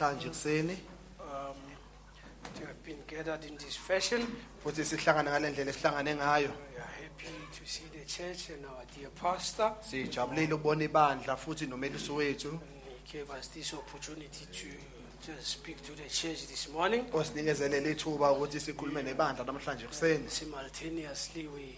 namhlanje kuseni um, to have been gathered in this fashion. futhi sihlangana ngalendlela esihlangane ngayo. We are happy to see the church and our dear pastor. Sijabulile ukubona ibandla futhi nomelisi wethu And he gave us this opportunity to just speak to the church this morning. osinikezele lithuba ukuthi sikhulume nebandla namhlanje kuseni. Simultaneously, we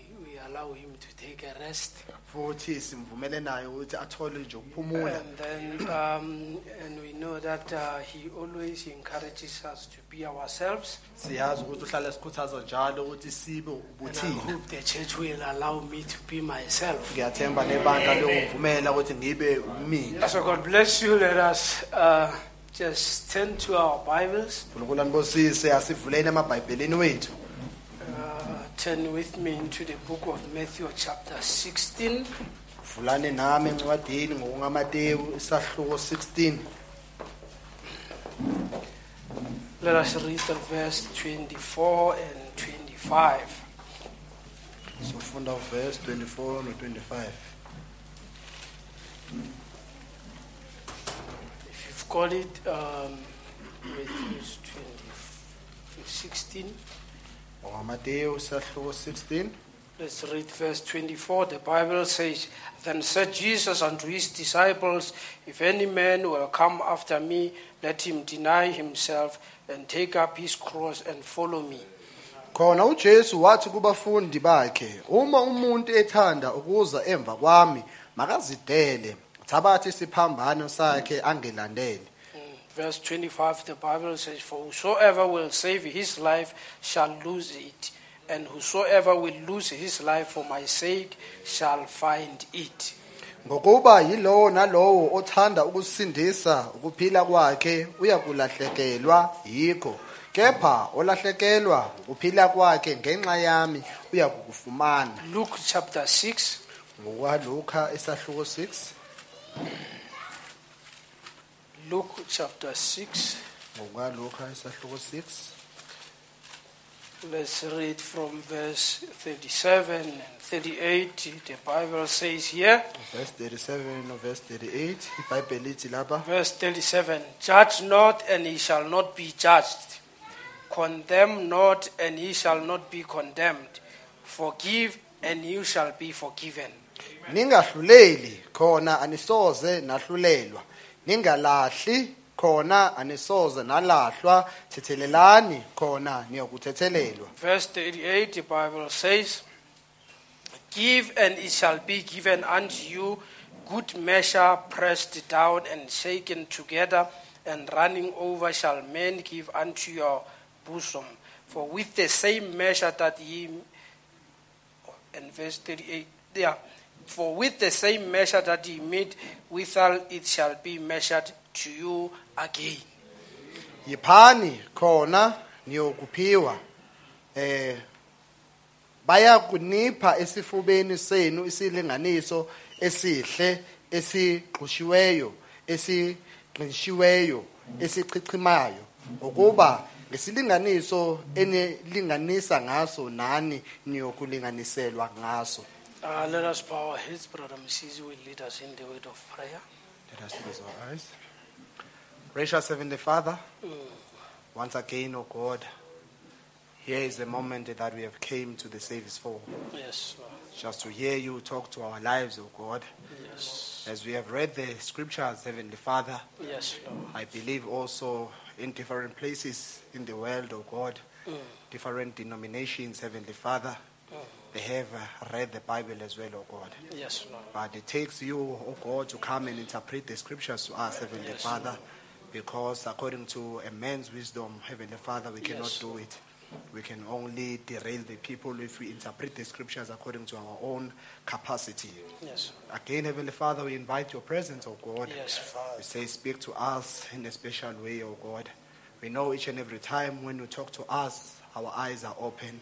allow him to take a rest. Futhi simvumele naye ukuthi athole nje ukuphumula. And then, um, and we know that uh, he always encourages us to be ourselves. Siyazi ukuthi uhlala esikhuthaza njalo ukuthi sibe And I hope the church will allow me to be myself. Ngiyathemba nebandla lokuvumela ukuthi ngibe mina. So God bless you. Let us uh, just turn to our Bibles. uNkulunkulu anibusise asivuleni emabhayibhelini wethu. Turn with me into the book of Matthew, chapter 16. Vulane nami encwadini ngokungamateyu isahluko 16. Let us read the verse 24 and 25. Sifunda verse 24 no 25. If you've got it, um, Matthew 20, 16. Ngokungamateyu isahluko 16. Let's read verse 24. The Bible says, Then said Jesus unto his disciples, If any man will come after me, let him deny himself and take up his cross and follow me. Khona uJesu wathi kubafundi bakhe, uma umuntu ethanda ukuza emva kwami, makazidele, isiphambano sakhe. Verse 25, the Bible says, For whosoever will save his life shall lose it, and whosoever will lose his life for my sake shall find it. Ngokuba yilowo nalowo othanda ukusindisa ukuphila kwakhe uyakulahlekelwa yikho. Kepha olahlekelwa ukuphila kwakhe ngenxa yami uyakufumana. Luke chapter 6, ngokwaluka isahluko 6 Luke chapter 6, ngokwaluka isahluko 6 Let's read from verse 37 and 38. The Bible says here, verse 37 no verse 38 ibhayibheli lithi lapha verse 37 Judge not, and ye shall not be judged. Condemn not, and ye shall not be condemned. Forgive, and you shall be forgiven. ningahluleli khona anisoze nahlulelwa ningalahli khona anisoze nalahlwa thethelelani khona niyokuthethelelwa Verse 38, the Bible says, Give, and it shall be given unto you, good measure, pressed down and shaken together, and running over shall men give unto your bosom. For with the same measure that ye, and verse 38, yeah, for with the same measure that ye meet withal, it shall be measured to you again. yiphani khona niyokuphiwa. Eh baya kunipha esifubeni senu isilinganiso esihle esixhushiweyo esiqinishiweyo esichichimayo. Ukuba ngesilinganiso enilinganisa ngaso nani niyokulinganiselwa ngaso. Uh, let us bow our heads. Brother Mrs. will lead us in the word of prayer. Let us close our eyes. Gracious Heavenly Father, mm. once again, O God, here is the moment that we have came to the service for, Yes, Lord. just to hear you talk to our lives, O God. Yes. As we have read the scriptures, Heavenly Father, Yes, Lord. I believe also in different places in the world, O God, mm. different denominations, Heavenly Father, mm. They have uh, read the Bible as well, O God. Yes, Lord. But it takes you, oh God, to come and interpret the scriptures to us, Heavenly Yes, Father, because according to a man's wisdom, Heavenly Father, we cannot Yes. do it. We can only derail the people if we interpret the scriptures according to our own capacity. Yes. Again, Heavenly Father, we invite your presence, oh God. Yes, Father. We say, speak to us in a special way, oh God. We know each and every time when you talk to us, our eyes are opened.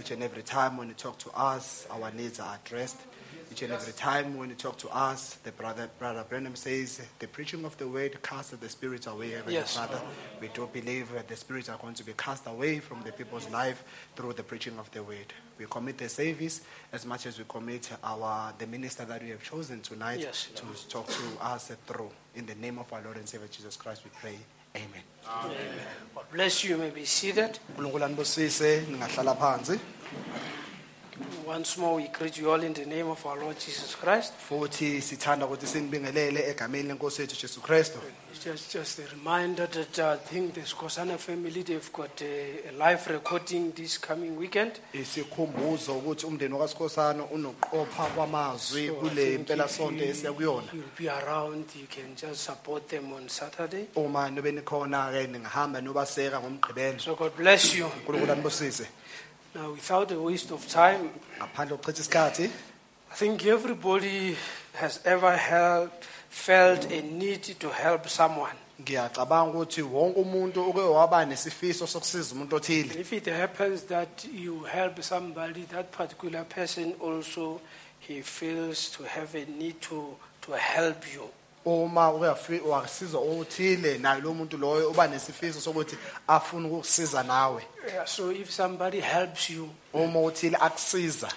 Each and every time when you talk to us, our needs are addressed. Each and every time when you talk to us, the brother, brother Branham says, the preaching of the word casts the spirits away, Heavenly Yes, Father. We do believe that the spirits are going to be cast away from the people's life through the preaching of the word. We commit the service as much as we commit our the minister that we have chosen tonight Yes, to talk to us through. In the name of our Lord and Savior Jesus Christ, we pray. Amen. God bless you. You may be seated. Once more, we greet you all in the name of our Lord Jesus Christ. futhi sithanda ukuthi sinibingelele egameni lenkosi yethu jesu kristu It's just, just a reminder that uh, I think the Skosana family, they've got a, a live recording this coming weekend. isikhumbuzo ukuthi umndeni wakasikhosana unokuqopha kwamazwi So I kule think mpela if sonto you- esiya kuyona You'll be around. You can just support them on Saturday. uma nobe nikhona-ke ningahamba niyobaseka ngomgqibelo So God bless you. unkulunkulu anibusise Now, without a waste of time, ngaphandle kokuchitha isikhathi I think everybody has ever held, felt a need to help someone. ngiyacabanga ukuthi wonke umuntu uke waba nesifiso sokusiza umuntu othile If it happens that you help somebody, that particular person also he feels to have a need to, to help you. Uma othile naye lo muntu loyo uba nesifiso sokuthi ukukusiza nawe. Yeah, so if somebody helps you, uma uthile akusiza.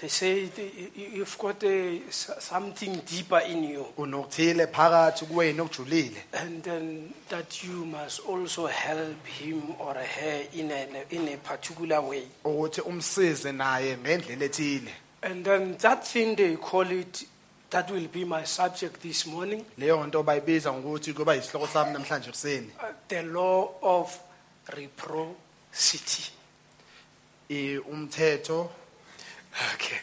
they say you- you've got a, something deeper in you, unokuthile phakathi kuwena okujulile. And then that you must also help him or her in a, in a particular way. ukuthi umsize naye ngendlela ethile. And then that thing they call it, that will be my subject this morning, leyo nto bayibiza ngokuthi kuba yisihloko sami namhlanje kuseni uh, the law of reciprocity. i- umthetho Okay.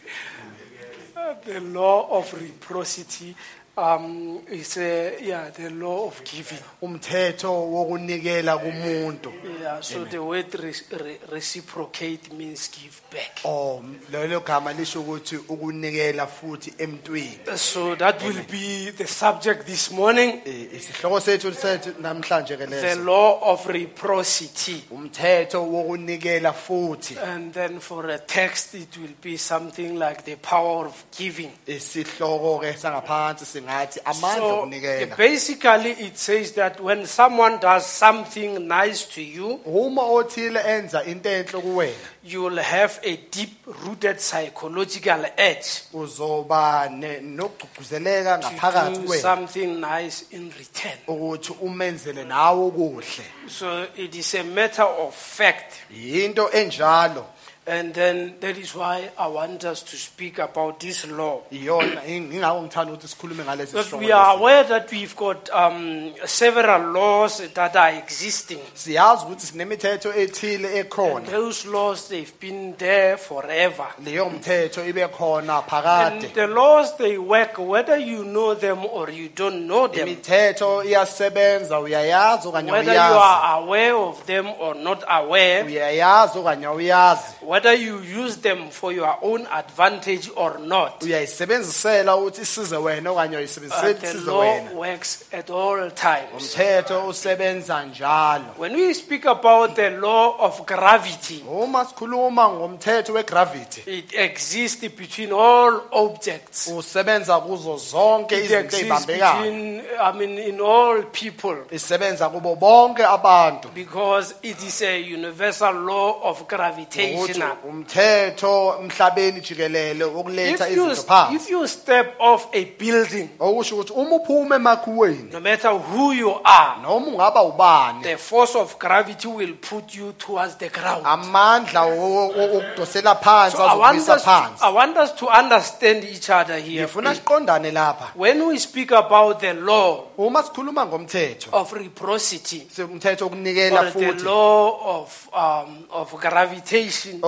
Uh, the law of reciprocity um, is uh, yeah the law of giving. umthetho wokunikela kumuntu Yeah, so the word re- re- reciprocate means give back. oh lelo gama lisho ukuthi ukunikela futhi emntwini So that will be the subject this morning. Eh, isihloko sethu sethu namhlanje ke The law of reciprocity. umthetho wokunikela futhi And then for a text, it will be something like the power of giving. isihloko ke sangaphansi ngathi amandla So okunikela basically, it says that when someone does something nice to you, uma othile enza into enhle kuwena you will have a deep rooted psychological edge uzoba ne- nokugqugquzeleka ngaphakathi to do kuwena something nice in return. ukuthi umenzele nawe okuhle So it is a matter of fact. yinto enjalo And then that is why I want us to speak about this law. iyona ingako ngithanda ukuthi sikhulume ngalesi But we are lesi. aware that we've got um, several laws that are existing. siyazi ukuthi sinemithetho ethile And ekhona those laws, they've been there forever. leyo mthetho ibe khona And phakade the laws, they work whether you know them or you don't know them. imithetho iyasebenza uyayazi okanye Whether you uyazi are aware of them or not aware. uyayazi okanye awuyazi Whether you use them for your own advantage or not. uyayisebenzisela ukuthi isize wena okanye uyisebenzisela But the isize law wena works at all times. umthetho usebenza njalo When we speak about the law of gravity, uma sikhuluma ngomthetho wegravity it exists between all objects. usebenza kuzo zonke It izinto exists ezibambekayo between, I mean, in all people. isebenza kubo bonke abantu Because it is a universal law of ukuthi gravitational. umthetho emhlabeni jikelele wokuletha If you, izinto phansi if you step off a building, okusho ukuthi uma uphuma emakhuweni no matter who you are, noma ungaba ubani the force of gravity will put you towards the ground. amandla wo- wo- okudosela phansi So I want, azokubisa us to, phansi I want us to understand each other here. ngifuna siqondane lapha When we speak about the law uma sikhuluma ngomthetho of reciprocity umthetho or wokunikela the futhi law of, um, of gravitation,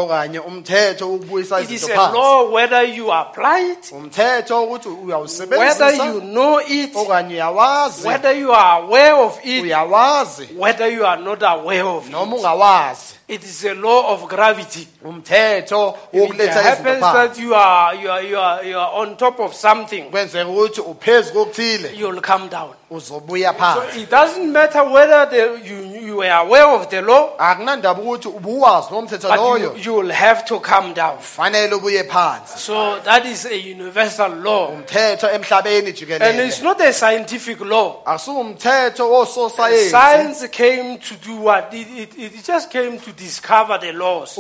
umthetho ukubuyisa it is izinto a phansi. law whether you apply it, umthetho ukuthi whether uyawusebenzisa you know it, okanye uyawazi. whether you are aware of it, uyawazi. whether you are not aware of it. noma ungawazi It is a law of gravity. umthetho If it wokuletha happens that you are, you, are, you, are, you are on top of something, kwenzeka ukuthi uphezu kokuthile you'll come down. uzobuya So phansi it doesn't matter whether the, you, you were aware of the law, akunandaba ukuthi ubuwazi nomthetho but loyo you, you will have to come down. fanele ubuye phansi So that is a universal law. umthetho emhlabeni And it's jikelele not a scientific law. Science came to do what? It, it, it just came to discover the laws.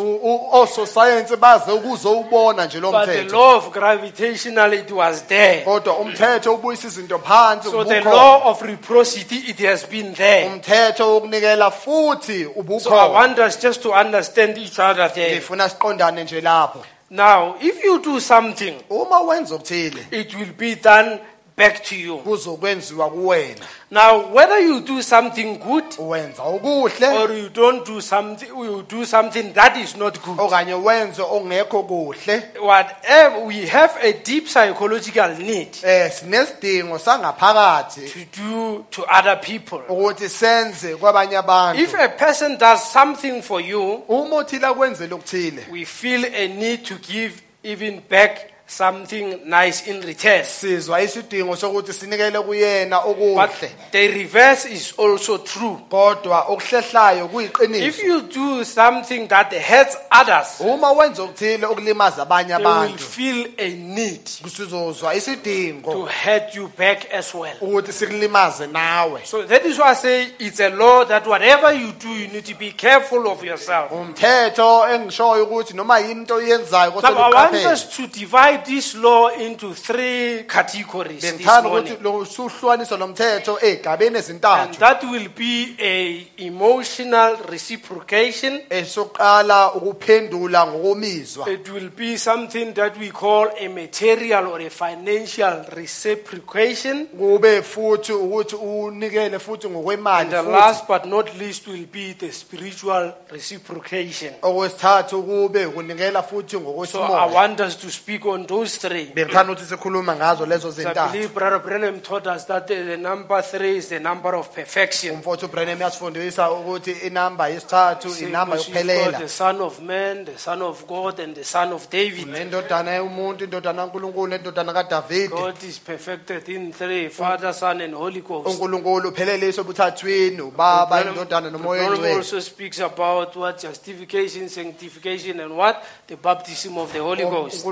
Ososayensi baze ukuzowubona nje lo But the mthetho law of gravitational, it was there. kodwa umthetho ubuyisa izinto phansi So the ubukhona. law of reciprocity, it has been there. umthetho wokunikela futhi So I ubukhona want us just to understand each other there. ngifuna siqondane nje lapho Now, if you do something, uma wenza okuthile it will be done back to you. kuzokwenziwa kuwena Now, whether you do something good wenza okuhle or you don't do something, you do something that is not good. okanye wenze okungekho kuhle Whatever, we have a deep psychological need eh sinesidingo sangaphakathi to do to other people. ukuthi senze kwabanye abantu If a person does something for you, uma uthile akwenzele okuthile we feel a need to give even back something nice in return. sizwa isidingo sokuthi sinikele kuyena But okuhle the reverse is also true. kodwa okuhlehlayo If kuyiqiniso you do something that hurts others, uma wenza okuthile okulimaza abanye they will abantu feel a need sizozwa to isidingo hurt you back as well. ukuthi sikulimaze nawe So that is why I say it's a law that whatever you do, you need to be careful of yourself. umthetho engishoyo ukuthi noma yini into oyenzayo Now, I want us to divide this law into three categories this ukuthi morning. lo suhlukaniswa nomthetho ey'gabeni And ezintathu that will be a emotional reciprocation. esokuqala ukuphendula ngokomizwa It will be something that we call a material or a financial reciprocation. kube futhi ukuthi unikele futhi And ngokwemali the futhi last but not least will be the spiritual reciprocation. okwesithathu kube ukunikela futhi So I ngokwesimoya want us to speak on those three. bengithanda ukuthi sikhuluma ngazo lezo So I zintathu believe Brother Branham taught us that the the number three is the number of perfection. umfowethu ubrenham yasifundisa ukuthi inamba yesithathu inamba because you've got yokuphelela the Son of Man, the Son of God, and the Son of David. nendodana yomuntu indodana kankulunkulu nendodana kadavide God is perfected in three Father, Son, and Holy Ghost. unkulunkulu upheleliswe ebuthathweni ubaba indodana nomoya oyingcwele also speaks about what justification, sanctification, and what the baptism of the Holy Ghost.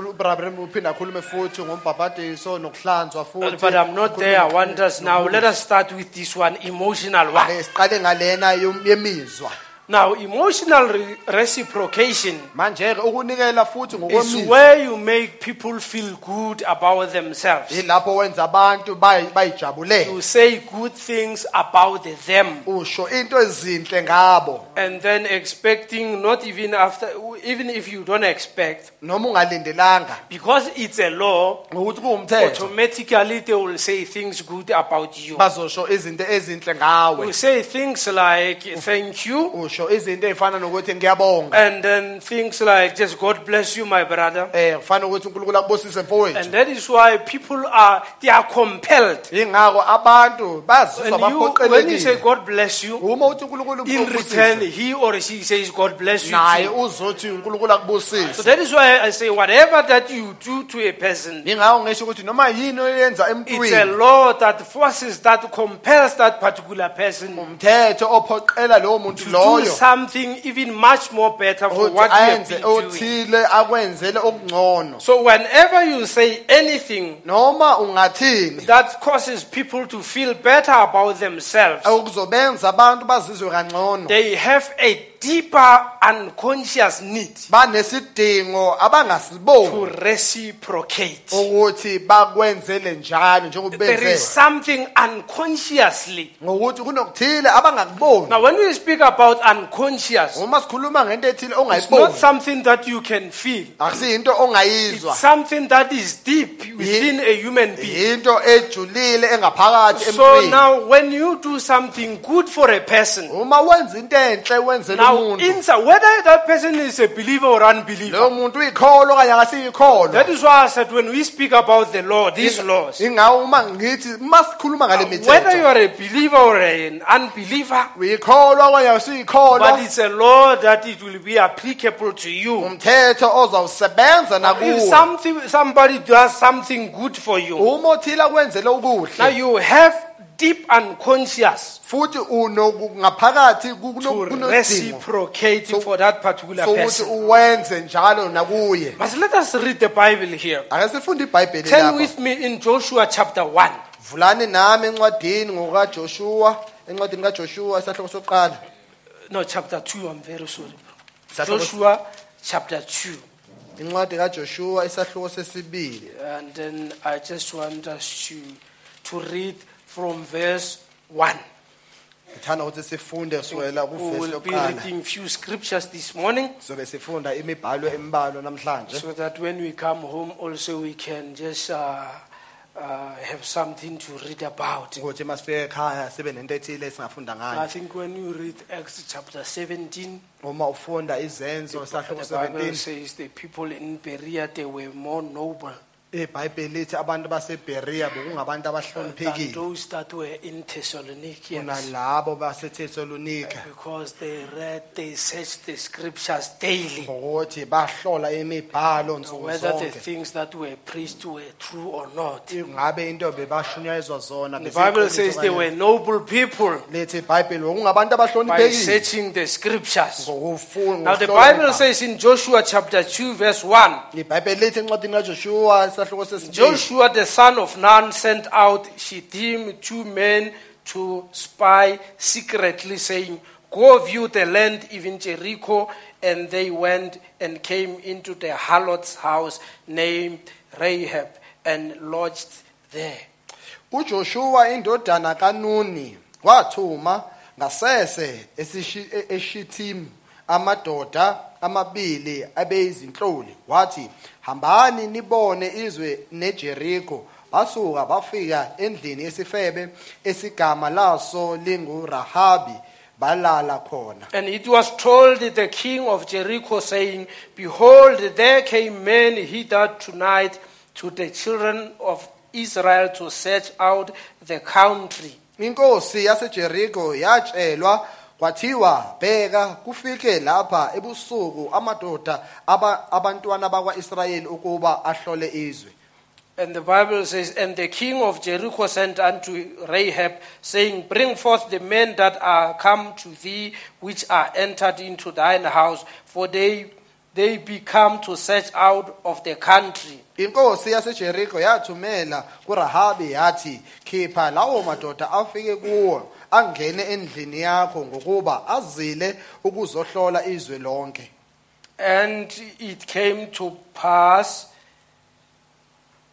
Akhulume futhi ngombhabhadiso nokuhlanzwa futhi But I'm not there. I want us now. Let us start with this one emotional one. Siqale ngalena yom- yemizwa Now, emotional re- reciprocation manje ke ukunikela futhi is where you make people feel good about themselves. yilapho wenza abantu bayi- You bayijabulele say good things about them. usho into ezinhle ngabo. And then expecting, not even after, even if you don't expect, noma ungalindelanga. because it's a law, ngokuthi kuwumthetho. automatically they will say things good about you. bazosho izinto ezinhle We ngawe say things like, thank you, usho izinto ezifana nokuthi ngiyabonga and then things like, just God bless you, my brother. eh kufanele ukuthi uNkulunkulu akubusise And mfowethu that is why people are, they are compelled. abantu bazizwa And you, when you say baphoqelekile God bless you, uma uthi uNkulunkulu in ukubusise return, he or she says, God bless you. naye too. uzothi uNkulunkulu So akubusise that is why I say, whatever that you do to a person, ingakho ngisho ukuthi noma yini oyenza it's a emntwini law that forces, that compels that particular person umthetho ophoqela lowo muntu to do something even much more better for what you have been doing. othile akwenzele okungcono. So whenever you say anything noma ungathini that causes people to feel better about themselves, okuzobenza abantu bazizwe kangcono. they have a deeper unconscious need banesidingo to abangasiboni reciprocate. ukuthi bakwenzele njalo njengoba There is something unconsciously. ngokuthi kunokuthile abangakuboni Now, when we speak about unconscious, uma sikhuluma ngento ethile it's not ongayiboni something that you can feel. akusiyinto ongayizwa It's something that is deep within a human being. into ejulile engaphakathi So emntwini now, when you do something good for a person, uma wenza into enhle wenzele now inside, whether that person is a believer or unbeliever, muntu uyikholwa okanye akasiyikholwa. that is why I said when we speak about the law, these laws, ingawo uma ngithi uma sikhuluma ngale whether you mithetho are a believer or an unbeliever, uyikholwa okanye but it's a law that it will be applicable to you. umthetho ozawusebenza If nakuwe. something, somebody does something good for you, uma othile akwenzele now you have deep unconscious futhi unokungaphakathi to kunosidingo reciprocate So- for that particular sokuthi person. uwenze njalo nakuye But let us read the Bible here. ake sifunde ibhayibheli Turn lapha with me in Joshua chapter 1. vulani nami encwadini ngokaJoshua encwadini kaJoshua isahloko sokuqala No, chapter 2, I'm very sorry. Isahloko- Joshua chapter 2. incwadi kaJoshua isahloko sesibili And then I just want us to, to read from verse 1. ngithanda ukuthi sifunde kusukela We kuvesi will be yokuqala. reading few scriptures this morning. Sobe sifunda imibhalo embalwa namhlanje. So that when we come home also we can just uh, uh, have something to read about. ukuthi masifike ekhaya sibe nento ethile esingafunda I ngayo think when you read Acts chapter 17, uma ufunda izenzo isahloko the Bible 17 says the people in Berea, they were more noble ibhayibheli lithi abantu baseberiya bekungabantu than abahloniphekile those that were in Thessalonians. kunalabo basethetsalonike Because they read, they searched the scriptures daily. ngokuthi bahlola imibhalo nsuku Whether the zonke things that were preached were true or not. ngabe into bebashunyayezwa zona The Bible says they were noble people lithi ibhayibheli bekungabantu by abahloniphekile searching the scriptures. Now the Bible says in Joshua chapter 2 verse 1, ibhayibheli lithi encwadini kaJoshua Joshua the son of Nun sent out Shittim two men to spy secretly saying, Go view the land, even Jericho. And they went and came into the harlot's house named Rahab and lodged there. uJoshua indodana kaNuni wathuma ngasese eShittim amadoda amabili abeyizinhloli. Wathi hambani nibone izwe neJericho basuka bafika endlini yesifebe esigama laso lingurahabi balala khona. And it was told the king of Jericho, saying, Behold, there came men hither tonight to the children of Israel to search out the country. inkosi yaseJericho yatshelwa kwathiwa bheka kufike lapha ebusuku amadoda aba, abantwana bakwaIsrayeli ukuba ahlole izwe And the Bible says, And the king of Jericho sent unto Rahab, saying, Bring forth the men that are come to thee, which are entered into thine house, for they they become to search out of the country. inkosi yasejeriko yathumela kurahabi yathi khipha lawo madoda afike kuwo angene endlini yakho ngokuba azile ukuzohlola izwe lonke And it came to pass,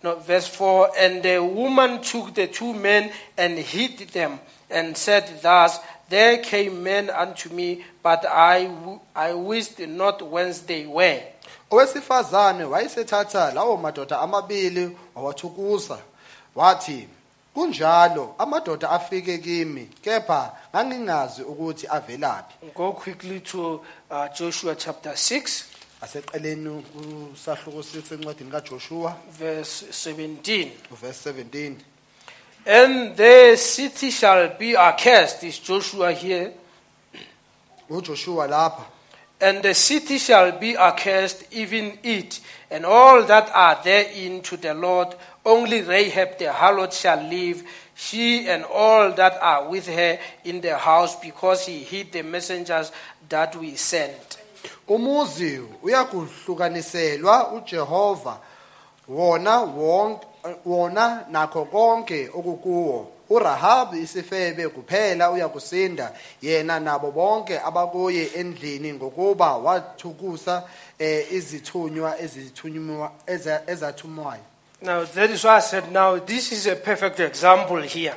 no, verse 4 And the woman took the two men and hid them, and said thus, There came men unto me, but I, I wist not whence they were. owesifazane wayesethatha lawo madoda amabili wawathukusa wathi kunjalo amadoda afike kimi kepha ngangingazi ukuthi avelaphi Go quickly to uh, Joshua chapter 6, aseqeleni kusahluko 6 encwadini kaJoshua verse 17. verse 17 And the city shall be accursed, is Joshua here. uJoshua lapha And the city shall be accursed, even it, and all that are therein to the Lord. Only Rahab the harlot shall live, she and all that are with her in the house, because he hid the messengers that we sent. umuzi uyakuhlukaniselwa uJehova. Wona wonke wona nakho konke okukuwo. uRahabi isifebe kuphela uyakusinda. Yena nabo bonke abakuye endlini ngokuba wathukusa eh, izithunywa ezithunywa eza- ezathumwayo Now, that is why I said, now, this is a perfect example here.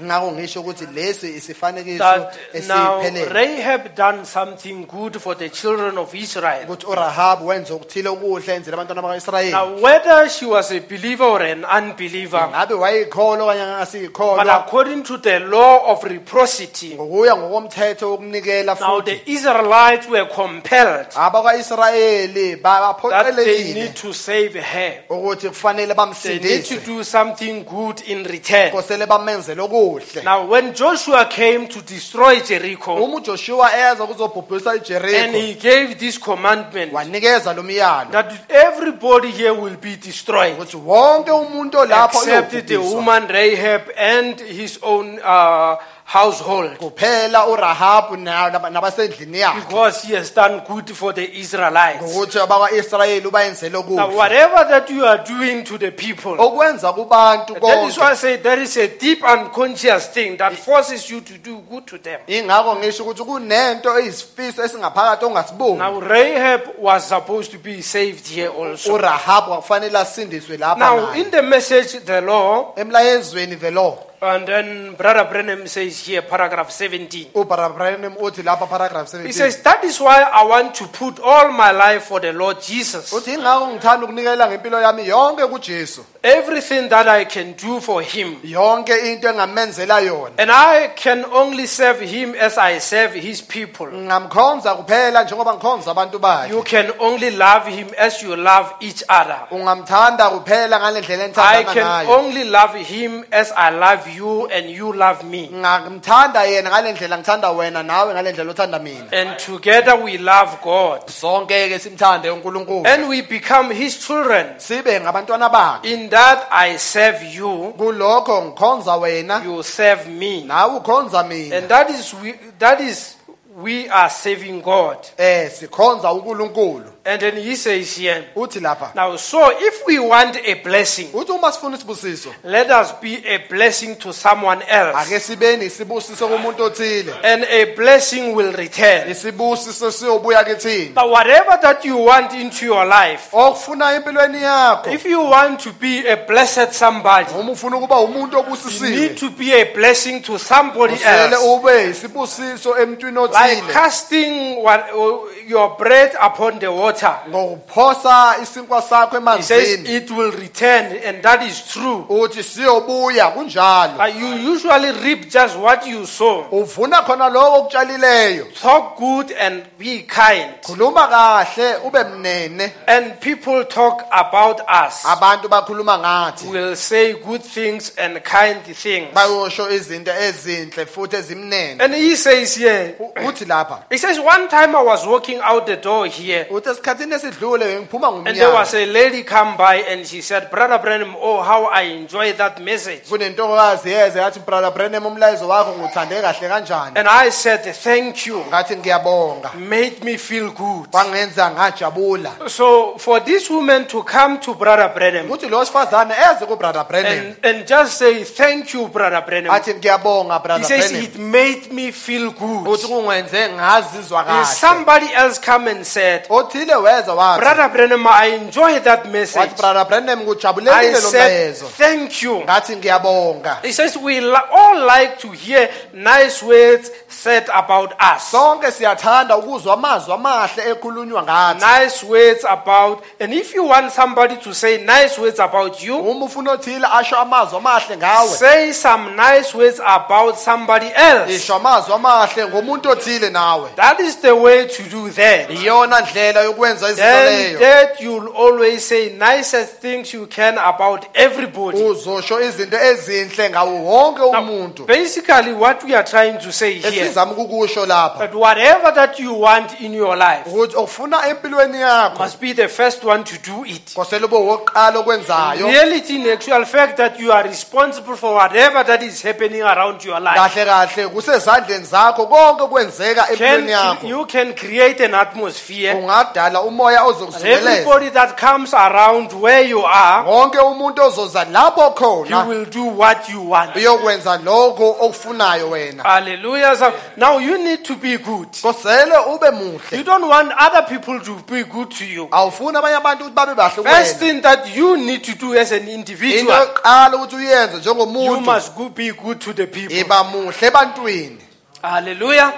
ngakho ngisho ukuthi lesi isifanekiso That now Rahab done something good for the children of Israel. ukuthi uRahab wenza ukuthile okuhle enzela abantwana bakwaIsrayeli Now, whether she was a believer or an unbeliever, ngabe wayikholwa okanye but according to the law of reciprocity, ngokuya ngokomthetho wokunikela now futhi the Israelites were compelled abakwa-israyeli that they need to save her. ukuthi kufanele They need to bamsindise do something good in return. kosele bamenzele okuhle Now, when Joshua came to destroy Jericho, uma ujoshua eza kuzobhubhisa and ijeriko he gave this commandment wanikeza lo myalo that everybody here will be destroyed. ukuthi wonke umuntu olapho except the woman Rahab and his own uh, household, kuphela urahabu na- nab- nabasendlini yakhe. Because he has done good for the Israelites. ngokuthi abakwa-israyeli ubayenzele Now, whatever that you are doing to the people, okwenza kubantu that is why I say there is a deep unconscious thing that forces you to do good to them. ingakho ngisho ukuthi kunento eyisifiso esingaphakathi ongasiboni. Now, Rahab was supposed to be saved here also. urahabu akufanele asindiswe lapha Now, in the message, the law, emlayezweni the law and then Brother Branham says here, paragraph 17. ubarabranim uthi oh, lapha paragraph He 17 says, That is why I want to put all my life for the Lord Jesus. Oh, uthi ingakho ngithanda ukunikela ngempilo yami yonke kujesu Everything that I can do for him. yonke into engamenzela yona And I can only serve him as I serve his people. ngamkhonza kuphela njengoba ngikhonza abantu bakhe You can only love him as you love each other. ungamthanda kuphela ngale ndlela I enithanda can ngayo only love him as I love you and you love me. ngamthanda yena ngale ndlela ngithanda wena nawe ngale ndlela othanda mina And together we love God. sonke ke simthande uNkulunkulu And we become his children. sibe ngabantwana bakhe In that I serve you, kulokho ngikhonza wena you serve me. nawe ukhonza mina And that is we, that is we are serving God. eh sikhonza uNkulunkulu And then he says here, uthi lapha now so if we want a blessing, uthi uma sifuna isibusiso let us be a blessing to someone else. ake sibeni isibusiso kumuntu othile And a blessing will return. isibusiso siyobuya kithini But whatever that you want into your life, okufuna empilweni yakho if you want to be a blessed somebody, uma ufuna ukuba umuntu you need obusisiwe to be a blessing to somebody usele else. ube isibusiso emntwini Like othile casting what, uh, your bread upon the water. Ngokuphosa isinkwa sakho He says emanzini it will return, and that is true. uthi siyobuya kunjalo But you usually reap just what you sow. uvuna khona lokho okutshalileyo Talk good and be kind. khuluma kahle ube mnene And people talk about us. abantu bakhuluma ngathi Will say good things and kind things. bayosho izinto ezinhle futhi ezimnene And he says here, U- uthi lapha he says, one time I was walking out the door here, uthi esikhathini esidlule ngiphuma And there was a lady come by and she said, Brother Branham, oh, how I enjoy that message. kunentokazi yeze yathi brother Branham umlayezo wakho ngiwuthande kahle kanjani And I said, Thank you. ngathi ngiyabonga Made me feel good. kwangenza ngajabula So for this woman to come to Brother Branham ukuthi lo sifazane eze kubrother Branham and, and just say, Thank you, Brother Branham. athi ngiyabonga He brother says, Branham It made me feel good. uthi kungenze ngazizwa And kahle somebody else come and said, othile weza wathi Brother Branham, I enjoy that message. wathi brother Branham I lo said, mlayezo Thank you. ngathi ngiyabonga He says, We li- all like to hear nice words said about us. sonke siyathanda ukuzwa amazwi amahle ekhulunywa ngathi Nice words about, and if you want somebody to say nice words about you, uma ufuna othile asho amazwi amahle ngawe say some nice words about somebody else. isho amazwi amahle ngomuntu othile nawe That is the way to do that. iyona ndlela yokwenza izinto Then leyo that you'll always say nicest things you can about everybody. uzosho izinto ezinhle ngawo wonke Now, umuntu basically, what we are trying to say here, esizama ukukusho lapha that whatever that you want in your life ukuthi okufuna empilweni yakho must be the first one to do it. kosele ube wokuqala okwenzayo reality in actual fact that you are responsible for whatever that is happening around your life. kahle kahle kusezandleni zakho konke okwenzeka empilweni Can, yakho you can create an atmosphere. ungadala umoya Everybody that comes around where you are, wonke umuntu ozoza lapho you khona will do what you want. uyokwenza lokho okufunayo wena Hallelujah. So now you need to be good. kosele ube muhle You don't want other people to be good to you. awufuni abanye abantu ukuthi babe bahle First thing that you need to do as an into individual, yokuqala ukuthi uyenze you must go be good to the people. iba muhle ebantwini Hallelujah.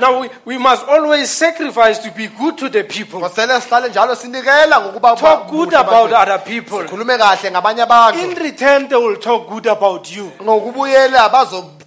Now we, we must always sacrifice to be good to the people. kosele sihlale njalo sinikela ngokuba Talk good about other people. khulume kahle ngabanye In return, they will talk good about you.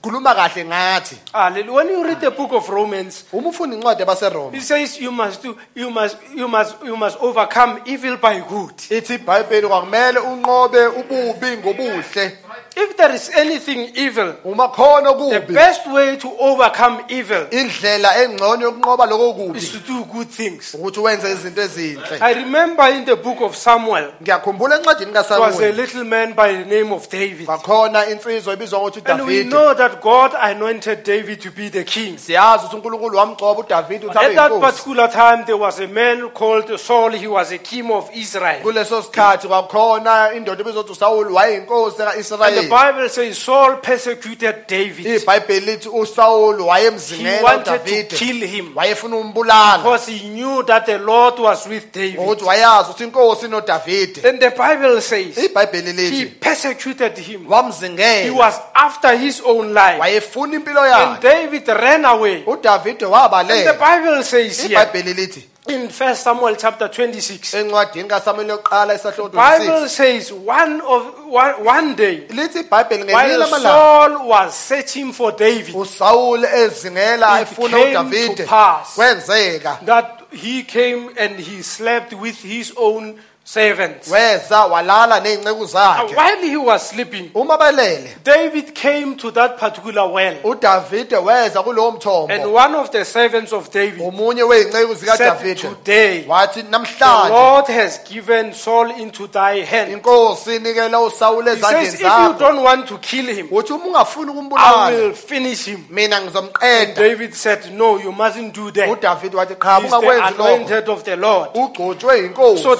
Bazokhuluma kahle ngathi Hallelujah. When you read the book of Romans, uma ufuna incwadi it says you must do, you must, you must, you must overcome evil by good. ithi ibhayibheli kwakumele unqobe ububi ngobuhle If there is anything evil, uma khona the okubi best way to overcome evil indlela engcono yokunqoba lokho is kubi to do good things. ukuthi wenze izinto ezinhle I remember in the book of Samuel, ngiyakhumbula encwadini there was a kasamuel little man by the name of David. kwakhona insizwa ebizwa ngokuthi And we udavide know that God anointed David to be the king. siyazi ukuthi unkulunkulu wamgcoba udavide ukuthi At abe that yinkosi particular time, there was a man called Saul. He was a king of Israel. kuleso sikhathi kwakhona indoda ebizwa usawuli wayeyinkosi And the ka-israyeli Bible says Saul persecuted David. ibhayibheli lithi usawuli He wayemzingela wanted to udavide kill him wayefuna umbulala because he knew that the Lord was with David. ukuthi wayazi ukuthi inkosi inodavide Then the Bible says ibhayibheli he lithi persecuted him. He wamzingela was after his own life. wayefuna impilo And yakhe David ran away. udavide And the wabaleka Bible says here ibhayibheli lithi in 1 Samuel chapter 26, encwadini kasamuel yokuqala isahloko Bible says one of one, one day lithi ibhayibheli ngelinye while lamalanga. Saul was searching for David, usawuli ezingela It efuna came to udavide pass. kwenzeka. that he came and he slept with his own servants. weza walala ney'nceku Now, zakhe while he was sleeping, uma belele David came to that particular well, udavide weza kulowo and mthombo one of the servants of David omunye wey'nceku said, zikadavide Today, wathi the namhlanje Lord has given Saul into thy hand. inkosi inikela usawuli He says, ezandleni If you zakho don't want to kill him, uthi uma ungafuni I ukumbulala will finish him. mina ngizomqeda David said, No, you mustn't do that. udavide wathi cha He's the ungakwenzi lokho anointed of the Lord. ugcotshwe yinkosi So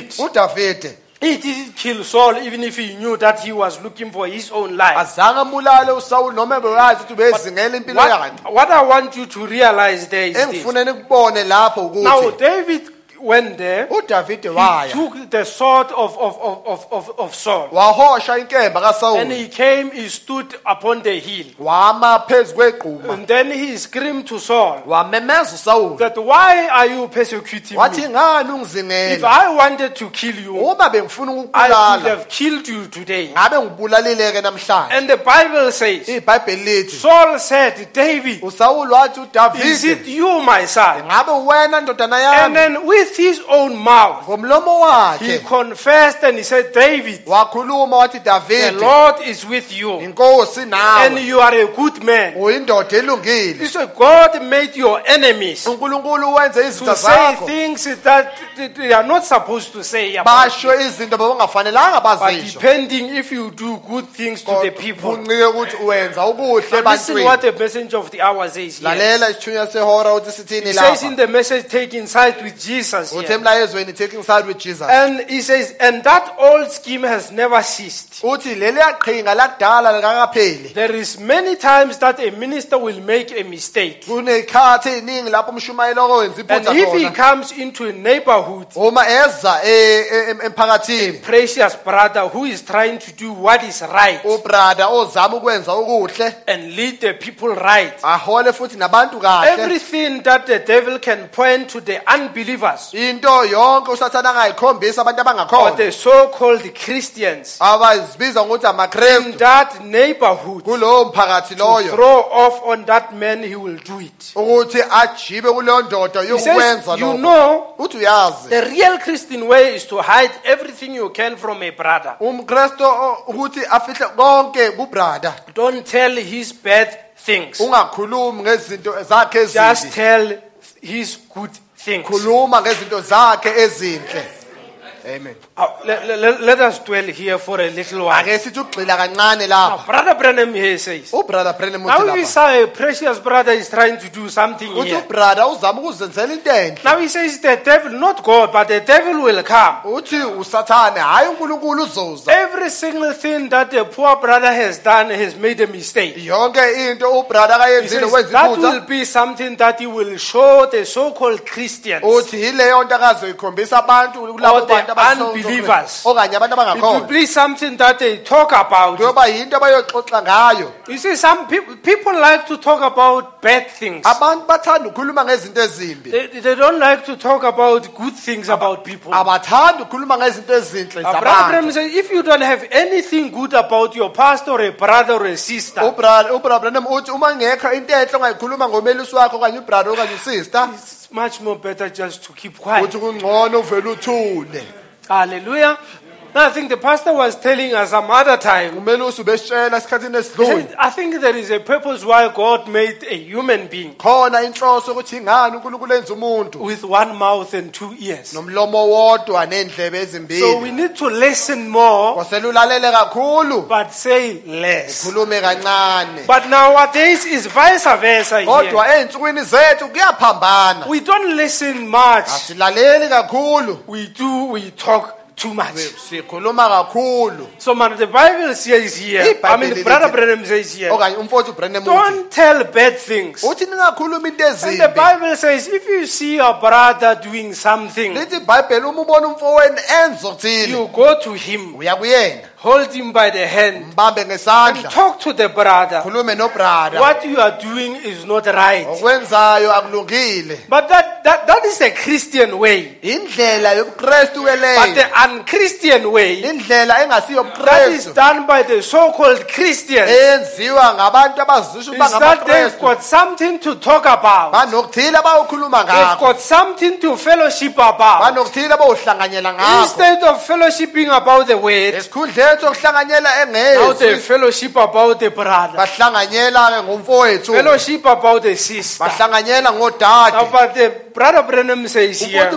David, udavide he didn't kill Saul even if he knew that he was looking for his own life. azange ambulale usawuli noma bewazi ukuthi ubezingela impilo yakhe What, what I want you to realize there is this. engifune nikubone lapho Now, ukuthi David went there. Oh, udavide He waya took the sword of, of, of, of, of, of Saul. wahosha inkemba And kasawuli he came, he stood upon the hill. wama phezu And then he screamed to Saul wamemeza usawuli that, Why are you persecuting wathi me? ngani If ungizingela I wanted to kill you, uma bengifuna I would ukukubulala have killed you today. ngabe ngibulalile-ke namhlanje And the Bible says, ibhayibheli lithi Saul said, David, usawuli wathi is udavide it you, my son? ngabe wena ndodana And yami then with with his own mouth, ngomlomo he wakhe confessed and he said, David, wakhuluma wathi the davide Lord is with you, inkosi and nawe you are a good man. uyindoda elungile. So God made your enemies unkulunkulu wenze to say zakho. things that they are not supposed to say about basho izinto bebangafanelanga but bazisho. depending if you do good things to the people. kuncike ukuthi uwenza ukuhle Now listen what ebantwini. the message of the hour says here. lalela isithunywa sehora ukuthi sithini He says in lapha the message, taking side with Jesus. Uthi here. emlayezweni taking side with jesus. And he says, and that old scheme has never ceased. uthi leliya qhinga lakudala likakapheli There is many times that a minister will make a mistake. kuney'khathi ey'ningi lapho umshumayeli owenza And if he comes into a neighborhood, e- precious brother who is trying to do what is right ubrada ozama ukwenza ukuhle and lead the people right, ahole futhi nabantu kahle. Everything that the devil can point to the unbelievers into yonke angayikhombisa abantu or abangakhona the so-called Christians abazibiza ngokuthi in amakrestu that neighborhood kulowo mphakathi to loyo. throw off on that man, he will do it. ukuthi ajibe kuleyo ndoda He yokukwenza says, you lokho. know, uthi uyazi. the real Christian way is to hide everything you can from a brother. umkrestu o- ukuthi afihle konke kubrada Don't tell his bad things. ungakhulumi ngezinto zakhe Just ezimbi. tell his good things. khuluma ngezinto zakhe ezinhle amen Uh, let, let- let us dwell here for a little while. ake sithi kancane Now, lapha Brother Branham here says, uthi now we lapha saw a precious brother is trying to do something uthi here. ubrada uzama ukuzenzela into enhle Now he says the devil, not God, but the devil will come. uthi usathane hayi unkulunkulu uzoza Every single thing that the poor brother has done has made a mistake. yonke into ubrada He says that will be something that he will show the so-called Christians. uthi yileyo nto akazoyikhombisa abantu Or kulabo the bantu unbelievers. okanye abantu It will be something that they talk about. kuyoba yinto abayoxoxa ngayo You see, some people people like to talk about bad things. abantu bathanda ukukhuluma ngezinto ezimbi They, they don't like to talk about good things about people. Abathanda ukukhuluma ngezinto ezinhle Brother Branham zabantu says, if you don't have anything good about your pastor or a brother or a sister, ubrada ubrada Branham uthi uma ngekho into enhle ongayikhuluma ngomelusi wakho okanye ubrada okanye usister it's much more better just to keep quiet. uthi kungcono uvele uthule Hallelujah. Now, I think the pastor was telling us some other time. umelusi ubesitshela esikhathini he esidlule said, I think there is a purpose why God made a human being khona inhloso ukuthi ingani unkulunkulu enza umuntu with one mouth and two ears. nomlomo wodwa nendlebe So we ezimbili need to listen more, kakhulu but say less. khulume kancane But nowadays is vice versa. Here. kodwa ey'nsukwini zethu kuyaphambana We don't listen much. asilaleli kakhulu We do, we talk too much. sikhuluma kakhulu So man, the Bible says here, I mean, Brother Branham says here, okanye umfowethu ubrandon uthi don't tell bad things. uthi ningakhuluma into And the ezimbi Bible says, if you see your brother doing something, lithi ibhayibheli uma ubona umfowenu okuthile you go to him, uya kuyena hold him by the hand, mbambe and ngesandla talk to the brother. khulume nobrada What you are doing is not right. okwenzayo akulungile But that, that, that is a Christian way. indlela But the unchristian way, indlela engasiyo that is done by the so-called Christians, eyenziwa ngabantu abazisho is that they've got something to talk about. banokuthile abayokhuluma They've ngakho got something to fellowship about. banokuthile abayohlanganyela ngakho Instead of fellowshipping about the word, esikhundleni yethu okuhlanganyela about a engeyesu fellowship about a brother, bahlanganyela ngomfowethu fellowship about a sister, bahlanganyela ngodade. About a brother Branham says here,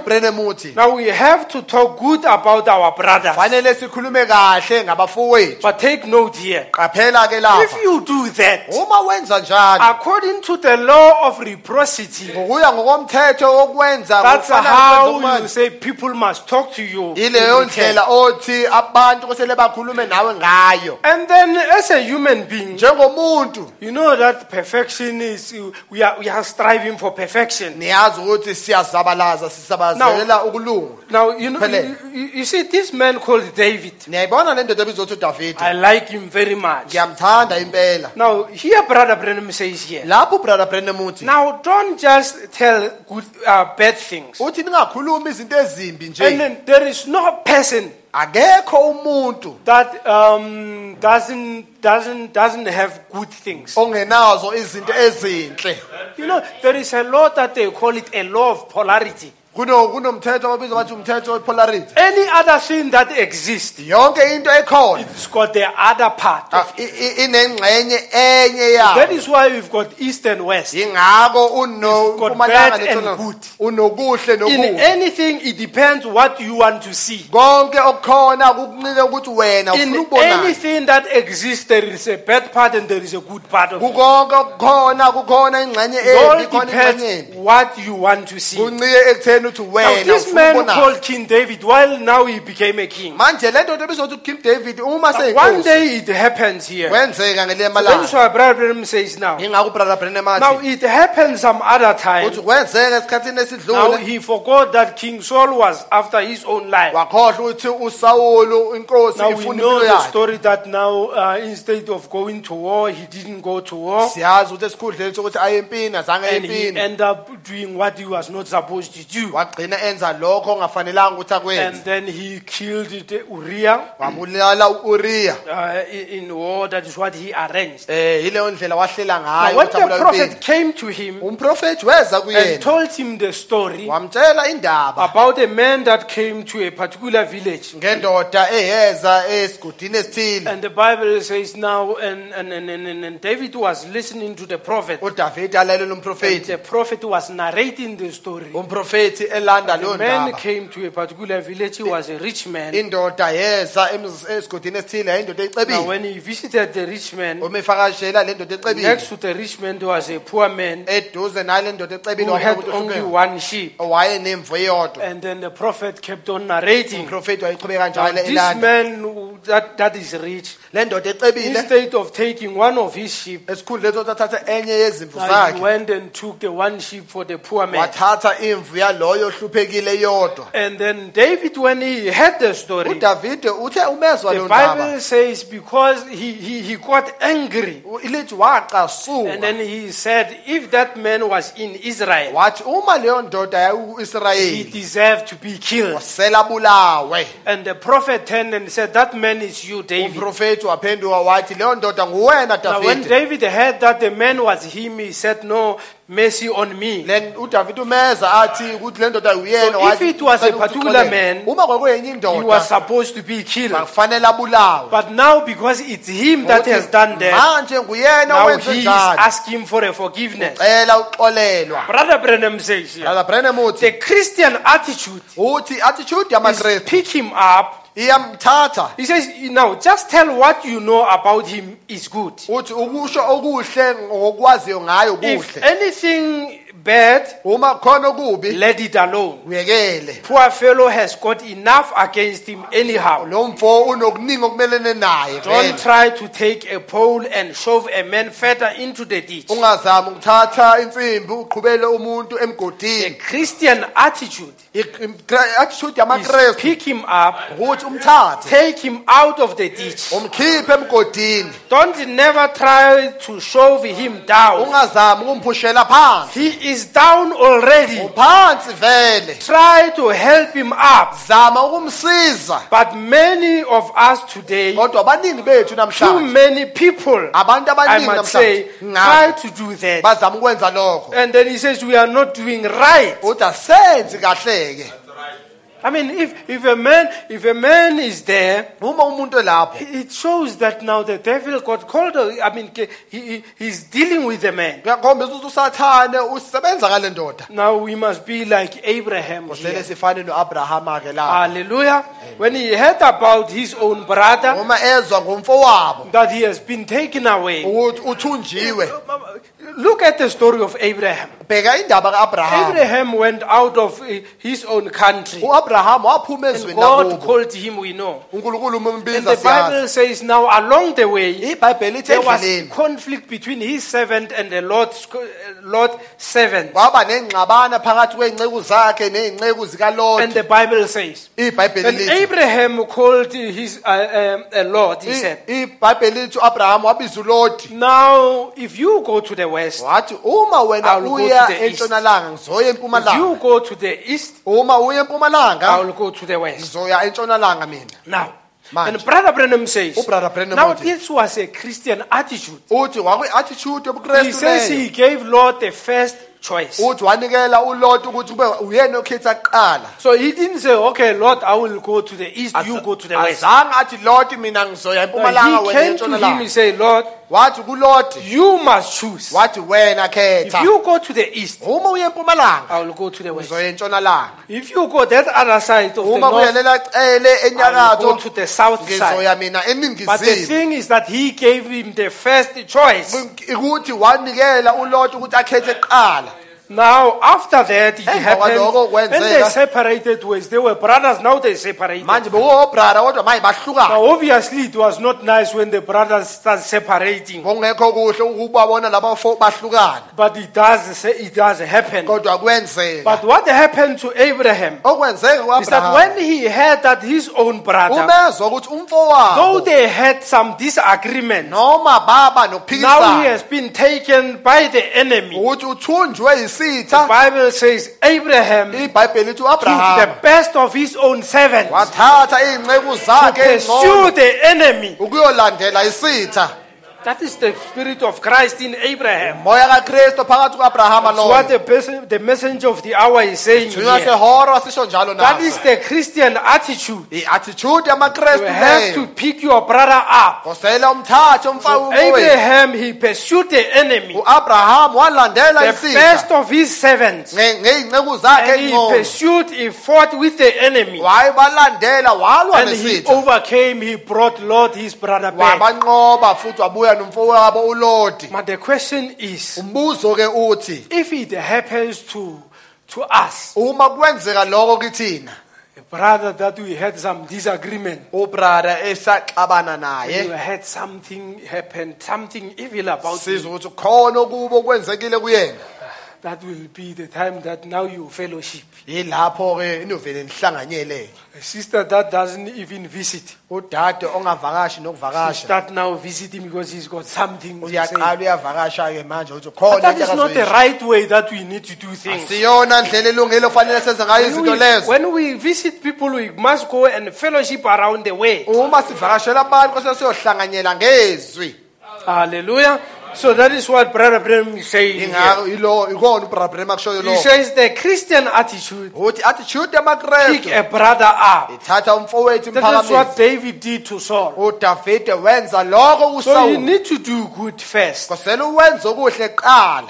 now we have to talk good about our brother. fanele sikhulume kahle ngabafowethu But take note here. If you do that, uma wenza njalo according to the law of reciprocity, ngokuya ngokomthetho wokwenza that's how you say people must talk to you. ileyo ndlela othi abantu kusele bakhulume nawe ngayo And then, as a human being, njengomuntu you know that perfection is, we are, we are striving for perfection. niyazi ukuthi siyazabalaza sisabazelela ukulunga Now, you know, Pele. you, you- see, this man called David, niyayibona le ndoda ebizothi udavide I like him very much. ngiyamthanda impela Now, here, Brother Branham says here, lapho ubrother brandon uthi now don't just tell good, uh, bad things. uthi ningakhulumi izinto ezimbi And then there is no person akekho umuntu that um, doesn't, doesn't, doesn't have good things. ongenazo izinto ezinhle You know, there is a law that they call it a law of polarity. Kuno kunomthetho ababizwa bathi umthetho wepolarity. Any other thing that exists, Yonke into ekhona it's got the other part. ah, i- i- inengxenye enye yayo. That is why we've got east and west. You've got bad and good. In anything, it depends what you want to see. Konke okukhona kukuncike ukuthi wena ufuna In anything that exists, there is a bad part and there is a good part of it. Kukonke okukhona kukhona ingxenye It all embi khona ingxenye depends what you want to see. Kuncike ekutheni ukuthi Now, wena this man called King David, while now he became a king, Manje le ndoda ebizwa ukuthi King David uma one seyinkosi day it happens here. kwenzeka ngele That is malanga. why Brother Branham says now. Ingakho brother Branham Now athi it happens some other time. uthi kwenzeka esikhathini Now esidlule he forgot that King Saul was after his own life. wakhohlwa ukuthi uSawulu inkosi Now we ifuna know impilo the yakhe. story that now uh, instead of going to war, he didn't go to war. Siyazi ukuthi esikhundleni sokuthi aye empini azange aye And he empini. ended up doing what he was not supposed to do. Wagcina enza lokho ongafanelanga ukuthi And akwenze. then he killed it- Uriah Wabulala uUriya. uh, in, in war. That is what he arranged. Eh yileyo ndlela wahlela Now, ngayo when ukuthi the abulale prophet came to him weza and kuyena. told him the story Wamtshela indaba about a man that came to a particular village. ngendoda esigodini esithile. And the Bible says now, and, and, and, and, and David was listening to the prophet. alalela And the prophet was narrating the story. Umprofeti elanda leyo man ndaba. came to a particular village. He was a rich man. Indoda yeza esigodini esithile indoda Now, ecebile. when he visited the rich man, Uma le ndoda ecebile. next to the rich man, there was a poor man Eduze nayo le ndoda ecebile who had only one sheep. eyodwa. And then the prophet kept on narrating. Umprofeti wayeqhubeka Now, njalo this elanda. man who- that, that is rich, Le ndoda ecebile instead of taking one of his sheep, athathe enye yezimvu now he zakhe went and took the one sheep for the poor man. wathatha imvu yaloyo ohluphekile yodwa. And then David, when he heard the story, uDavide uthe umezwa the ndaba. Bible says because he, he, he got angry. Ilithi And wacasuka. then he said, if that man was in Israel, Wathi uma leyo ndoda he deserved to be killed. And the prophet turned and said, that man is you, David. Umprofeti waphenduka wathi leyo ndoda nguwena Now when Davide. David heard that the man was him, he said, no, mercy on me. Then uDavide umeza athi ukuthi le ndoda uyena So if it was a "Cela ukuthi particular uxolele." man, uma kwakuyenye He indoda was supposed to be killed. abulawe. But now because it's him that has done that, manje nguyena now owenze he is njalo. asking for a forgiveness. Cela uxolelwa. Brother Branham says here, Brother Branham uthi the Christian attitude uthi attitude is yamakristu pick him up. Iyamthatha He says, now just tell what you know about him is good. uthi ukusho okuhle ngokwaziyo ngayo If kuhle anything khona let it alone. Poor fellow has got enough against him anyhow. lo mfo unokuningi okumelene naye Don't try to take a pole and shove a man further into the ditch. ungazami ukuthatha insimbi uqhubele umuntu The Christian attitude I- i- attitude is pick him up, take him out of the ditch. Don't never try to shove him down. He is down already. uphansi vele Try to help him up. zama ukumsiza But many of us today, kodwa abaningi bethu too many people, abantu I abaningi must say, namhlanje try to do that. bazama ukwenza lokho And then he says, We are not doing right. uthi asenzi kahleke I mean, if, if a man if a man is there, uma umuntu elapho it shows that now the devil got called. I mean, he, he, he's dealing with the man. kuyakhombisa ukuthi usathane usebenza ngale ndoda Now we must be like Abraham. here. sifane no-abrahama ke lapho Hallelujah. When he heard about his own brother uma ezwa ngomfowabo that he has been taken away, ukuthi uthunjiwe look at the story of Abraham. bheka indaba ka-abrahama Abraham went out of uh, his own country. waphuma And ezweni God lakubo called him, we know. unkulunkulu And umbiza the Bible says now along the way, ibhayibheli ithi there was endleleni conflict between his servant and the Lord's, Lord's servant. kwaba nengxabana phakathi kwey'nceku zakhe ney'nceku And zikalodi the Bible says, ibhayibheli and lithi Abraham called his uh, um, uh, Lord, he said, I- ibhayibheli lithi u-abrahama wabiza ulodi Now, if you go to the west, wathi uma wena I will go uya to the east. entshonalanga ngizoya if you empumalanga go to the east, uma uya I will go to the west. ngizoya entshonalanga mina Now, Manje. and Brother Branham says, ubrother Branham now uthi- this was a Christian attitude. uthi He yobuKrestu says leyo he gave Lord the first choice. uthi wanikela ulot ukuthi kube uyena okhetha kuqala So he didn't say, okay, Lord, I will go to the east, you go to the west. azange athi lot mina ngizoya No, empumalanga he wena came to him and entshonalanga said, Lord, wathi kuloti you must choose. wathi wena If khetha you go to the east, uma uye empumalanga I will go to the west. uzoya entshonalanga If you go that other side of the uma north, kuyelela cele I will go enyakatho to the south side. ngizoya mina But the eningizimu thing is that he gave him the first choice. ukuthi wanikela ulot ukuthi akhethe kuqala Now, after that, it happened, and they separated ways. They were brothers, now they separated. manje bekuwobrada kodwa manje bahlukana. Now, obviously, it was not nice when the brothers start separating, ngokungekho kuhle ukubabona laba fo bahlukana but it does, say it does happen. kodwa kwenzeka. But what happened to Abraham? Okwenzeka is that when he heard that his own brother, umezwa ukuthi though umfowabo they had some disagreement, noma baba now he nophikisana has been taken by the enemy. ukuthi uthunjwe The yisitha Bible says Abraham took ibhayibheli lithi the u-abrahama best of his own servants wathatha iy'nceku to zakhe pursue the enemy. ukuyolandela isitha That is the spirit of Christ in Abraham. moya kakristu phakathi kuka-abrahama That's what the, pers- the messenger of the hour is saying here. sehoro asisho njalo That is the Christian attitude. i-attitude You have to pick your brother up. umthathe umfawethu Abraham, he pursued the enemy, walandela the best of his servants. zakhe And he pursued, he fought with the enemy. wayebalandela walwa And he overcame, he brought Lot, his brother, back. wabanqoba futhi wabuya nomfowabo ulodi But the question is umbuzo ke uthi if it happens to, to us, uma kwenzeka lokho kithina? a brother that we had some disagreement, ubrada esaxabana you naye had something happen, something evil about sizwe you, ukuthi khona okubo okwenzekile kuyena that will be the time that now you fellowship. yilapho ke inovele nihlanganyele A sister that doesn't even visit, udade ongavakashi she nokuvakasha start now visiting because he's got something to say. uyaqala uyavakasha ke manje ukuthi But khona that into is not the right way that we need to do things. siyona ndlela elungile ofanele senze ngayo When izinto we, lezo when we visit people, we must go and fellowship around the way. uma sivakashela abantu kose siyohlanganyela ngezwi Hallelujah. So that is what Brother Branham is saying. here. Ingako ilo ikona ubrabrema kushoyo He lo says the Christian attitude uthi attitude pick a brother up. ithatha umfowethu That is what David did to Saul. Oh, udavide wenza lokho So you need to do good first. kosele uwenze okuhle kuqala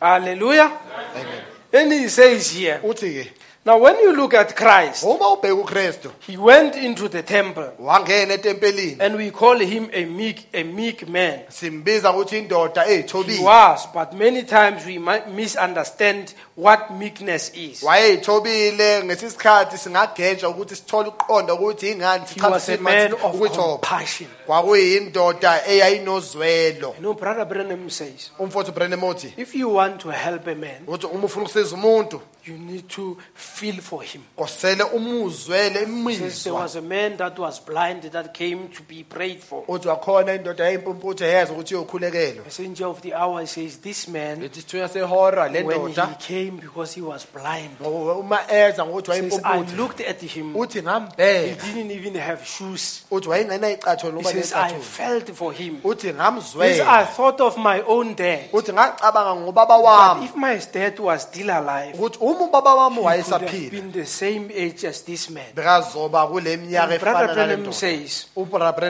Hallelujah. And he says here, uthi ke now when you look at Christ, uma ubheka ukristu he went into the temple wangena etempelini and we call him a meek, a meek man. simbiza ukuthi indoda He eyithobile was, but many times we might misunderstand what meekness is. wayeyithobile ngesisikhathi singagentsha ukuthi sithole ukuqonda ukuthi ingani He was a man of compassion. kwakuyindoda eyayinozwelo You know, Brother Branham says, umfowethu Branham uthi if you want to help a man, uthi uma ufuna ukusiza umuntu you need to feel for him. kosele umuzwele Says there imizwa was a man that was blind that came to be prayed for. uthi wakhona indoda yayimpumputhe yeza ukuthi iyokhulekelwa Messenger of the hour says this man, lithi sithunya sehora le when he ndoda came because he was blind, uma eza ngokuthi says I looked at him. uthi He ngambheka didn't even have shoes. uthi wayengenayicathulo He says I necathulo felt for him. uthi He says I ngamzwela thought of my own dad. uthi ngacabanga ngobaba But wami if my dad was still alive, ukuthi uma ubaba wami he could have wayesaphila been the same age as this man. bekazoba kule minyaka And Brother efana nale Branham ndoda says,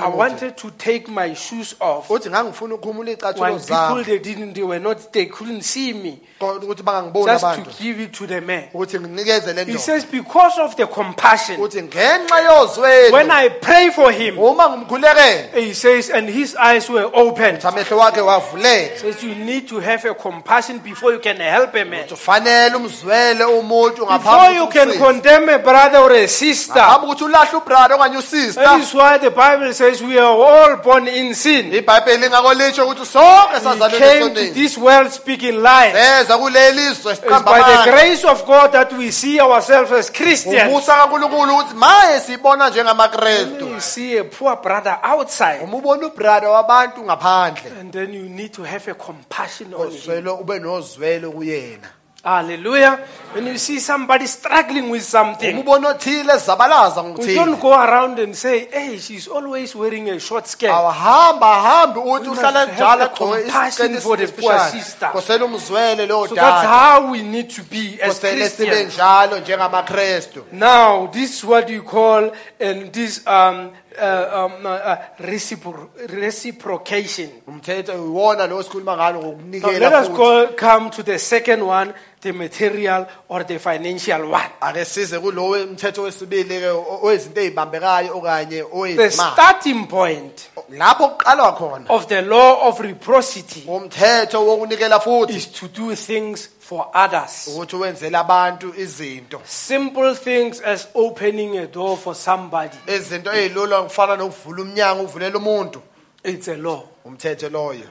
I wanted to take my shoes off uthi ngangifuna ukukhumula iy'cathulo while people zami they didn't they were not they couldn't see me kodwa ukuthi bangangiboni abantu to give it to the man. ukuthi nginikeze le He says because of the compassion uthi ngenxa yozwelo when I pray for him he says and his eyes were opened. uthi amehlo wakhe wavuleka Says you need to have a compassion before you can help a man. uthi ufanele umzwele umuntu Before you can condemn a brother or a sister. ngaphambi kokuthi ulahle ubrother okanye That is why the Bible says we are all born in sin. ibhayibheli ingako litsho ukuthi sonke We came to this world speaking lies. Seza kuleli zwe It's by the grace of God that we see ourselves as Christians. ubusa kankulunkulu ukuthi maye sibona njengamakrestu You see a poor brother outside, uma ubona ubrother wabantu ngaphandle. And then you need to have a compassion on him. uzwelo ube nozwelo kuyena Hallelujah. When you see somebody struggling with something, umubona othile ezabalaza we ngokuthile don't go around and say, hey, she's always wearing a short skirt. awahamba ahambe uthi We uhlala must njalo have the compassion for the poor sister. kosele umzwele lowo So that's dada how we need to be as kosele sibe Christians. njalo njengamakrestu Now, this is what you call and this um, uh, um, uh, uh, recipro- reciprocation. umthetho iwona lo sikhuluma ngalo Now, ngokunikela let us futhi go, come to the second one, the material or the financial one. ake size kulo umthetho wesibili ke o- owezinto ezibambekayo okanye The owezimali starting point lapho kuqalwa khona of the law of reciprocity umthetho wokunikela futhi is to do things for others. ukuthi wenzele abantu izinto Simple things as opening a door for somebody. izinto ezilula kufana nokuvula umnyango uvulela umuntu It's a law. umthetho loyo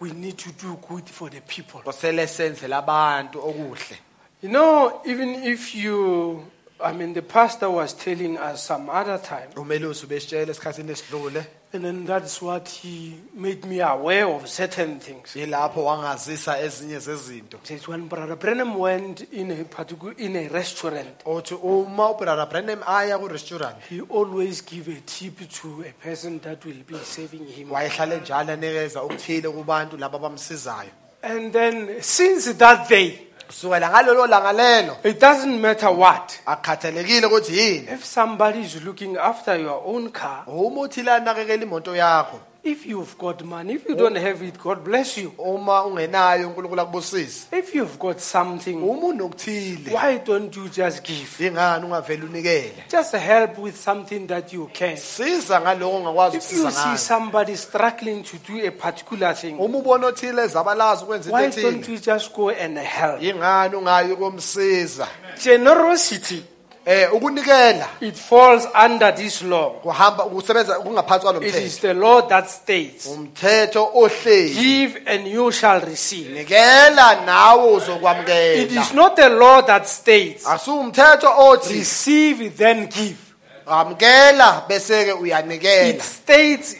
We need to do good for the people. kosele senzele abantu okuhle You know, even if you, I mean, the pastor was telling us some other time, umelusi ubesitshela esikhathini esidlule and then that's what he made me aware of certain things. yilapho wangazisa ezinye zezinto Says when Brother Branham went in a particular in a restaurant, uthi uma ubrother branham aya ku-restaurant he always give a tip to a person that will be serving him. wayehlale njalo anikeza okuthile kubantu laba abamsizayo And then since that day, kusukela ngalolo langa lelo it doesn't matter what. akukhathalekile ukuthi yini If somebody is looking after your own car, uma uthi la imoto yakho if you've got money, if you don't oh. have it, God bless you. uma ungenayo unkulunkulu akubusise If you've got something, uma unokuthile why don't you just give? ingani ungavele unikele Just help with something that you can. siza ngaloko ongakwazi If you ukusiza see ngayo somebody struggling to do a particular thing, uma ubona othile ezabalazi ukwenza why into don't ethile you just go and help? ingani ungayi ukomsiza Generosity, eh ukunikela. It falls under this law. kuhamba kusebenza kungaphansi kwalo It is the law that states, umthetho ohleli. Give and you shall receive. nikela nawe It uzokwamukela is not the law that states, asuwumthetho othi receive then give. amukela bese ke It uyanikela states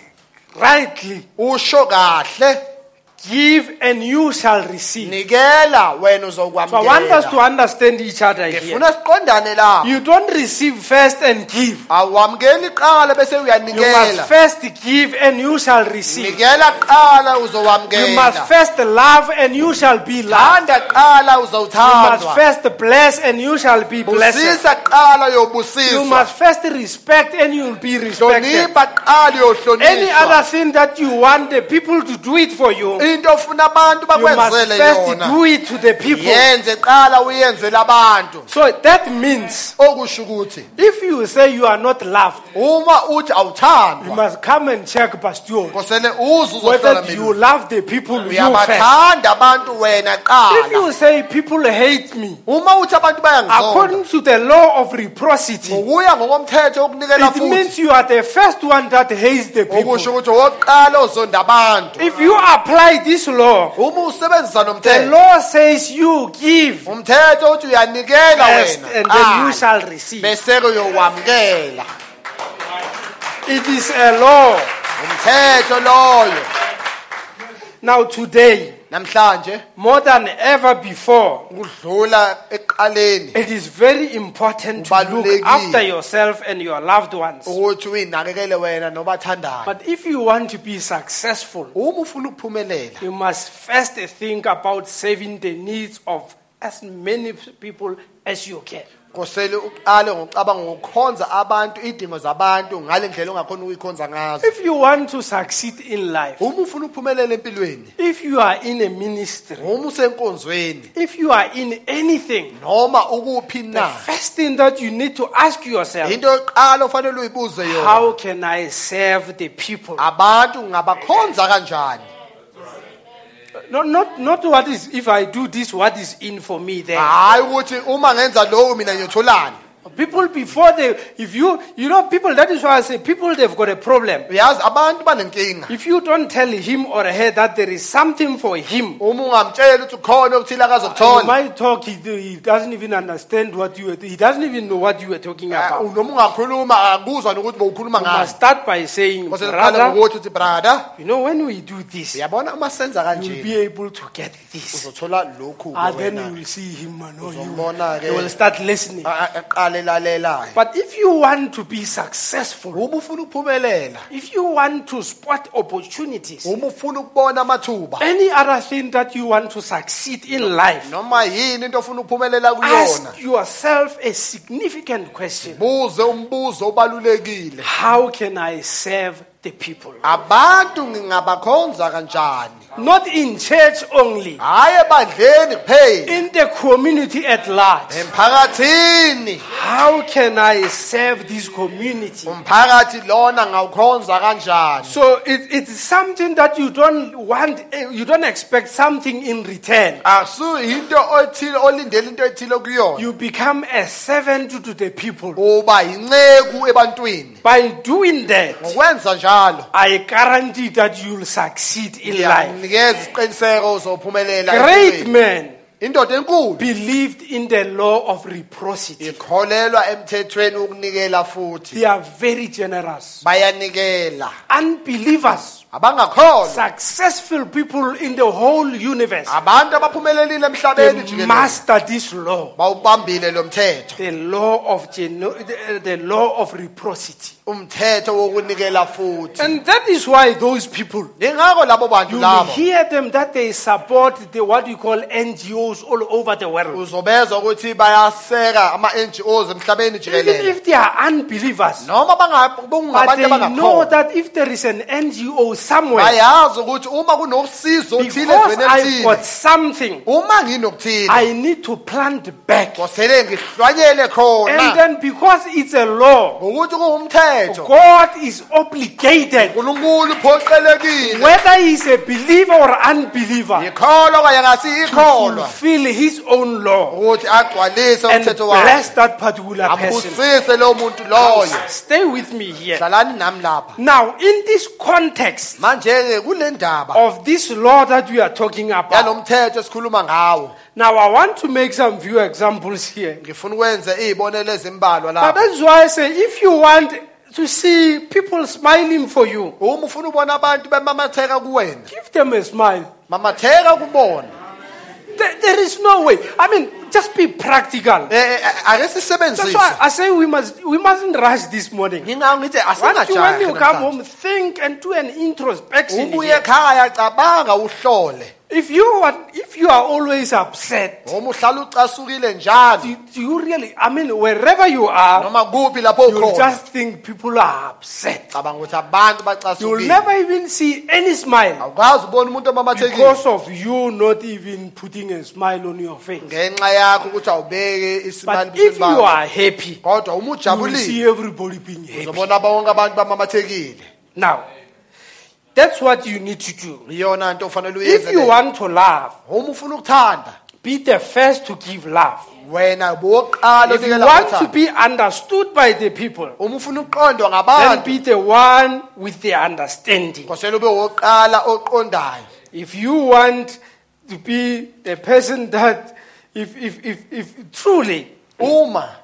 rightly, usho kahle. Give and you shall receive. nikela wena So I want us to understand each other here. ngifuna siqondane la You don't receive first and give. awamukeli qala bese You must first give and you shall receive. nikela qala You must first love and you shall be loved. thanda qala You must uzowuthandwa first bless and you shall be blessed. busisa qala You must first respect and you will be respected. hlonipha qala Any other thing that you want the people to do it for you, into ofuna abantu bakwenzele yona. do it to the people. yenze qala uyenzele abantu So that means okusho ukuthi if you say you are not loved, uma uthi you must come and check, Pastor, kosele uze uzohlola whether you love the people you uyabathanda abantu wena If you say people hate me, uma uthi abantu according to the law of reciprocity, ngokuya ngokomthetho it means you are the first one that hates the people. okusho ukuthi wokuqala ozonda abantu. If you apply this law, the nomthetho. Law says you give umthetho uthi uyanikela first and then you shall receive. It is a law. umthetho loyo. Now, today, namhlanje more than ever before, kudlula ekuqaleni it is very important to look Kubalulekile. after yourself and your loved ones. ukuthi uyinakekele wena nobathandayo But if you want to be successful, uma ufuna ukuphumelela you must first think about saving the needs of as many people as you can. Uqale ngokucabanga ngokukhonza abantu idingo zabantu ngale ndlela ongakhona ukuyikhonza ngazo If you want to succeed in life, uma ufuna ukuphumelela empilweni if you are in a ministry, uma usenkonzweni if you are in anything, noma ukuphi the na first thing that you need to ask yourself, into yokuqala ofanele uyibuze yona how can I serve the people? abantu ngabakhonza kanjani Not, not, not what is, if I do this, what is in for me ngiyotholani People before they, if you, you know, people, that is why I say people, they've got a problem. uyazi abantu banenkinga If you don't tell him or her that there is something for him, uma ungamtshela ukuthi ukhona okuthile you akazokuthola might talk, he, he doesn't even understand what you were, he doesn't even know what you were talking Ah, about. noma ungakhuluma akuzwa nokuthi bowukhuluma You must start by saying, brother, ngokuthi uthi brother you know, when we do this, uyabona uma senza you'll kanje be able to get this. uzothola lokhu And then you will see him and know oh, you. Uzombona-ke. You will start listening. Ah, ah, a- a- aqale But if you want to be successful, uma ufuna ukuphumelela. if you want to spot opportunities, uma ufuna ukubona amathuba. any other thing that you want to succeed in life, noma yini into ofuna ukuphumelela kuyona? ask yourself a significant question. Buze umbuzo obalulekile. How can I serve the people? abantu ngingabakhonza kanjani Not in church only, hayi ebandleni kuphela in the community at large. emphakathini How can I serve this community? umphakathi lona ngawukhonza kanjani So it, it's something that you don't want, eh, you don't expect something in return. akusu into othile olindele into ethile kuyona You become a servant to the people. uba yinceku ebantwini By doing that, ngokwenza njalo I guarantee that you'll succeed in life. Ngiyanikeza isiqiniseko uzophumelela Great empilweni. men indoda enkulu believed in the law of reciprocity. ikholelwa emthethweni wokunikela futhi They are very generous. bayanikela Unbelievers, abangakholwa successful people in the whole universe, abantu abaphumelelile emhlabeni they master this law. bawubambile lo mthetho The law of geno- the, the law of reciprocity. umthetho wokunikela futhi And that is why those people labo bantu You will hear them that they support the what we call NGOs all over the world. uzobezwa ukuthi bayaseka ama-ngos emhlabeni Even if they are unbelievers. noma But they know that if there is an NGO somewhere, bayazi ukuthi uma kunosizo othile because I've got something, uma nginokuthile I need to plant back. kosele ngihlwanyele And khona then because it's a law, ngokuthi kuwumthetho. God is obligated, unkulunkulu uphoqelekile. Whether he's a believer or unbeliever, ikholwa kanye to ngasiyikholwa fulfill his own law ukuthi agcwalise and umthetho wakhe. bless that particular person. ambusise lowo muntu loyo. Stay with me here. hlalani nami lapha. Now, in this context manje-ke kule ndaba of this law that we are talking yalo about, mthetho esikhuluma ngawo. Now I want to make some few examples here. ngifuna ukwenza iy'bonelo ezimbalwa But lapha that's why I say if you want to see people smiling for you, uma ufuna ukubona abantu bemamatheka kuwena. give them a smile. mamatheka kubona There, there is no way. I mean, just be practical. Eh, eh, ake That's why I say we must we mustn't rush this morning. Once you, when you come home, think and do an introspection. here. Ekhaya cabanga uhlole If you are if you are always upset, uma uhlala ucasukile njalo do, do you really? I mean, wherever you are, noma kuphi lapho you ukhona just think people are upset. cabanga ukuthi abantu You will bacasukile never even see any smile awukwazi ukubona umuntu omamathekile because of you not even putting a smile on your face. ngenxa yakho ukuthi awubeke But if you are happy, kodwa uma you will ujabulile see everybody being happy. uzobona bonke abantu bamamathekile Now, that's what you need to do. iyona nto ofanele If you want to love, uma ufuna ukuthanda be the first to give love. wena bowokuqala If you want to be understood by the people, uma ufuna ukuqondwa then ngabantu be the one with the understanding. kosele ube wokuqala oqondayo If you want to be the person that, if, if, if, if truly, uma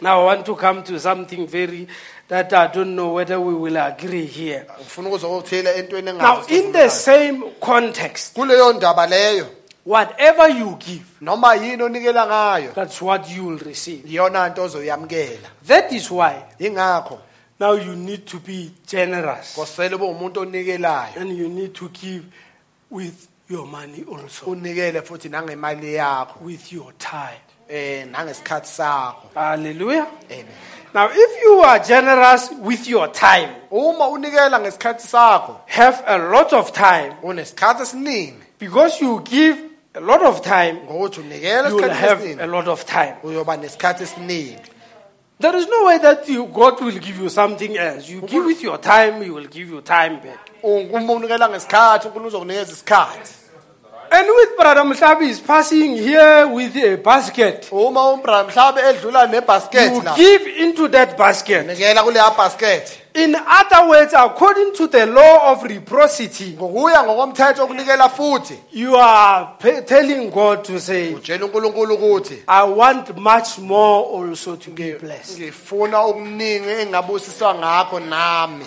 now I want to come to something very that I don't know whether we will agree here. ufuna ukuzokuthile entweni Now, in the same context, kuleyo ndaba leyo whatever you give, noma yini onikela ngayo that's what you will receive. iyona nto ozoyamukela That is why ingakho now you need to be generous kosele ube umuntu onikelayo and you need to give with your money also, unikele futhi nangemali yakho with your time. eh sakho Hallelujah. amen Now, if you are generous with your time, uma unikela ngesikhathi sakho have a lot of time, unesikhathi esiningi because you give a lot of time, ngokuthi unikela you will isikhathi have a esiningi lot of time. uyoba nesikhathi esiningi There is no way that you, God will give you something else. You give with your time, He will give you time back. uma unikela ngesikhathi unkulunkulu uzokunikeza isikhathi And with Brother Mhlabi is passing here with a basket. uma umbra mhlawumbe edlula nebasket You la give into that basket. nikela kuleya basket In other words, according to the law of reciprocity, ngokuya ngokomthetho okunikela futhi you are telling God to say, utshela unkulunkulu ukuthi I want much more also to be blessed. ngifuna okuningi engingabusiswa ngakho nami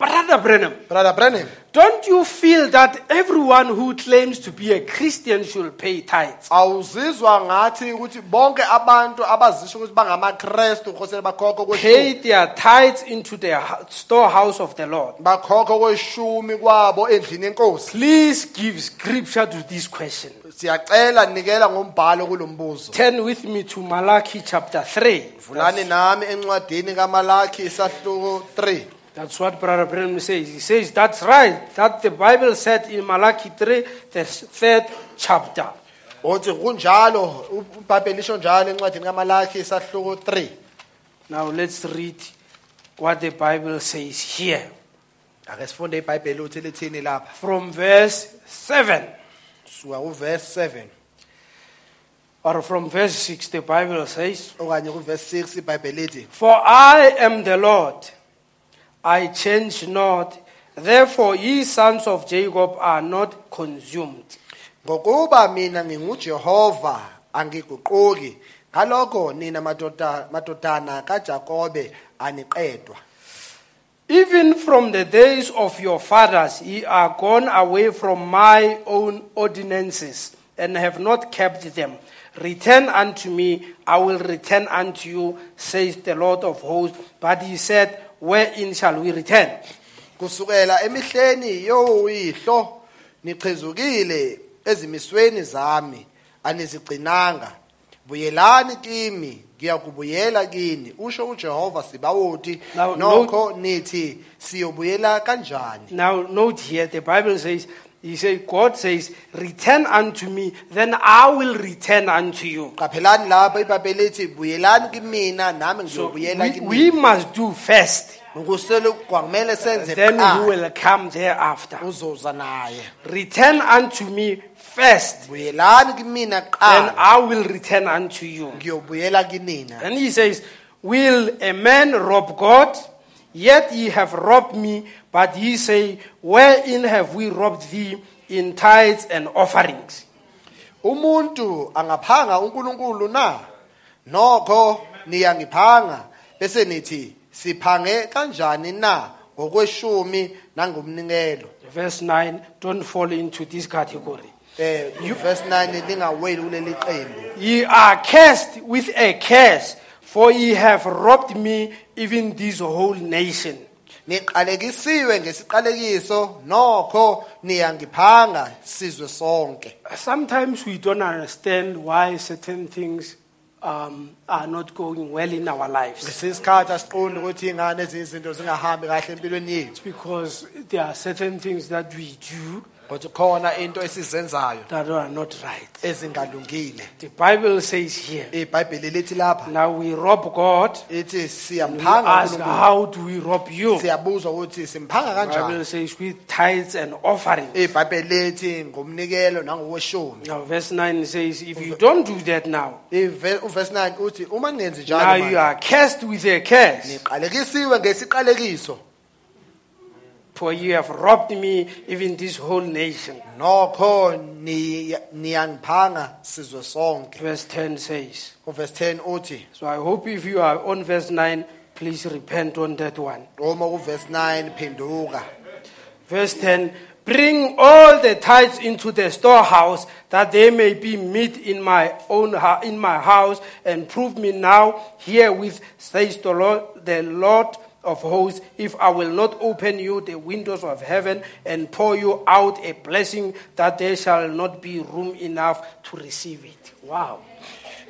Now, hallelujah. In the message, God being misunderstood. emlayezweni god being misunderstood Question 146 there. Ask Brother Branham this question. babuza ubrother Branham Brother Brenham, Branham don't you feel that everyone who claims to be a Christian should pay tithes? awuzizwa ngathi ukuthi bonke abantu abazisho ukuthi bangamakrestu kosele bakhokhe kweshumi Pay their tithes into the storehouse of the Lord. bakhokhe kweshumi kwabo endlini yenkosi Please give scripture to this question. siyacela nikela ngombhalo kulombuzo Turn with me to Malachi chapter 3. vulani nami encwadini kamalaki isahluko 3 That's what Brother Branham says. He says that's right. That the Bible said in Malachi 3, the third chapter. uthi kunjalo ubhayibheli lisho njalo encwadini kamalaki isahluko 3 Now let's read what the Bible says here. ake sifunde ibhayibheli uthi lithini lapha From verse 7 suka kuverse 7 or from verse 6, the Bible says, okanye kuverse 6 ibhayibheli lithi For I am the Lord, I change not. Therefore, ye sons of Jacob are not consumed. ngokuba mina ngingujehova angiguquki ngalokho nina madoda- madodana kajakobe aniqedwa Even from the days of your fathers, ye are gone away from my own ordinances and have not kept them. Return unto me, I will return unto you, says the Lord of hosts. But he said, Wherein shall we return? kusukela emihleni yowihlo nichezukile ezimisweni zami. Anizigcinanga. Buyelani kimi ngiyakubuyela kini. Usho ujehova sibawoti nokho nithi siyobuyela kanjani? Now, note here, the Bible says, he says, God says, Return unto me, then I will return unto you. qaphelani lapha ibhayibheli lithi buyelani kimina nami So ngiyobuyela we, must do first, ukusele kwamele senze then kuqala. you will come thereafter. uzoza naye Return unto me first, buyelani kimina then kuqala I will return unto you. ngiyobuyela kinina And he says, Will a man rob God? Yet ye have robbed me, but ye say, Wherein have we robbed thee? In tithes and offerings. umuntu angaphanga uNkulunkulu na nokho niyangiphanga bese nithi siphange kanjani na ngokweshumi nangomnikelo Verse 9, don't fall into this category. eh verse 9 lingaweli kuleli qembu Ye are cursed with a curse, for ye have robbed me, even this whole nation. niqalekisiwe ngesiqalekiso nokho niyangiphanga sizwe sonke Sometimes we don't understand why certain things um, are not going well in our lives. ngesisikhathi asiqondi ukuthi ingane ezinye izinto zingahambi kahle empilweni yethu Because there are certain things that we do kodwa khona into esizenzayo that are not right. ezingalungile The Bible says here, ibhayibheli lithi lapha now we rob God. ithi siyamphanga ask, uNkulunkulu how do we rob you? Siyabuzwa ukuthi simphanga kanjani Bible says with tithes and offerings. ibhayibheli lithi ngomnikelo nangokweshumi Now, verse 9 says, if you don't do that now, uverse 9 uthi uma ningenzi now you are cursed with a curse. niqalekisiwe ngesiqalekiso For you have robbed me, even this whole nation. nokho ni- niyangiphanga sizwe sonke Verse 10 says. Oh, uverse 10 uthi So I hope if you are on verse 9, please repent on that one. kuverse 9 phenduka Verse 10 Bring all the tithes into the storehouse, that they may be meat in my own hou- in my house, and prove me now herewith, says the Lord, the Lord of hosts, if I will not open you the windows of heaven and pour you out a blessing, that there shall not be room enough to receive it. Wow.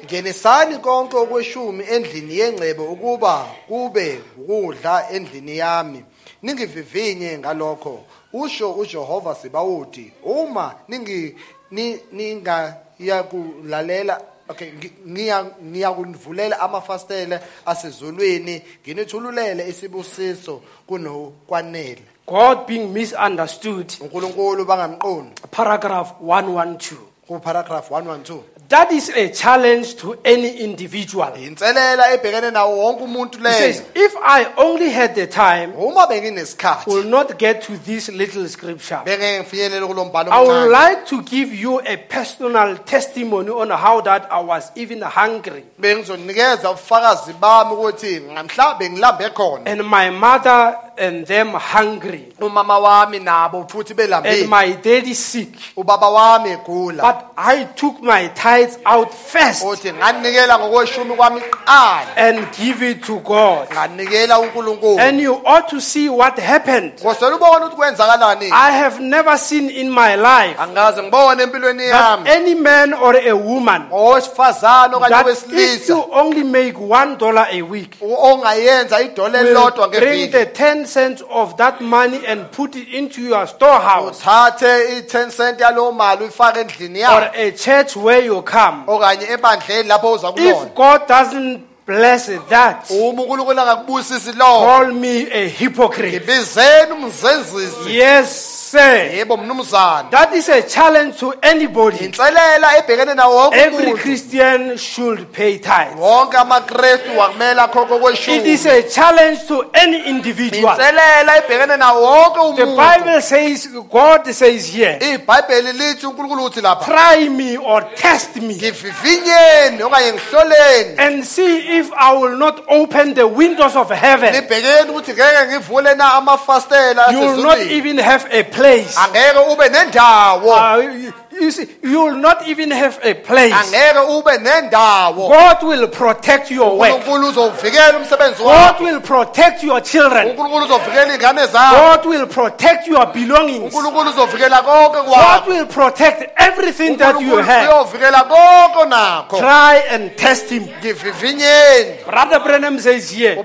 ngenisani konke okweshumi endlini yengcebo ukuba kube ukudla endlini yami ningivivinye ngalokho usho uJehova Sibawudi uma ningi ni- ningayakulalela okay ngi- ngiya ngiyakunivulela amafastele asezulwini nginithululele isibusiso kunokwanele God being misunderstood. uNkulunkulu bangamqondi Paragraph 112. ku paragraph 112 That is a challenge to any individual. inselela ebhekene nawo wonke umuntu He says, if I only had the time, uma benginesikhathi will not get to this little scripture. bengeke kulo mbhalo I would omncane like to give you a personal testimony on how that I was even hungry. bengizonikeza ubufakazi bami ukuthi mhlawumbe ngilambe khona And my mother and them hungry. umama wami nabo futhi And my daddy sick. ubaba wami egula But I took my tithes out first uthi nganikela ngokweshumi kwami kuqala and give it to God. nganikela uNkulunkulu And you ought to see what happened. ngosela ubona ukuthi kwenzakalani I have never seen in my life angikaze ngibone empilweni that yami any man or a woman okanye that if owesilisa you only make one dollar a week ongayenza idole will elilodwa bring the 10 cents of that money and put it into your storehouse. Uthathe i-10 cent yalowo mali uyifake endlini or yakho a church where you come. okanye ebandleni lapho uza kubona If God doesn't bless that, uma unkulunkulu angakubusisi lokho call me a hypocrite. ngibizeni umzenzisi. Yes, sir. yebo mnumzana That is a challenge to anybody. inselela ebhekene nawo wonke Every Christian should pay tithes. wonke amakrestu wakumele akhokhe It is a challenge to any individual. inselela ebhekene nawo wonke The Bible says, God says here, ibhayibheli lithi unkulunkulu uthi lapha try me or test me ngivivinyeni okanye ngihloleni and see if I will not open the windows of heaven. nibhekeni ukuthi ngeke ngivule na amafastela You will not even have a place. angeke ube nendawo uh, you- see, you will not even have a place. angeke ube nendawo God will protect your work. unkulunkulu uzovikela umsebenzi God wakho will protect your children. unkulunkulu uzovikela iy'ngane zakho God will protect your belongings. unkulunkulu uzovikela konke God kwakho will protect everything that you have. uyovikela konke nakho Try and test Him. ngivivinyeni Brother Branham says here, oh,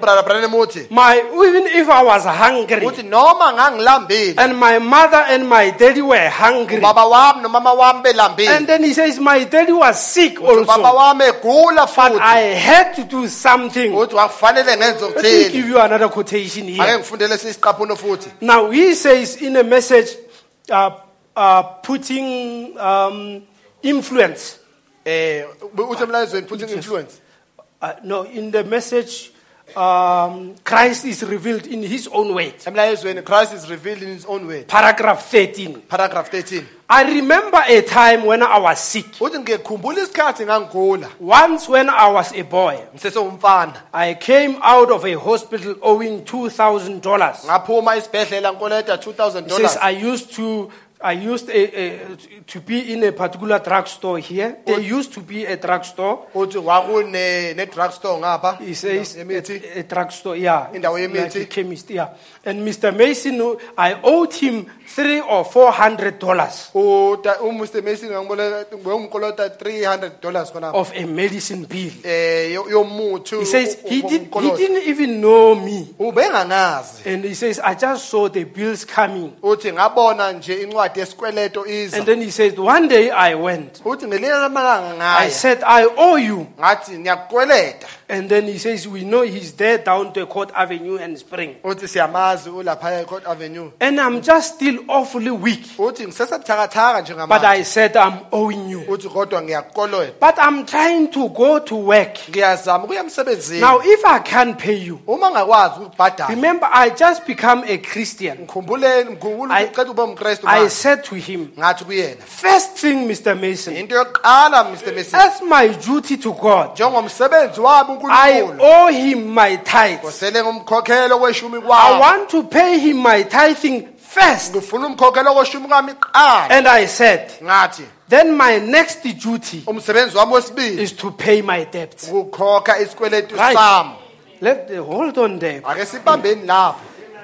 uthi my even if I was hungry uthi noma ngangilambile and my mother and my daddy were hungry, ubaba wami nomama and then he says my daddy was sick also, but futhi. I had to do something. uthi wakufanele ngenze Let me give you another quotation ake here. ngifundele sisiqaphuno futhi. Now he says in a message, uh, uh, putting um, influence. eh uthi emlayezweni putting influence. Uh, no, in the message, um, Christ is revealed in his own way. emlayezweni Christ is revealed in his own way Paragraph 13. paragraph 13 I remember a time when I was sick. uthi ngikhumbula isikhathi ngangigula Once when I was a boy, ngisesewumfana I came out of a hospital owing $2,000. ngaphuma isibhedlela nkoleta 2000 He says, dollars I used to, I used a, a, to be in a particular drugstore here. There used to be a drugstore. uthi kwakune ne drugstore ngapha He says, a, a drugstore, yeah. Indawo Like yemithi. a chemist, yeah. And Mr. Mason, I owed him three or four hundred dollars uta uMr Mason ngomkolota 300 dollars khona of a medicine bill. eh yo- yomuthi He says he, did, he didn't even know me. ubengangazi And he says, I just saw the bills coming. uthi ngabona nje incwadi yesikweleto iza And then he said, one day I went. uthi ngelinye lamalanga I said, I owe you. ngathi And then he says, we know he's there down to Court Avenue and Spring. uthi siyamazi ulapha eCourt Avenue And I'm just still awfully weak. uthi ngisesebuthakathaka But njengamanje I said, I'm owing you. uthi kodwa ngiyakukolota But I'm trying to go to work. ngiyazama ukuya emsebenzini Now, if I can't pay you, uma ngakwazi ukubhadala remember, I just become a Christian. ngikhumbuleni I- ukuthi uceda ube umkristu I manje. said to him, ngathi kuyena first thing, Mr. Mason, into yokuqala Mr Mason as my duty to God, njengomsebenzi I owe him my tithes. ngosele ngumkhokhelo kweshumi I kwami want to pay him my tithing first. ngifuna umkhokhelo kweshumi kwami kuqala And I said, ngathi then my next duty umsebenzi wami wesibili is to pay my debts. ukukhokha isikweletu Right. sami Let hold on there. ake sibambeni lapho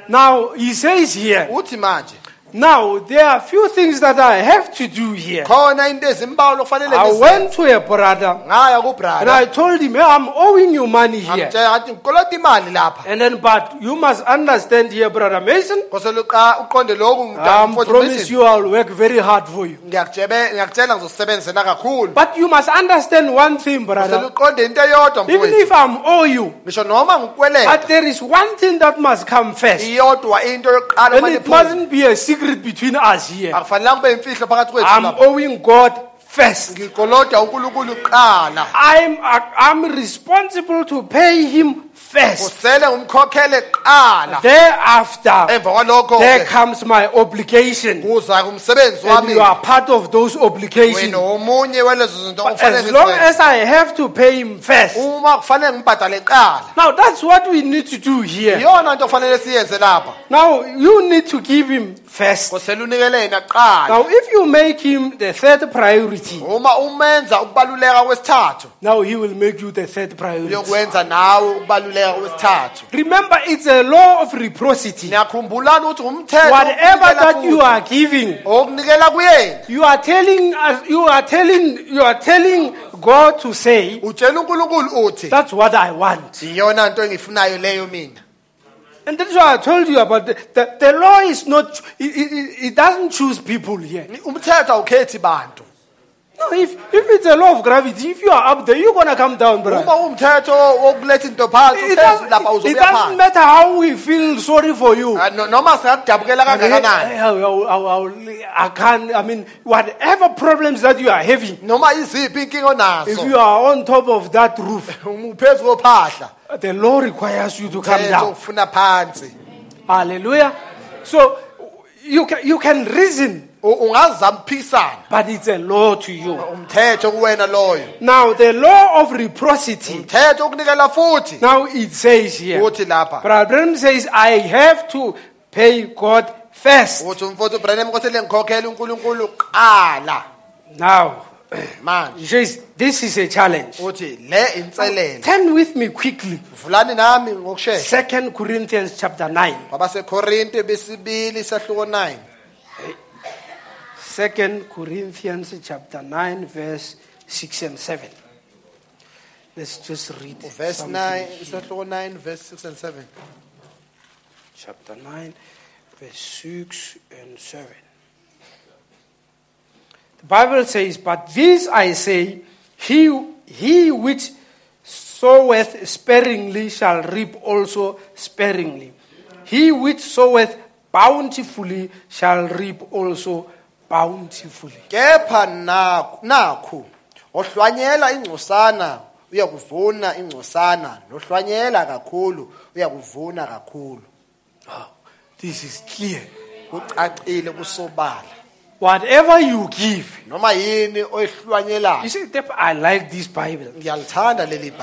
Now he says here, uthi manje Now, there are a few things that I have to do here. khona into ezimbalwa okufanele I ngizenze. went to a brother ngaya and kubrada I told him, "Hey, I'm owing you money here. ngamtshela ngathi ngikolota imali lapha And then, but you must understand here, Brother Mason, kosele uqa- uqonde lokhu I mfowethu promise Mason. you I'll work very hard for you. ngiyakutshebe- ngiyakutshela ngizosebenzela kakhulu But you must understand one thing, kosele brother. uqonde into eyodwa Even mfowethu if I'm owe you, ngisho noma ngikweleta but there is one thing that must come first. iyodwa into yokuqala And it mustn't be a secret between us here. akufanelanga kube imfihlo phakathi kwethu I'm lapha. owing God first. ngikoloda unkulunkulu kuqala I'm, I'm responsible to pay him first. usele ngumkhokhele kuqala Thereafter, there comes my obligation. And you are part of those obligations. wena omunye walezo zinto But as long as I have to pay him first. uma kufanele ngibhadale kuqala Now that's what we need to do here. iyona nto kufanele siyenze lapha Now you need to give him first. kosele unikele yena kuqala Now if you make him the third priority, uma umenza ukubaluleka kwesithathu now he will make you the third priority. Uyokwenza nawe ukubaluleka kwesithathu Remember, it's a law of reciprocity. niyakhumbulana ukuthi umthetho Whatever that you are giving, you are telling us, you are telling, you are telling God to say, utshela unkulunkulu uthi that's what I want. iyona nto engiyifunayo leyo And that's why I told you about the, the, the law is not, it, it, it doesn't choose people here. Umthetho awukhethi bantu No, if, if it's a law of gravity, if you are up there, you're going to come down, brother. uma uwumthetho wokuletha phansi It uphezulu doesn't, it uzobuya doesn't phansi matter how we feel sorry for you. Ah, no- noma singakudabukela But, kangakanani I, I, I, I can't, I mean, whatever problems that you are having, noma iziphi inkinga if onazo you are on top of that roof, uphezu kophahla the law requires you to come down. ufuna phansi Hallelujah. So you can, you can reason, But it's a law to you. umthetho kuwena loyo. Now, the law of reciprocity, umthetho ukunikela futhi. Now it says here, uthi lapha. Brother Branham says, I have to pay God first. uthi umfowethu ubranham kosele ngikhokhele unkulunkulu kuqala. Now, he says, this is a challenge. uthi le inselele. Turn with me quickly. vulani nami ngokushesha. Second Corinthians chapter 9. kwabasekorinte besibili sahluko 9 Second Corinthians chapter 9, verse 6 and 7. Let's just read oh, verse something 9 here. sahluko 9 verse 6 and 7 Chapter 9, verse 6 and 7. The Bible says, But this I say, he, he which soweth sparingly shall reap also sparingly. He which soweth bountifully shall reap also bountifully. kepha nakhu ohlwanyela ingcosana uyakuvuna ingcosana nohlwanyela kakhulu uyakuvuna kakhulu Oh, this is clear. kucacile kusobala Whatever you give, noma yini you see, I like this Bible. ngiyalithanda leli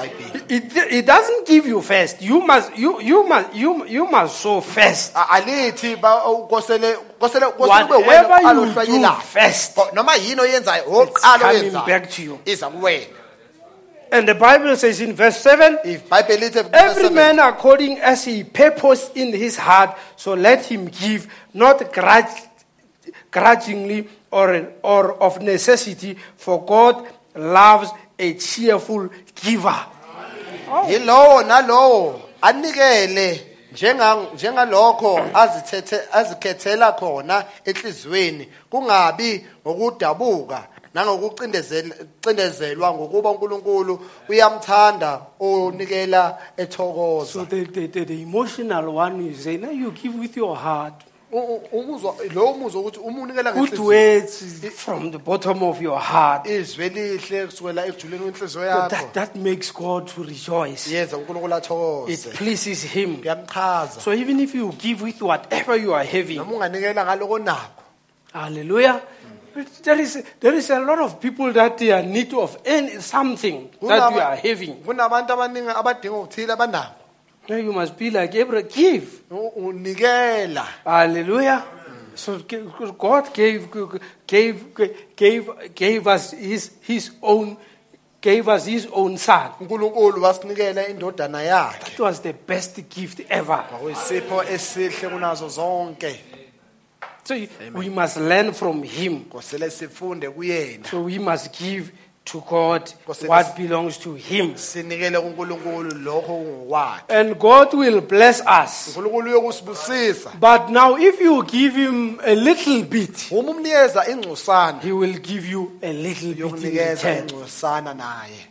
It, it doesn't give you first. You must you you must you you must sow first. A- alithi ba- kosele kosele kosele kube wena Whatever you do first, Ko- noma yini oyenzayo it's oqala coming oyenzayo back to you. iza kuwena And the Bible says in verse seven, if bhayibheli lithi every man according as he purpose in his heart, so let him give, not grudge, grudgingly or or of necessity, for God loves a cheerful giver. yilowo nalowo anikele njenga- njengalokho azithethe azikhethela khona enhliziyweni kungabi ngokudabuka nangokucindezelwa ngokuba uNkulunkulu uyamthanda onikela So ethokoza the, the, the, the emotional one is saying, you give with your heart. U- u- umuzwa lo muzwa ukuthi uma unikela Good words from the bottom of your heart. izwi elihle kusukela ekujuleni kwenhliziyo So yakho that, that makes God to rejoice. yenza uNkulunkulu It pleases Him. kuyamchaza So even if you give with whatever you are having, noma unganikela ngaloko nakho hallelujah, there is, there is a lot of people that they are need of any, something that you are having. kunabantu abaningi abadinga ukuthile abanako Now you must be like Abraham, give. U- unikela Hallelujah. So God gave, gave, gave, gave us his, his own, gave us his own son. uNkulunkulu wasinikela indodana yakhe It was the best gift ever. kwakuyisipho esihle kunazo zonke So you- we must learn from him. kosele sifunde kuyena So we must give to God what belongs to him. sinikele kunkulunkulu lokho kungokwakhe And God will bless us. unkulunkulu uyokusibusisa But now, if you give him a little bit, uma umnikeza ingcosana he will give you a little bit in yokunikeza return. ingcosana naye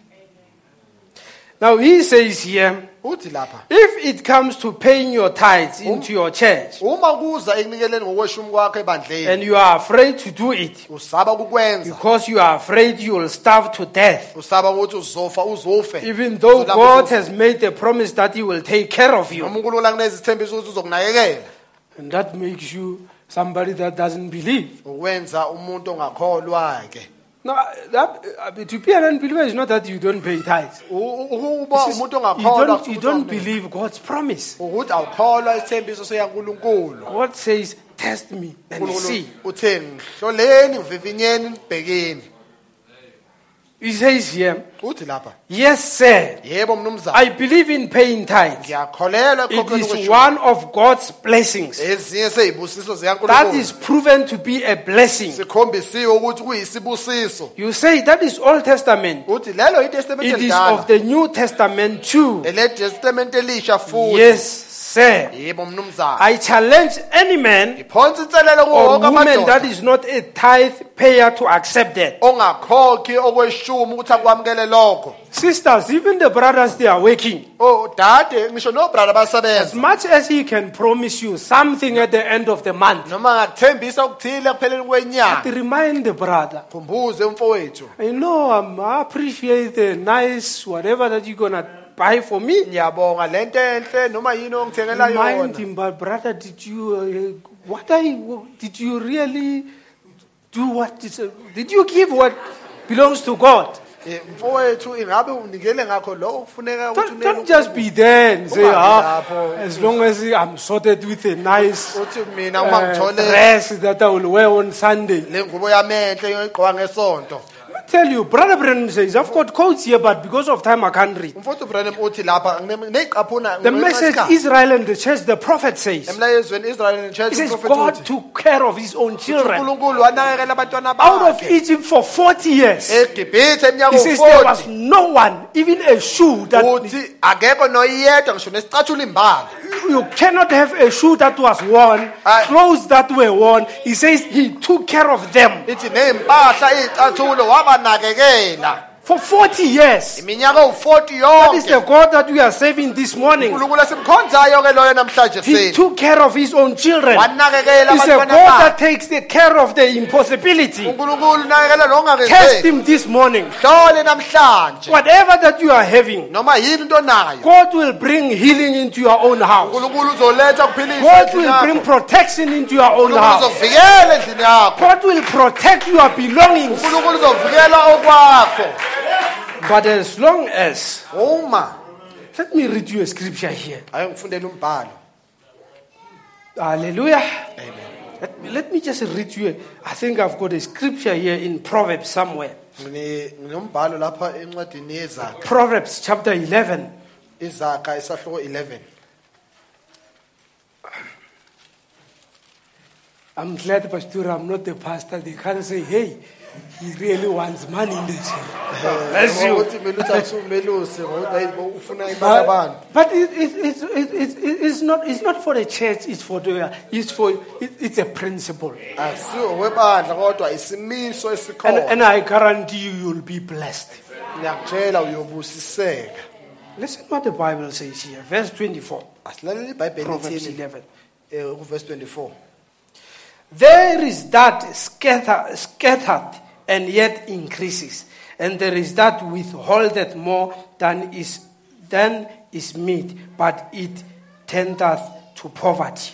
Now, he says here, uthi lapha if it comes to paying your tithes um, into your church, uma kuza ekunikeleni ngokweshumi kwakho ebandleni and you are afraid to do it usaba kukwenza because you are afraid you will starve to death, usaba ukuthi uzofa uzofe. Even though God has made a promise that he will take care of you, noma unkulunkulu akuneza ukuthi uzokunakekela. And that makes you somebody that doesn't believe. ukwenza umuntu ongakholwa-ke Now, that, to be an unbeliever is not that you don't pay tithes. U- u- ukuba It's just umuntu you don't, you don't believe God's promise. ukuthi awukholwa isithembiso sikankulunkulu God says, Test me and see. uthe ngihloleni ngivivinyeni nibhekeni He says here, uthi lapha Yes, sir. yebo mnumzana I believe in paying tithes. ngiyakholelwa It is one of God's blessings. ezinye seyibusiso That is proven to be a blessing. sikhombisiwe ukuthi kuyisibusiso You say that is Old Testament. uthi lelo It is of the New Testament too. ele testamente elisha futhi Yes, sir. yebo mnumzana I challenge any man inselelo or woman that amadoda is not a tithe payer to accept that. ongakhokhi okweshumi ukuthi akwamukele lokho Sisters, even the brothers, they are working. o dade ngisho nobrada As basebenza much as he can promise you something at the end of the month, noma ngakuthembisa okuthile ekupheleni but kwenyanga remind the brother, khumbuze umfowethu I know um, I appreciate the nice whatever that you're gonna buy for me. ngiyabonga lento enhle noma yini ongithengela yona him, but brother, did you uh, what I did you really do what is, uh, did you give what belongs to God? Eh, mfowethu ingabe unikele ngakho lokho kufuneka ukuthi Don't, unele don't just be there and say, Ungabi ah, lapho. as long as I'm sorted with a nice uthi mina uma uh, ngithole dress that I will wear on Sunday. le ngubo ngesonto tell you, Brother Branham says, I've got quotes here, but because of time I can't read. umfowethu Branham uthi lapha neyiqaphuna The message Israel and the church, the prophet says, emlayezweni Israel and church he says, God took care of his own children wanakekela abantwana out of bakhe Egypt for 40 years. eGibhithe He says there was u40 no one, even a shoe that uthi akekho noyedwa ngisho nesicathulo imbala you cannot have a shoe that was worn, Aye. clothes that were worn. He says he took care of them ithi 哪个给哪 for 40 years. iminyaka u40 That is the yonke God that we are serving this morning. uNkulunkulu esimkhonzayo ke loyo namhlanje He took care of his own children. wanakekela He's a God abantwana that bakhe takes the care of the impossibility. uNkulunkulu unakekela Test him this morning. hlole namhlanje Whatever that you are having, noma yini into nayo God will bring healing into your own house. uNkulunkulu uzoletha kuphilisa God will bring protection into your own house. uzovikela endlini yakho God will protect your belongings. uNkulunkulu uzovikela okwakho But as long as, uma let me read you a scripture here. Hallelujah. amen Let me, let me just read you. a- I think I've got a scripture here in Proverbs somewhere. Ngine- nginombhalo lapha encwadini yezakha Proverbs chapter 11. izakha isahloko 11 I'm glad, Pastor, I'm not the pastor. They can't say, hey, he really wants money in the church. Bless you. ukuthi mina uthi akusumelusi ngokuthi hayi, ufuna imali abantu But, but it, it, it, it, it, it's, not, it's not for the church, it's for the, it's for, it, it's a principle. asiwo webandla kodwa isimiso And, and I guarantee you, you'll be blessed. Listen what the Bible says here, verse 24, Proverbs 11. eh, kuverse 24 There is that scatter, scattered and yet increases, and there is that withholdeth more than is, than is meet, but it tendeth to poverty.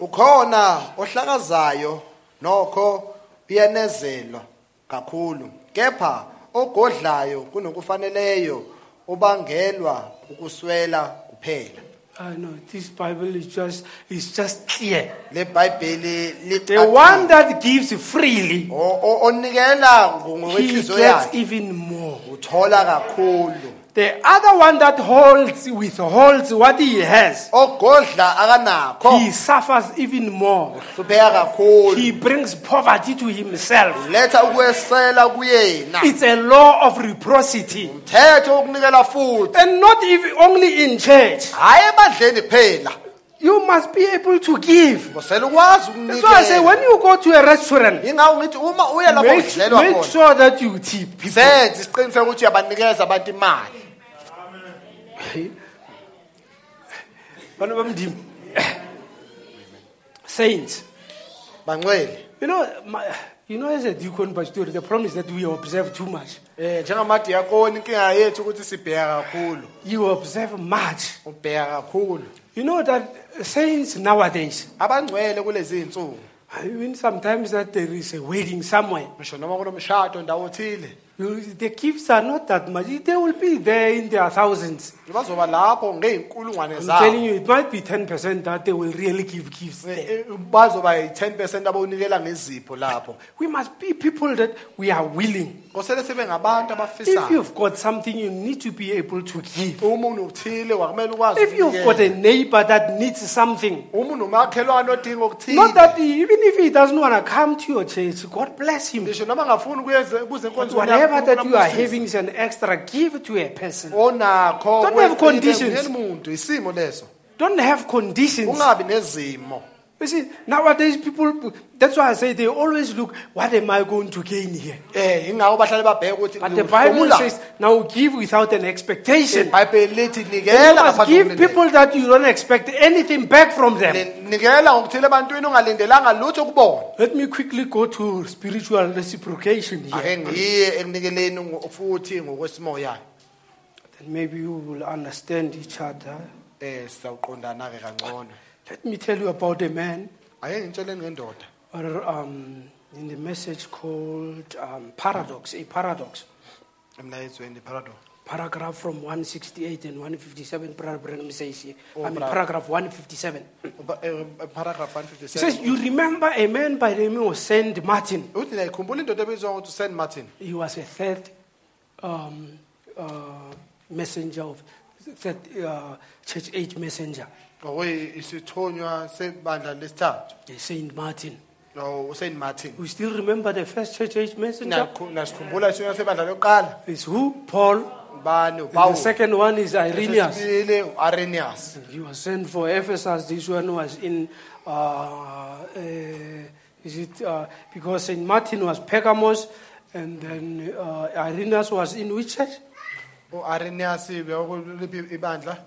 ukhona ohlakazayo nokho uyanezelwa kakhulu. Kepha ogodlayo kunokufaneleyo ubangelwa ukuswela kuphela I know this Bible is just is just clear. le bhayibheli The one that gives freely, O- o- onikela he ngokwenhliziyo gets yakhe even more. uthola kakhulu The other one that holds, withholds what he has, ogodla akanakho he suffers even more. hlupheka kakhulu He brings poverty to himself. letha ukwesela kuyena It's a law of reciprocity. mthetho wokunikela futhi And not even only in church. hayi ebandleni kuphela You must be able to give. ukwazi That's why I say ukunikela when you go to a restaurant, ingawo ngithi uma uya lapho make, make khona sure that you tip people. senze isiqiniseko ukuthi uyabanikeza abantu imali Bana bamdimo. Saints. bangcwele You know, my, you know, as a deacon pastor, the problem is that we observe too much. Eh, njengamadiyakoni inkinga yethu ukuthi sibheka kakhulu You observe much. ubheka kakhulu You know that saints nowadays, abangcwele kulezi iy'nsuku even sometimes that there is a wedding somewhere, ngisho noma kunomshado ndawo thile you, the gifts are not that much. They will be there in their thousands. Bazoba lapho I'm telling zabo you, it might be 10% that they will really give gifts there. Eh, eh, bazoba yi-10 percent abawunikela ngezipho lapho We must be people that we are willing. ngosele sibe ngabantu If abafisayo you've got something, you need to be able to give. wakumele ukwazi If you've got ukunikela. a neighbor that needs something, odinga not okuthile that he, even if he doesn't want to come to your church, God bless him. ngisho noma ngafuni ukuze kuze But enkonzweni whatever that you are having is an extra, give to a person. onakho Don't have conditions. isimo leso Don't have conditions. ungabi nezimo You see, nowadays people, that's why I say they always look, what am I going to gain here? eh ingawo bahlale babheke ukuthi But the Bible says, now give without an expectation. ibhayibheli lithi You nikela must ngaphandle give people that you don't expect anything back from them. Ni- nikela ngokuthile ebantwini ungalindelanga lutho kubona Let me quickly go to spiritual reciprocation here. ake ngiye ekunikeleni ngo- futhi ngokwesimoya Maybe you will understand each other. eh sizawuqondana ke kangcono Let me tell you about a man, ake ngitsheleni ngendoda or um, in the message called um, Paradox, a paradox. emlayezweni paradox Paragraph from 168 and 157, Brother Branham says here. Oh, I mean, brother. paragraph 157. Uba- eh, paragraph It says, 157 You remember a man by the name of Saint Martin. uthi nayikhumbula indoda ebizwa ngokuthi Saint Martin He was a third um, uh, messenger of third uh, church age messenger, okuyisithonywa sebandla lesithathu uh, Saint Martin. no Saint Martin We still remember the first church age messenger. Nakhu- nasikhumbula isithonywa sebandla lokuqala Is who? Paul. bani And the second one is Irenaeus. Sesibili, He was sent for Ephesus. This one was in, uh, uh, is it, uh, because St. Martin was Pergamos, and then uh, Irenaeus was in which church? Ibandla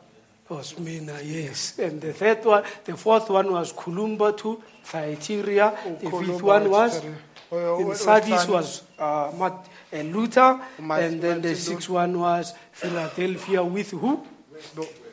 Was Smyrna, yes. And the third one, the fourth one was Columba to Thyatira. The fifth one was in Sardis was uh, Mat- uh, Luther, and then the sixth one was Philadelphia with who?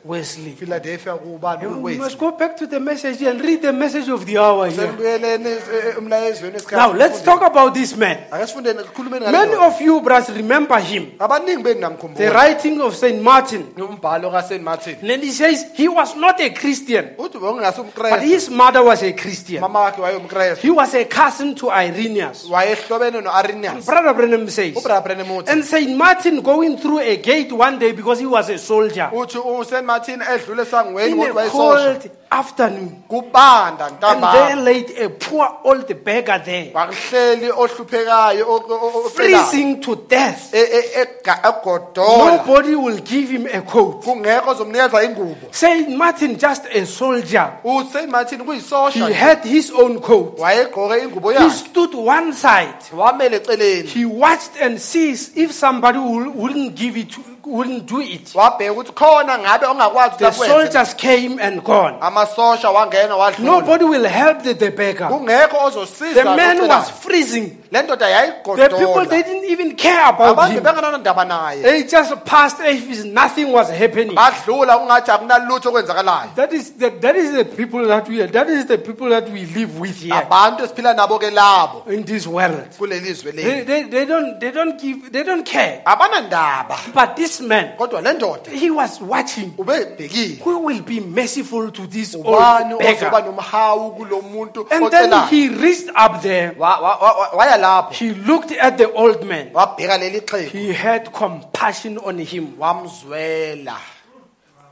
Wesley. Philadelphia kubani We must uWesley go back to the message and read the message of the hour here. sembuyeleni eh, emlayezweni esikhathi Now, let's talk about this man. ake sifundeni sikhulumeni Many of you, brothers, remember him. abaningi beni The namkhumbula writing of St. Martin. umbhalo kaSaint Martin And then he says he was not a Christian, uthi but umKrestu his mother was a Christian. mama wakhe wayewumKrestu He was a cousin to Irenaeus. wayehlobene no-Irenaeus Brother Branham says. ubrother Branham uthi And St. Martin going through a gate one day because he was a soldier. uthi uSaint Martin edlule esangweni In a cold afternoon. kubanda And there ntambama laid a poor old beggar there, wakuhleli ohluphekayo o- o- o- ofelayo, freezing to death. e- e- ega- egodola Nobody will give him a coat. kungekho ozomnikeza ingubo Saint Martin, just a soldier, uSaint Martin he kuyisosha had his own coat. wayegqoke ingubo He yakhe stood one side. wamele eceleni He watched and sees if somebody will, wouldn't give it, wouldn't do it. wabheka ukuthi khona ngabe ongakwazi The ukuthi soldiers came and gone. amasosha wangena wadlula Nobody will help the, the beggar. kungekho ozosiza The man was freezing. Le ndoda The people they yayigodola didn't even care about abantu him. naye They just passed as if nothing was happening. badlula kungathi akunalutho okwenzakalayo That is the, that is the people that we are. That is the people that we live with here abantu esiphila nabo ke labo in this world. kuleli zwe They, leli they, they don't they don't give they don't care. abanandaba But this man, kodwa le ndoda he was watching. ubebhekile Who will be merciful to this ubani old ozoba beggar? nomhawu kulo muntu And then ocelayo he reached up there Wa- wa- wa- waya lapho. He looked at the old man. wabheka leli xhego He had compassion on him, wamzwela.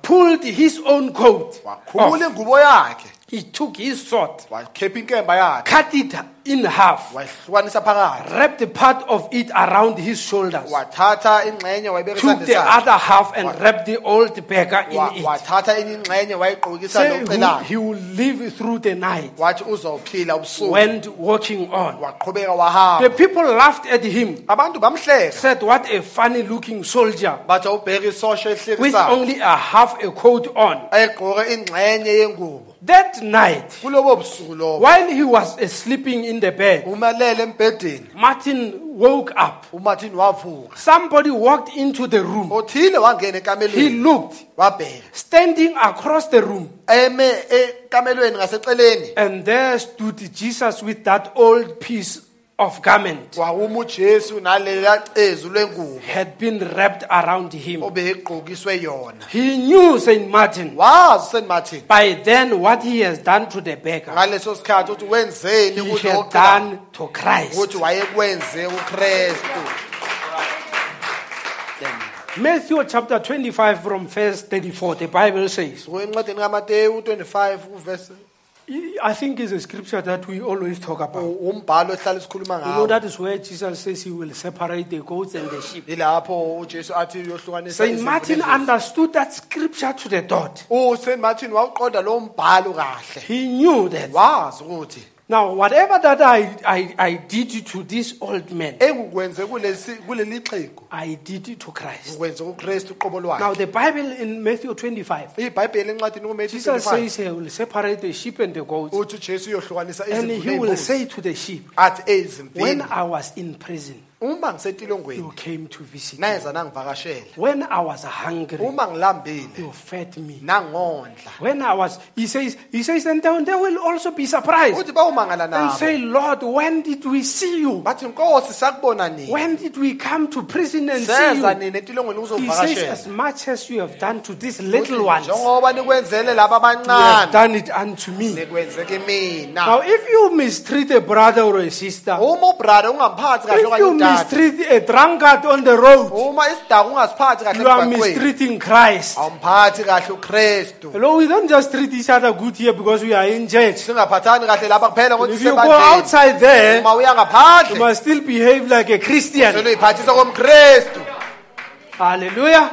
Pulled his own coat. wakhumula ingubo yakhe He took his sword, wakhepha inkemba yakhe. cut it in half, phakathi. wrapped part of it around his shoulders, wathatha ingxenye wayibeka took the other half and wrapped the old beggar in it. wathatha enye ingxenye wayigqokisa Say he, will live through the night. wathi ubusuku. Went walking on. waqhubeka The wahamba people laughed at him, abantu bamhleka said, What a funny looking soldier. Bathi awubheka isosha with ehlekisayo only a half a coat on. ayegqoke ingxenye yengubo That night, kulobo busuku lobo. while he was uh, sleeping in the bed, umalele embhedeni. Martin woke up. umartin wavuka. Somebody walked into the room. othile wangena He ekamelweni looked, wabheka. Standing across the room, eme ekamelweni ngaseceleni. And there stood Jesus with that old piece of garment kwakuma ujesu naleya cezu lwengubo had been wrapped around him. He knew Saint Martin martin by then what he has done to the beggar. ngaleso sikhathi ukuthi wenzeni He had done to Christ. Matthew chapter 25 from verse 34, the Bible says, encwadini kamateyu 25 uvesi I think it's a scripture that we always talk about. Oh, umbhalo esihlala sikhuluma You know, ngawo that is where Jesus says he will separate the goats and the sheep. ilapho ujesu athi uyohlukanisa Saint Martin understood that scripture to the dot. Oh, usaint martin wawuqonda lo mbhalo kahle He knew that. wazi ukuthi Now, whatever that I, I, I did to this old man, engikwenze kulesi kuleli xhego I did it to Christ. ngikwenze ukristu uqobo Now, lwakhe the Bible in Matthew 25, ibhayibheli encwadini kuMatthew Jesus 25 says he will separate the sheep and the goats, uthi ujesu uyohlukanisa and he will say to the sheep, athi When ezimvini I was in prison, uma ngisetilongweni you came to visit me. neza nangivakashela When I was hungry, uma ngilambile you fed me. nangondla When I was, he says, he says, and they they will also be surprised uthi bawumangala and nabo say, Lord, when did we see you? bathi nkosi sakubona nini When did we come to prison and see seza you? nini etilongweni He says, as much as you have done to these little ones, you njengoba nikwenzele laba have abancane done it unto me. nikwenzeke mina Now, if you mistreat a brother or a sister, uma ubrother ungamphathi kahle if okanye you udade mistreat a drunkard on the road, uma isidaka ungasiphathi kahle you are emgwaqweni mistreating Christ. awumphathi kahle ukristu Hello, we don't just treat each other good here because we are in church. singaphathani kahle lapha kuphela ngokuthi If you go outside there, uma uya you ngaphandle must still behave like a Christian. seluyiphathisa komkristu Hallelujah.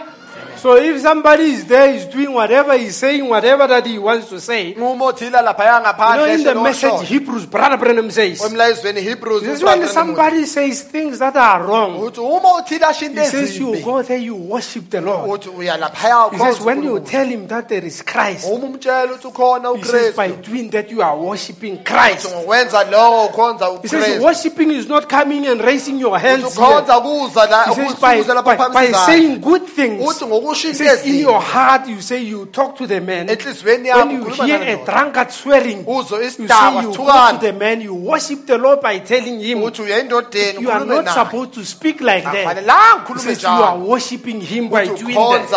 So if somebody is there, he's doing whatever he's saying, whatever that he wants to say. You uma othila laphaya know, in the message. Hebrews, Brother Branham says, this is when somebody says things that are wrong. uthi uma uthila asho into He says you go there, you worship the Lord. uthi uya laphaya He says when you tell him that there is Christ, he says by doing that you are worshiping Christ. ngokwenza lokho ukhonza He says worshiping is not coming and raising your hands. here. ukhonza kuza la He says by, by, by saying good things. He says in your heart you say you talk to the man. enhliziyweni When yakho you hear a drunkard swearing, uzwe you say you go to the man, you worship the Lord by telling him you are not supposed to speak like that. akufanelanga He ukhulume says you are worshiping him by doing that.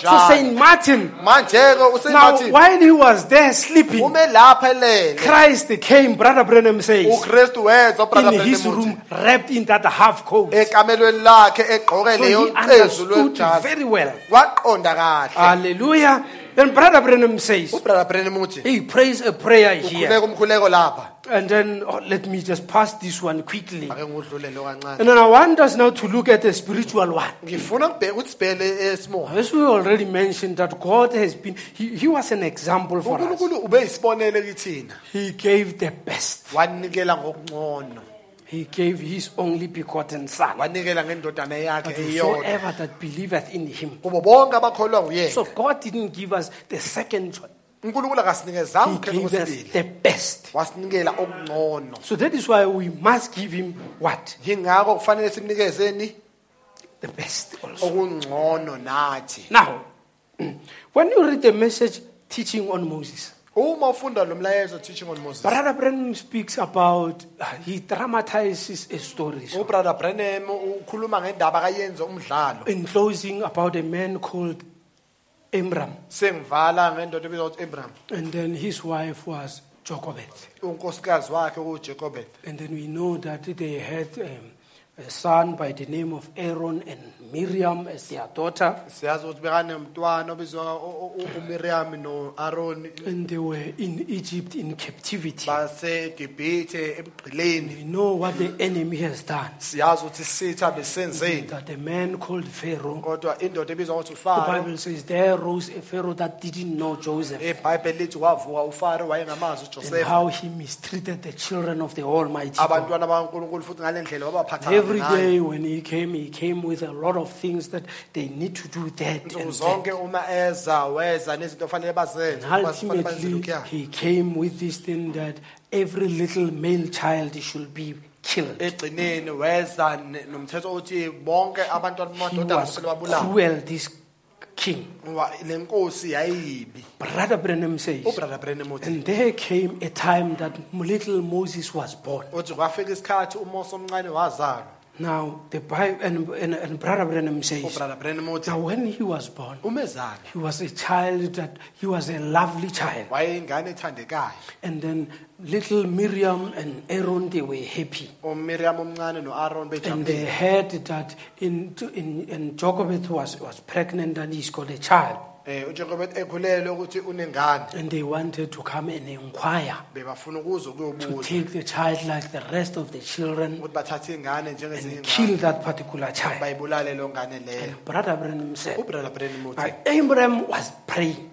So Saint Martin, now while he was there sleeping, ume lapha elele Christ came, Brother Branham says, ukristu weza ubrother in his room, wrapped in that half coat. ekamelweni lakhe egqoke So he understood very well. waqonda kahle Hallelujah. Then Brother Branham says, oh, ubrother Branham uthi he prays a prayer here. ukhuleka umkhuleko lapha And then oh, let me just pass this one quickly. ake ngudlulele kancane And then I want us now to look at the spiritual one. ngifuna ukubheka ukuthi sibhele esimoya eh, As we already mentioned, that God has been, He, he was an example for us. unkulunkulu ube yisibonelo kithina He gave the best. wanikela ngokungcono He gave His only begotten Son. wanikela ngendodana yakhe But eyodwa whosoever that believeth in Him. kubo bonke abakholwa nguyena So God didn't give us the second choice. unkulunkulu akasinikezanga He ukhetho gave us kwesibili the best. wasinikela okungcono So that is why we must give Him what? yingakho kufanele simnikezeni The best also. okungcono nathi Now, mm, when you read the message teaching on Moses, uma ufunda lo mlayezo teaching on moses Brother Branham speaks about, uh, he dramatizes a story. Ubrother branham ukhuluma ngendaba akayenze umdlalo in closing, about a man called Amram. sengivala ngendoda ebizwa ukuthi abraham And then his wife was Jochebed. unkosikazi wakhe uJacob And then we know that they had um, a son by the name of Aaron and Miriam as their daughter. siyazi ukuthi bekanemntwana obizwa u- u- uMiriam noAaron And they were in Egypt in captivity. baseGibhithe We know what the enemy has done. siyazi ukuthi isitha besenzeni That a man called Pharaoh, kodwa indoda ebizwa ukuthi the uFaro Bible says, there rose a Pharaoh that didn't know Joseph iBhayibheli lithi wavuka uFaro wayengamazi and uJoseph how he mistreated the children of the Almighty God. abantwana bakaNkuluNkulu futhi ngalendlela wabaphatha Every ngayo. day when he came, he came with a lot of things that they need to do that and zonke that. uma eza weza nezinto ofanele bazenze And bazenze ultimately, he came with this thing that every little male child should be killed. egcineni weza ne- nomthetho othi bonke abantwana He was babulawe cruel, this king. Ngoba le nkosi yayiyibi Brother Branham says, oh, ubrother uthi and there came a time that little Moses was born. uthi kwafika isikhathi uMose omncane wazalwa Now, the Bible, and, and, and Brother Branham says, oh, Branham uthi now when he was born, he was a child that, he was a lovely child. wayeyingane ethandekayo And then little Miriam and Aaron, they were happy. Oh, uMiriam omncane noAaron And they bejabulile heard that in, in, in Jochebed was, was pregnant and he's got a child. Eh uJacob ekhulelwe ukuthi unengane. And they wanted to come and inquire bebafuna ukuza to kuyobuza take the child like the rest of the children ukuthi bathathe ingane njengezinye and ingane kill that particular child. bayibulale lo ngane leyo Brother Branham said, ubrother uthi Abraham was praying.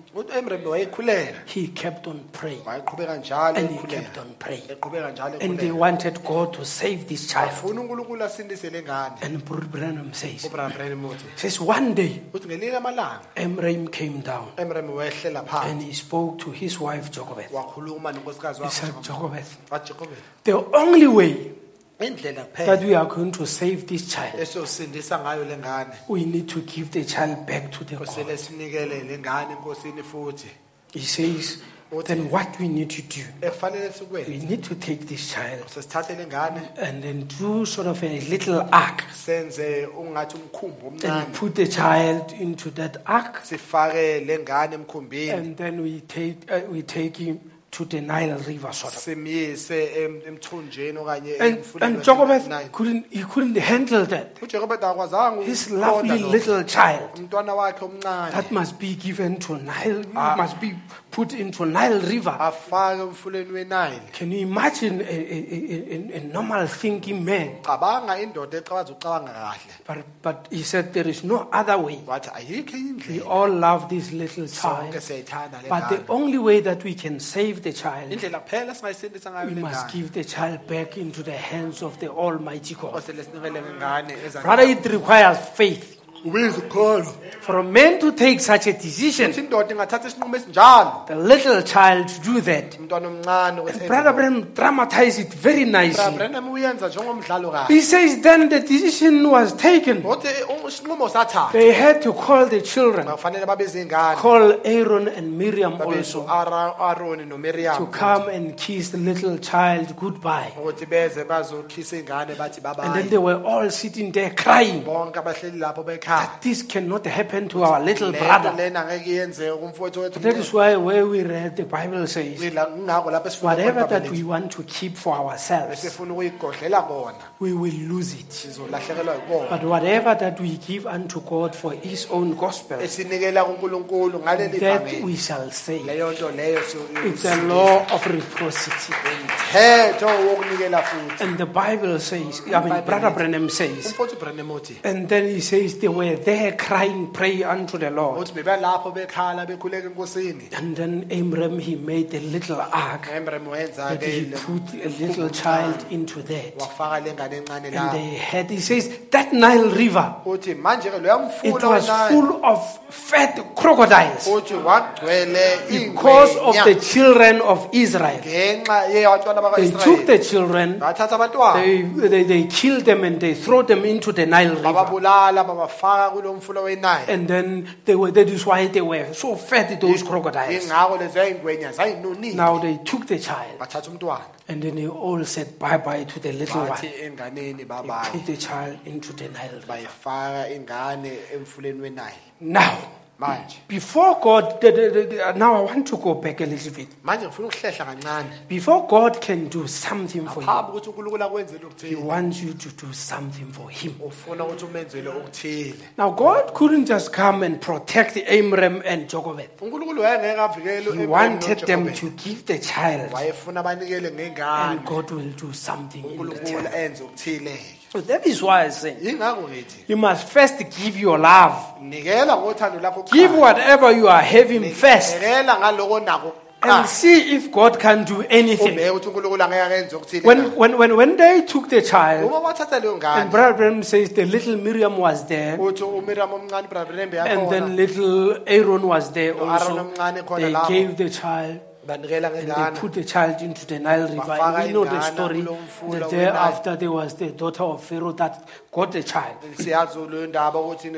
He kept on praying. Wayeqhubeka njalo and he kept on praying. eqhubeka njalo And they wanted God to save this child. afuna uNkulunkulu asindise lengane And Brother Branham says, oh, uthi says one day uthi ngelinye Abraham came down. And phansi. He spoke to his wife Jochebed. wakhuluma nonkosikazi He said, wakhe Jochebed, waJacob the only way indlela that we are going to save this child, esosindisa ngayo lengane we need to give the child back to the kosele God. sinikele lengane enkosini futhi. He says, then what we need to do, efanele we sikwenze need to take this child sesithathe lengane and then do sort of a little ark. Senze ungathi umkhumbi and omncane. put the child into that ark. Sifake lengane emkhumbini. And then we take, uh, we take him to the Nile River sort of. simyise em- emthonjeni okanye And, and. Jochebed couldn't, he couldn't handle that. akwazanga His lovely little child umntwana wakhe omncane that must be given to Nile, Ah. must be put into Nile River. afake emfuleni wenile Can you imagine a, a, a, a, a normal thinking man? cabanga indoda ecabanza ucabanga kahle But, but he said there is no other way. wathi ayikho enye We indlela all love this little sonke child. siyayithanda le But the ngane only way that we can save the child, indlela kuphela singayisindisa ngayo we le must ngane give the child back into the hands of the Almighty God. osele sinikele ngengane Brother, it requires faith ubiza ukholo for a man to take such a decision, indoda ingathatha isinqumo esinjalo the little child to do that. umntwana omncane ukuthi Brother lokho. Branham dramatized it very nicely. Branham uyenza njengomdlalo kahle He says then the decision was taken. ngothi eh, um, isinqumo sathatha They had to call the children, bafanele babize ingane call Aaron and Miriam also uAaron to noMiriam come and kiss the little child goodbye. ukuthi beze bazokhisa ingane bathi And then babaye they were all sitting there crying. abahleli lapho bekhaya This cannot happen to our little brother. lena ngeke yenzeke kumfowethu wethu That is why where we read the Bible says, Ngila- ngakho lapho esifuna whatever that we want to keep for ourselves, esifuna ukuyigodlela kona we will lose it. sizolahlekelwa yikona But whatever that we give unto God for His own gospel, esinikela kuNkulunkulu ngaleli that vangeli we shall save. leyo nto leyo It's a law of reciprocity. umthetho wokunikela futhi And the Bible says, I mean, Brother Branham says, umfowethu uBranham uthi and then he says they were there crying, pray unto the Lord. uthi bebalapho bekhala bekhuleka enkosini And then Abraham, he made a little ark wenza that he ke put a little child into that. wafaka lengane encane And they had, he says, that Nile River, uthi manje ke it was full of fat crocodiles uthi wagcwele because of the ingwenya children of Israel. ngenxa yeyabantwana They took the baka-Israyeli children, bathatha abantwana they, they, they killed them and they throw them into the Nile River. bababulala babafaka kulo mfula wenayile And then they were, that is why they were so fat, those crocodiles. ingako lezo yayingwenya zayinonile Now they took the child bathatha umntwana and then they all said bye bye to the little one. enganeni They babaye put the child into the Nile River. bayifaka ingane emfuleni wenayile Now, manje Before God, the- the- the- now I want to go back a little bit. manje ngifuna ukuhlehla kancane Before God can do something for you, phambi ukuthi unkulunkulu akwenzele He okuthile wants you to do something for Him. ufuna ukuthi umenzele okuthile Now, God couldn't just come and protect Amram and Jochebed. unkulunkulu wayengeke avikele He u-Abraham wanted them to give the child, wayefuna ngengane and God will do something in unkulunkulu return. enze okuthile So that is why I say yingakho ngithi you must first give your love. nikela ngothando lakho Give whatever you are having first, nikela ngaloko nako and kuqala. see if God can do anything. ubheke ukuthi unkulunkulu angeke akenze okuthile When, na. when, when, when they took the child, uma wathatha leyo and ngane Brother Branham says the little Miriam was there, uthi umiriam omncane brabrembe and then yakhona little Aaron was there also. Omncane khona They lapho. gave the child, and they put the child into the Nile River. And we know the story that weNile. thereafter there was the daughter of Pharaoh that got the child. siyazi leyo ndaba ukuthi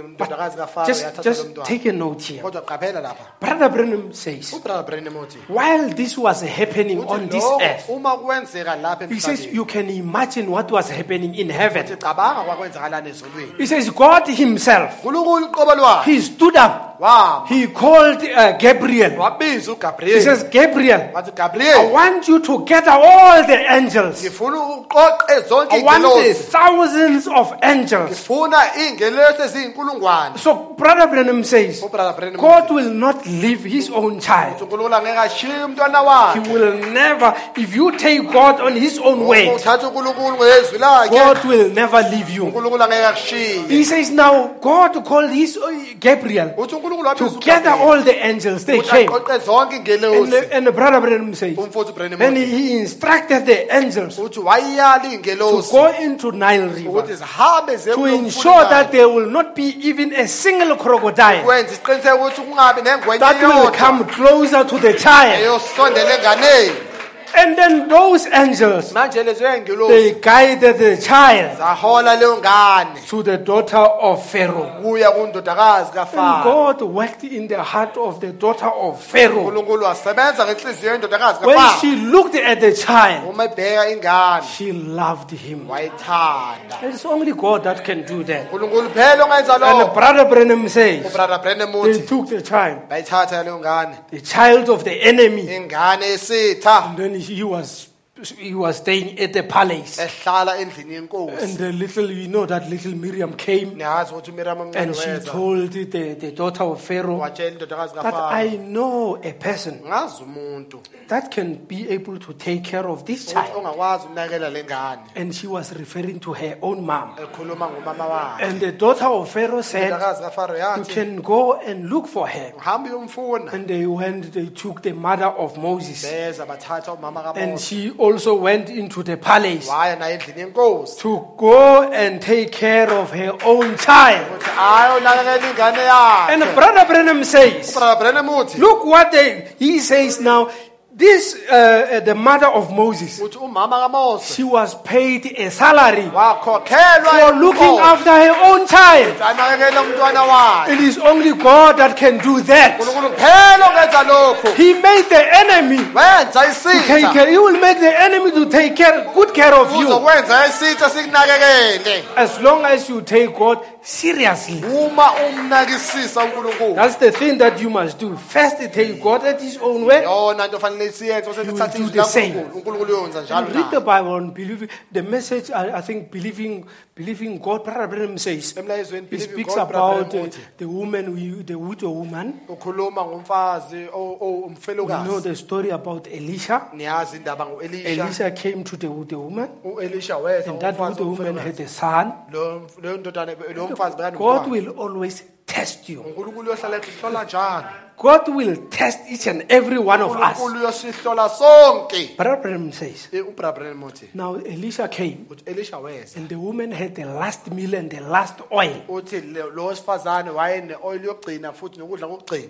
Just, just take a note here. kodwa qaphela lapha Brother Branham says, Branham uthi while this was happening on this earth, uma kwenzeka lapha he says you can imagine what was happening in heaven. uthi cabanga kwakwenzakalana ezulwini He says God Himself, unkulunkulu uqobo lwakhe He stood up. He called uh, Gabriel. He says, Gabriel, wathi I gabriel want you to gather all the angels. ngifuna uqoqe zonke I want the thousands of angels. ngifuna iy'ngelosi eziyinkulungwane So Brother Branham says, ubrother Branham God will not leave His own child. unkulunkulu angeke umntwana He wakhe will never, if you take God on His own way, uthatha unkulunkulu ngezwi lakhe God will never leave you. unkulunkulu He says now, God called his uh, Gabriel uthi unkulunkulu to gather all the angels. They came. aqoqe zonke And, iy'ngelosi and the brother Branham says, umfuthu Branham then uthi he instructed the angels to uthi wayiyala iy'ngelosi go into Nile ukuthi River zihambe to ensure that there will not be even a single crocodile kwenza isiqiniseko ukuthi kungabi nengwenye that will come closer to the child. eyosondela enganeni And then those angels, manje lezo y'ngelosi they guided the child zahola leyo ngane. to the daughter of Pharaoh. kuya kundodakazi And kafaro God worked in the heart of the daughter of Pharaoh. unkulunkulu wasebenza ngenhliziyo yendodakazi When kafaro she looked at the child, uma ebheka ingane she loved him. wayithanda. It's only God that can do that. unkulunkulu phela ongenza And lokho. Brother Branham says, ubrother they took the child, bayithatha leyo ngane. The child of the enemy, ingane and then he was he was staying at the palace. ehlala endlini And yenkosi the little, you know, that little Miriam came niyazi ukuthi umiriam and she told the, the daughter of Pharaoh watshela indodakazi that I kafaro know a person ngazi umuntu that can be able to take care of this ukuthi child. ongakwazi ukunakela le And she was referring to her own mom. ekhuluma ngumama wakhe And the daughter of Pharaoh said, indodakazi kafaro You yathi can go and look for her. uhambe uyomfuna And they went, they took the mother of Moses. beza bathatha umama And kamose she also went into the palace waya naye endlini yenkosi to go and take care of her own child. ukuthi hayi unakekela ingane And Brother Branham says, ubrother branham uthi Look what they, he says now. This, uh, uh, the mother of Moses, uthi umama kamose she was paid a salary for looking after her own child. anakekela umntwana wakhe It is only God that can do that. unkulunkulu kuphela ongenza lokhu He made the enemy to take care. He will make the enemy to take care, good care of you. uzokwenza isitha sikunakekele As long as you take God seriously. uma umnakisisa unkulunkulu That's the thing that you must do. First, take God at His own way. yona nto fanele siyenze You will do the same. lankulunkulu unkulunkulu uyonza njalo And read the naye. Bible and believe the message. I, I think believing, believing God. Brother says emlayezweni he believe in speaks God, about uh, Uthi, the woman, we- the widow woman. ukhuluma ngomfazi o- o- You know umfelokazi the story about Elisha. niyazi indaba ngo-elisha Elisha came to the widow woman, u-elisha weza and that widow woman had a son. Leyo ndodana leyo mfazi God will always test you. unkulunkulu uyohlala ethi njalo God will test each and every one of us. unkulunkulu uyosihlola sonke Brother Branham says. Eh, uthi Now Elisha came, uthi elisha weza and the woman had the last meal and the last oil. uthi le- lo wesifazane wayene-oyili yokugcina futhi nokudla kokugcina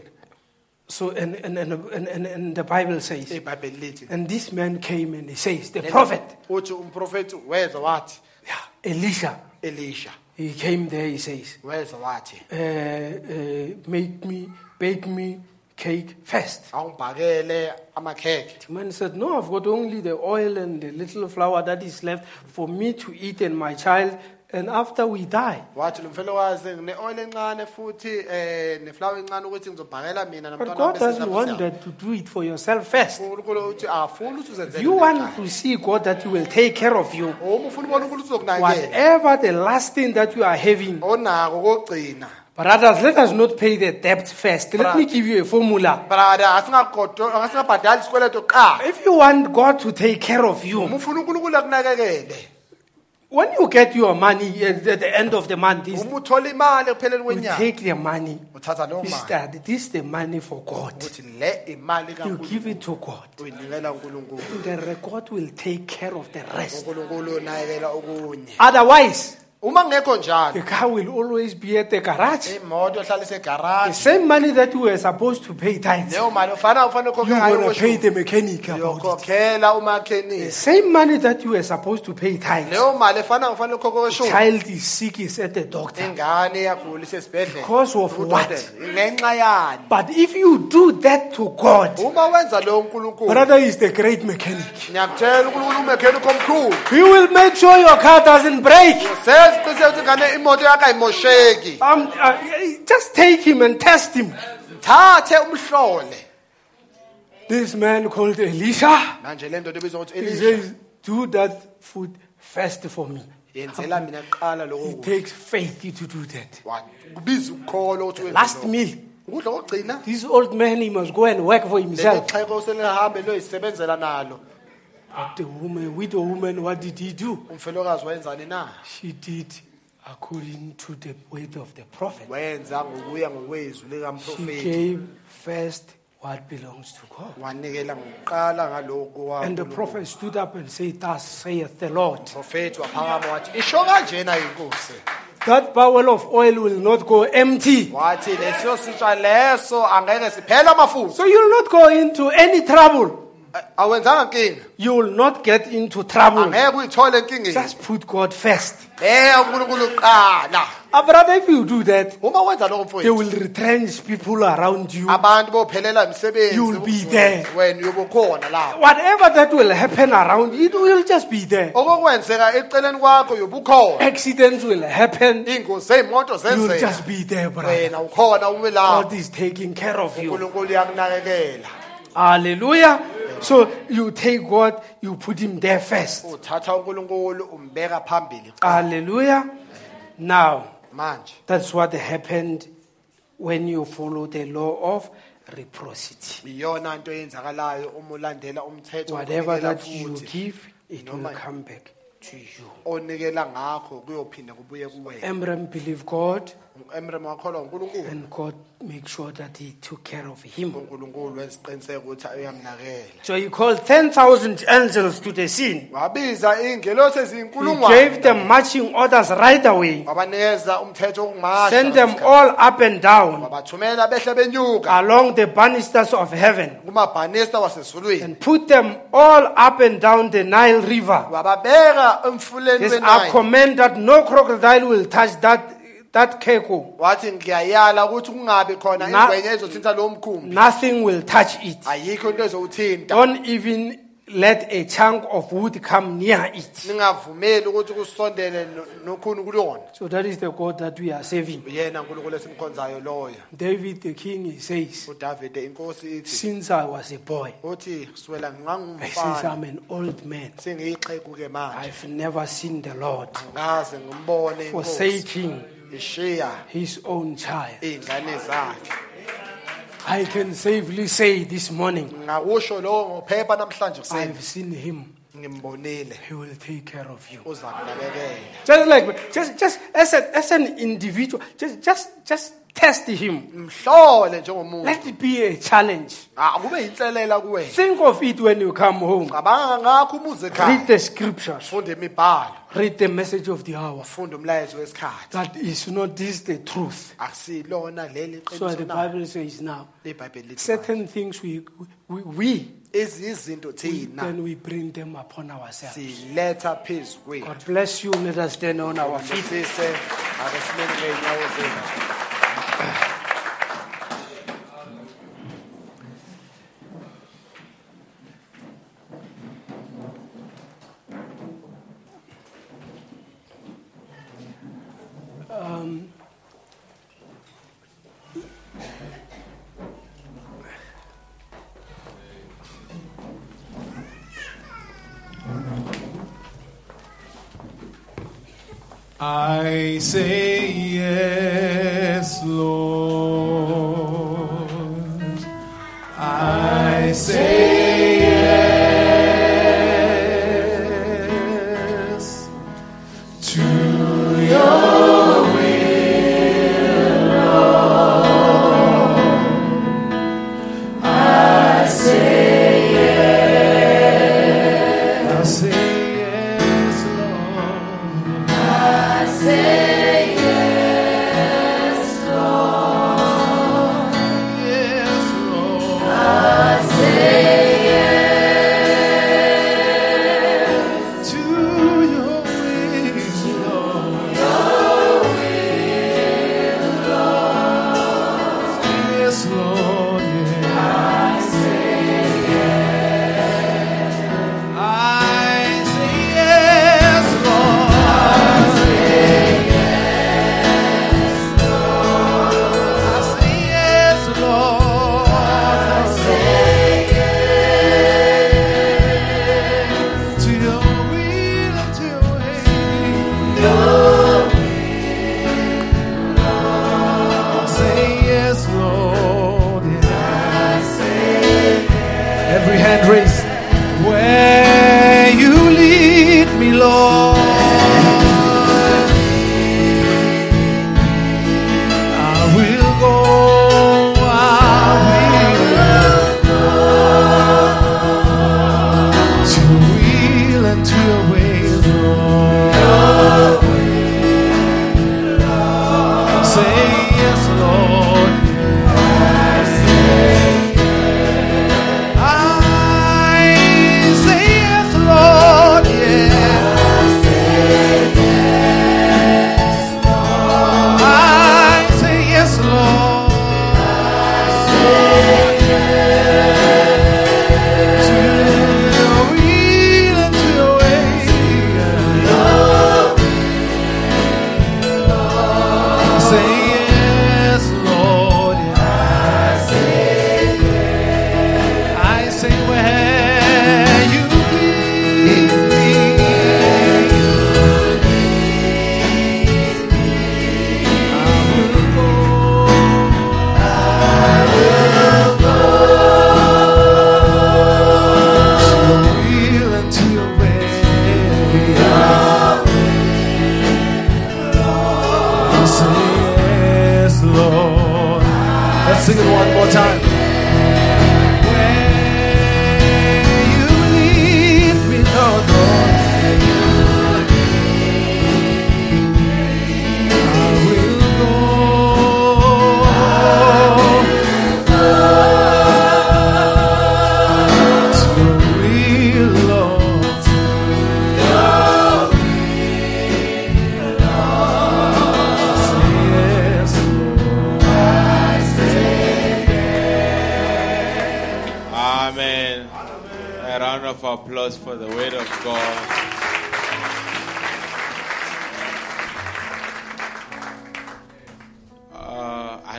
So, and, and, and, and, and, and the Bible says, ibhayibheli lithi and this man came and he says, the prophet, uthi umprofethi weza wathi yeah, Elisha, elisha he came there, he says, weza wathi uh, uh, make me, bake me cake first. The man said, no, I've got only the oil and the little flour that is left for me to eat and my child and after we die. wathi lo mfelokazi ngine-oil encane futhi um neflawa encane ukuthi ngizobhakela mina But God doesn't want that to do it for yourself first. uthi afuni ukuthi If uzenzele you want to see God that He will take care of you, uma ufuna ubona unkulunkulu uzokunakekela whatever the last thing that you are having, onako kokugcina brothers, let us not pay the debt first. Let me give you a formula. brother asingagodo- asingabhadali isikweleto kuqala If you want God to take care of you, uma ufuna unkulunkulu akunakekele when you get your money uh, at at the end of the month, is uma uthola imali ekupheleni you kwenyanga take the money. uthatha This, mali this is the money for God. uthi le imali You kankulunkulu give it to God. uyinikela unkulunkulu The record will take care of the rest. unkulunkulu unakekela okunye Otherwise, uma kungekho the car will always be at the garage. imoto ehlala The isegaraji same money that you were supposed to pay tithes, leyo mali ufana ufanele ukhokhe you're ngayo going to pay the mechanic about it. uyokhokhela The umakhenisi same money that you were supposed to pay tithes. leyo mali efana ufanele ukhokhe kweshumi Child is sick, is at the doctor. ingane iyagula isesibhedlela Because of what? Ngenxa yani But if you do that to God, uma wenza leyo nkulunkulu brother is the great mechanic. ngiyakutshela unkulunkulu omkhulu He will make sure your car doesn't break. senza isiqiniseko ukuthi ingane imoto yakho ayimosheki Um, uh, just take him and test him. thathe umhlole This man called Elisha, manje le ndoda ebizwa ukuthi he elisha says, do that food first for me. yenzela mina kuqala It takes faith to do that. kudla kubiza ukukholwa ukuthi wenze Last lokho. meal, ukudla kokugcina this old man, he must go and work for himself. lelixheko selilihambe loyisebenzela nalo But the woman, widow woman, what did he do? umfelokazi wayenzani na She did according to the word of the prophet. wenza ngokuya ngokwezwi She gave first what belongs to God. wanikela ngokuqala ngalokhu And the prophet stood up and said, Thus saith the Lord. profethi waphakama wathi isho kanjena inkosi That barrel of oil will not go empty. wathi lesiyo sitsha leso angeke siphele amafutha So you'll not go into any trouble. A- awenzanga nkinga You will not get into trouble. angeke uyithole enkingeni Just put God first. beka unkulunkulu kuqala Ah, brother, if you do that, uma wenza lokho they will retrench people around you. abantu bophelela imisebenzi You will be there. wena Whatever that will happen around, you, it will just be there. okokwenzeka eceleni kwakho yobukhona Accidents will happen. You will just be there, brother. wena ukhona ume God is taking care of you. unkulunkulu uyakunakekela Hallelujah. So you take God, you put him there first. Oh, uthatha unkulunkulu umbeka phambili Hallelujah. Now, manje that's what happened when you follow the law of reciprocity. iyona nto eyenzakalayo uma ulandela umthetho Whatever that you give, it will come back to you. onikela ngakho kuyophinde kubuye kuwena Amram believed God, emrem wakholwa unkulunkulu and God make sure that He took care of him. unkulunkulu wenziqiniseko ukuthi uyamnakela So He called ten thousand angels to the scene. He gave them marching orders right away. Send them all up and down wabathumela behle benyuka along the banisters of heaven. and put them all up and down the Nile River. I wenayini command that no crocodile will touch that, that wathi ngiyayala ukuthi kungabi khona Na- ezothinta lowo mkhumbi. Nothing will touch it. ayikho into ezowuthinta. Don't even let a chunk of wood come near it. ningavumeli ukuthi kusondele no- nokhuni kulona So that is the God that we are serving. yena unkulunkulu esimkhonzayo loyo. David the king, he says, udavide inkosi ithi Since I was a boy, uthi kuswela since I'm an old man, sengiyixhegu-ke manje. I've never seen the Lord ngaze ngimbone inkosi. forsaking ishiya his own child. iy'ngane zakhe I can safely say this morning, ngakusho lowo ngophepha namhlanje I've seen him. ngimbonile He will take care of you. Just like, just, just as, a, as an individual, just, just, just test him. mhlole njengomuntu Let it be a challenge. Ah, yinselela kuwena Think of it when you come home. cabanga ngakho umuze Read the scriptures. imibhalo Read the message of the hour. funda umlayezo wesikhathi That is not this the truth. akusilona leli So the Bible says now, certain things we, we, we ezinye izinto thina then we bring them upon ourselves. siletha phezu kwethu God bless you. Let us stand on our feet. ake simele ngey'nyawo zethu I say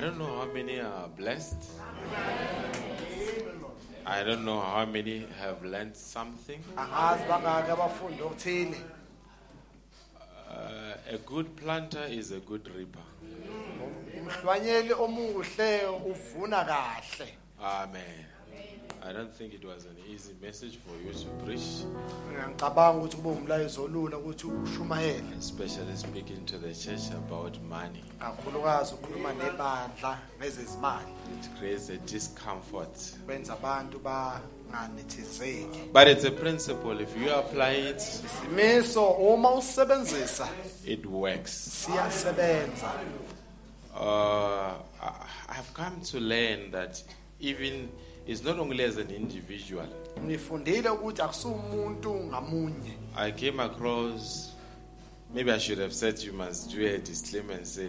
I don't know how many are blessed. I don't know how many have learned something. angazi bangaki abafundi okuthile Uh, a good planter is a good reaper. umhlwanyeli omuhle uvuna kahle Amen. I don't think it was an easy message for you to preach, ngiyacabanga ukuthi kube umlayezo olula ukuthi ushumayele especially speaking to the church about money. kakhulukazi ukhuluma nebandla ngezezimali It creates a discomfort. kwenza abantu banganethezeki But it's a principle. If you apply it, isimiso uma usebenzisa it works. siyasebenza Uh, I- I've come to learn that even it's not only as an individual. ngifundile ukuthi akusumuntu ngamunye I came across. Maybe I should have said you must do a disclaimer and say,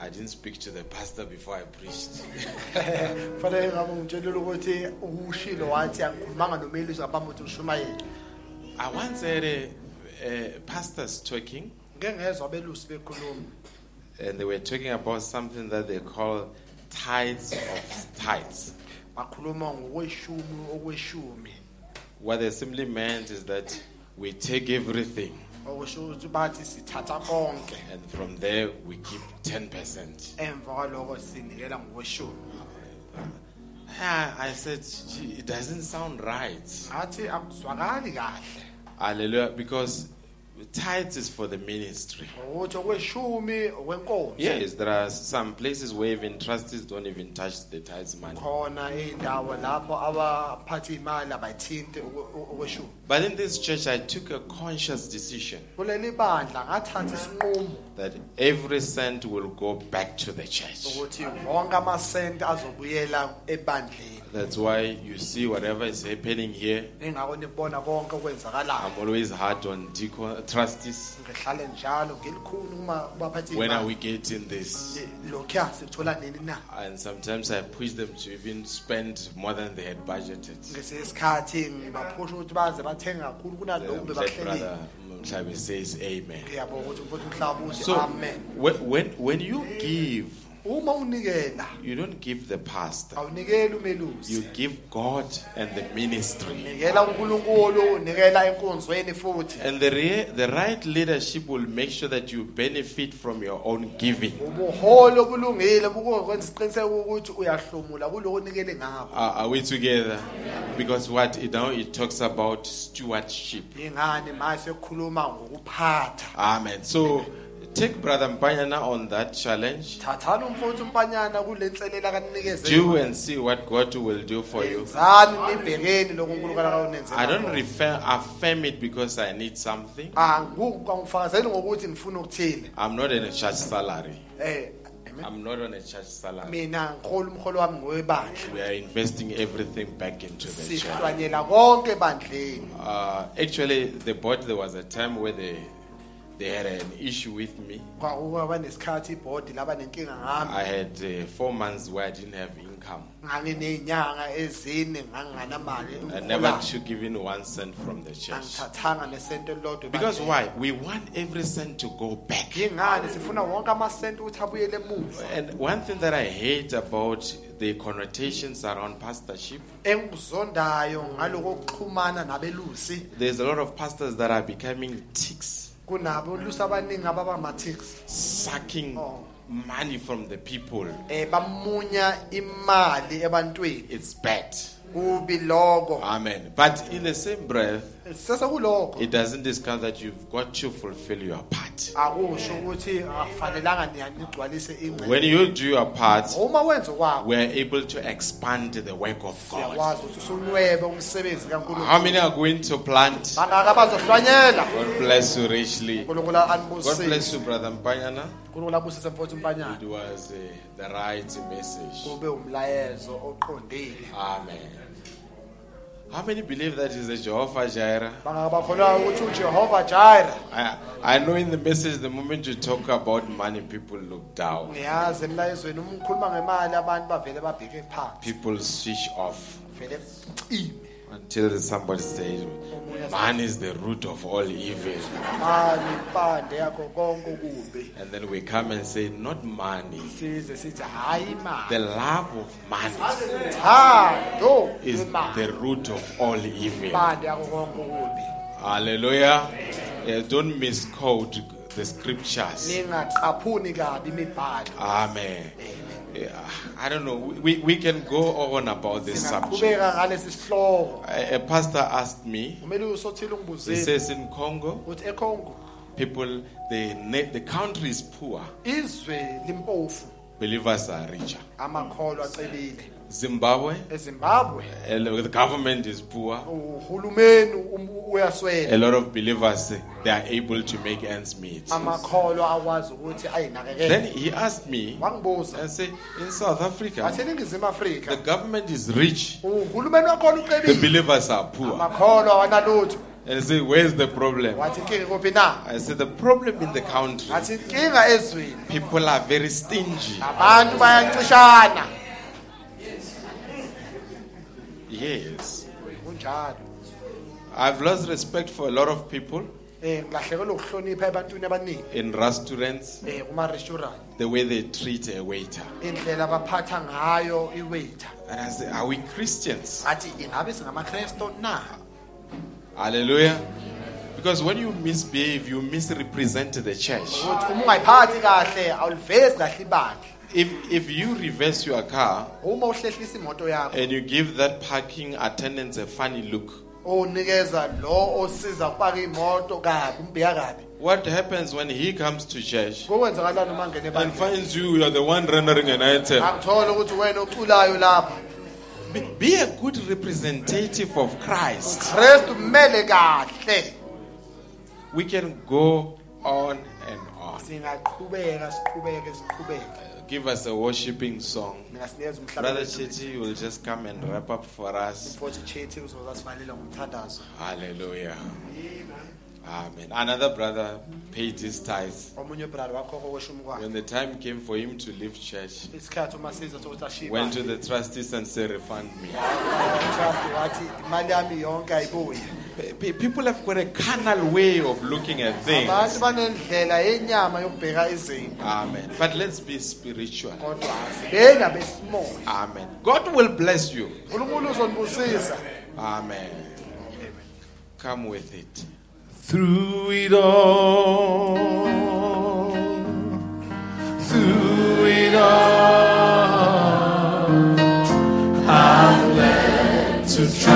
I didn't speak to the pastor before I preached. kufanele ngabe ngitshelile ukuthi ushilo wathi angikhulumanga nomeli ngaphambi ukuthi ushumayele I once heard a, a pastors talking, ngeke ngezwa abelusi bekhuluma and they were talking about something that they call tithes of tithes. Bakhuluma ngokweshumi okweshumi What they simply meant is that we take everything okusho ukuthi bathi sithatha konke and from there we keep 10%. emva kwaloko sinikela ngokweshumi Ah, I said, "Gee, it doesn't sound right. Hallelujah. Because tithes is for the ministry. ukuthi okweshumi okwenkonzo Yes, there are some places where even trustees don't even touch the tithes money. khona iy'ndawo lapho abaphatha iy'mali abayithinte okwe- okweshumi But in this church, I took a conscious decision kuleli bandla ngathatha isinqumo that every cent will go back to the church. Ukuthi wonke amasenti azobuyela ebandleni That's why you see whatever is happening here. ingakho nikubona konke okwenzakalayo I'm always hard on deacon, uh, trustees. ngihlale njalo ngilikhulu uma kubaphathi When are we getting this? lokhuya sikuthola nini na And sometimes I push them to even spend more than they had budgeted. ngesinye isikhathi ngibaphusha ukuthi baze bathenge kakhulu The kunalokhu late bebahlelile brother says amen. ngiyabonga ukuthi mfowethu umhlaba uthi So amen when, when, when you give, uma unikela you don't give the pastor. awunikeli umelusi You give God and the ministry. nikela unkulunkulu unikela enkonzweni futhi And the, the right leadership will make sure that you benefit from your own giving. ubuholi obulungile bukwenza isiqiniseko ukuthi uyahlomula kuloko ngakho Are, are we together? Because what it now it talks about stewardship. ingani manje sekukhuluma ngokuphatha Amen. So take Brother Mpanyana on that challenge. thathani umfowethu umpanyana kule nselela Do and see what God will do for you. yenzani nibhekeni lokhu unkulunkulu I don't refer, affirm it because I need something. angifakazeli ngokuthi ngifuna ukuthile I'm not in a church salary. eh. I'm not on a church salary. mina ngihola umholo wami ngowebandla We are investing everything back into the church. sihlwanyela konke ebandleni Uh, actually, the board, there was a time where they, they had an issue with me. kwakuba nesikhathi ibhodi laba nenkinga ngami I had uh, four months where I didn't have income. nganginey'nyanga ezine nganginganamali I never took even one cent from the church. angithathanga nesento elilodwa Because ebandleni. why? We want every cent to go back. yingani sifuna wonke amasenti ukuthi abuyele emuva And one thing that I hate about the connotations around pastorship, engikuzondayo ngaloko okuxhumana nabelusi there's a lot of pastors that are becoming ticks, kunabelusi abaningi ababamathix sucking Oh. money from the people. um bamunya imali ebantwini It's bad. kubi loko Amen. But in the same breath, sesekulokho it doesn't discount that you've got to fulfill your part. akusho ukuthi akufanelanga niyanigcwalise ingcebo When you do your part, uma wenza kwakho we are able to expand the work of God. siyakwazi ukuthi usunwebe umsebenzi How many are going to plant? God bless you richly. God bless you, Brother Mpanyana. unkulunkulu abusise mfowethu umpanyana It was uh, the right message. kube umlayezo oqondile Amen. How many believe that is a Jehovah Jireh? bangaka bakholwayo ukuthi ujehova jira I, I know in the message, the moment you talk about money, people look down. ngiyazi emlayezweni uma ukhuluma ngemali abantu bavele babheke phansi People switch off until somebody says, Money is the root of all evil. mali impande yakho konke okubi And then we come and say, Not money. size sithi hayi The love of money is the root of all evil. impande yakho konke okubi Hallelujah. Yeah, don't misquote the scriptures. ningaqaphuni kabi imibhalo Amen. Yeah, I don't know. We, we can go on about this subject. singaqhubeka ngalesi sihloko A, a pastor asked me, usothile he ungibuzile says in Congo, uthi econgo people, the, na- the country is poor, izwe limpofu believers are richer. acebile Zimbabwe, ezimbabwe. Eh, the government is poor. uhulumeni um- A uyaswela lot of believers, they are able to make ends meet. amakholo akwazi ukuthi Then ayinakekele he asked me, wangibuza. And say, in South Africa, the afrika government is rich, uhulumeni wakhona the ucebile believers are poor. awanalutho. And say, where's the problem? wathi inkinga kuphi na? I said, the problem in the country, athi inkinga ezweni. people are very stingy. abantu bayancishana Yes. kunjalo I've lost respect for a lot of people eh, ngilahlekelwe ukuhlonipha ebantwini abaningi in restaurants, eh, kuma-restaurant the way they treat a waiter. indlela abaphatha ngayo iwaiter And I say, are we Christians? athi ingabe singamakresto na Hallelujah. Because when you misbehave, you misrepresent the church. ukuthi uma ungayiphathi kahle awulivezi kahle ibandla If, if you reverse your car uma uhlehlisa imoto yakho and you give that parking attendant a funny look, unikeza lo osiza ukupaka imoto kabi umbika kabi what happens when he comes to church kokwenzakalani uma ngene and finds you, you are the one rendering an item? akuthole ukuthi wena oculayo lapha Be, be a good representative of Christ. kristu kumele kahle We can go on and on. singaqhubeka siqhubeke siqhubeke Give us a worshiping song. Brother Cheti will just come and wrap up for us. Hallelujah. Amen. Another brother paid his tithes. omunye brother wakhokho kweshumi kwakhe When the time came for him to leave church, isikhathi uma siza sokuthi ashiye went to the trustees and said, refund me. trust wathi imali yami yonke ayibuye Pe- pe- People have got a carnal way of looking at things. banendlela yenyama yokubheka izinto Amen. But let's be spiritual. kodwa asibeni abesimoya Amen. God will bless you. Amen. Come with it. Through it all, through it all, I've learned to trust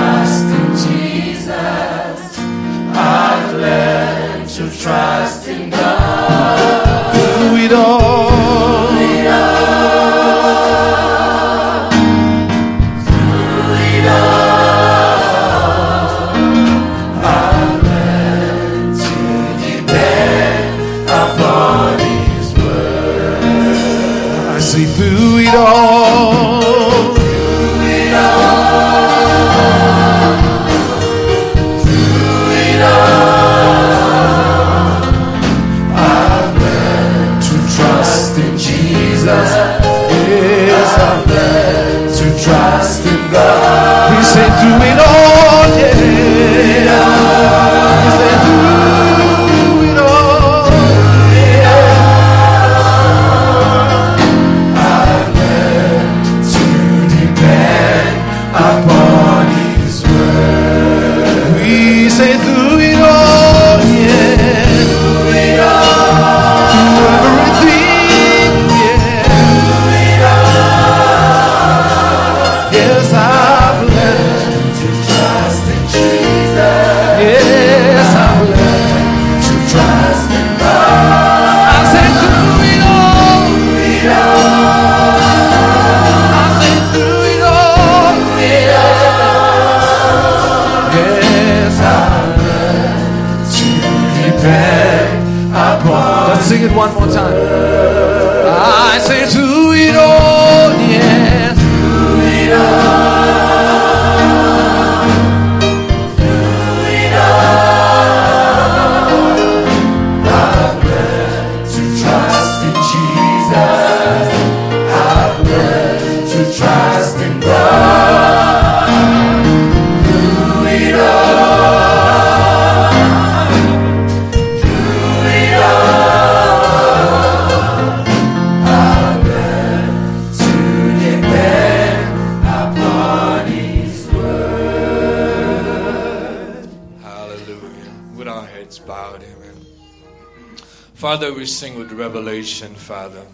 Father, we sing with revelation, Father.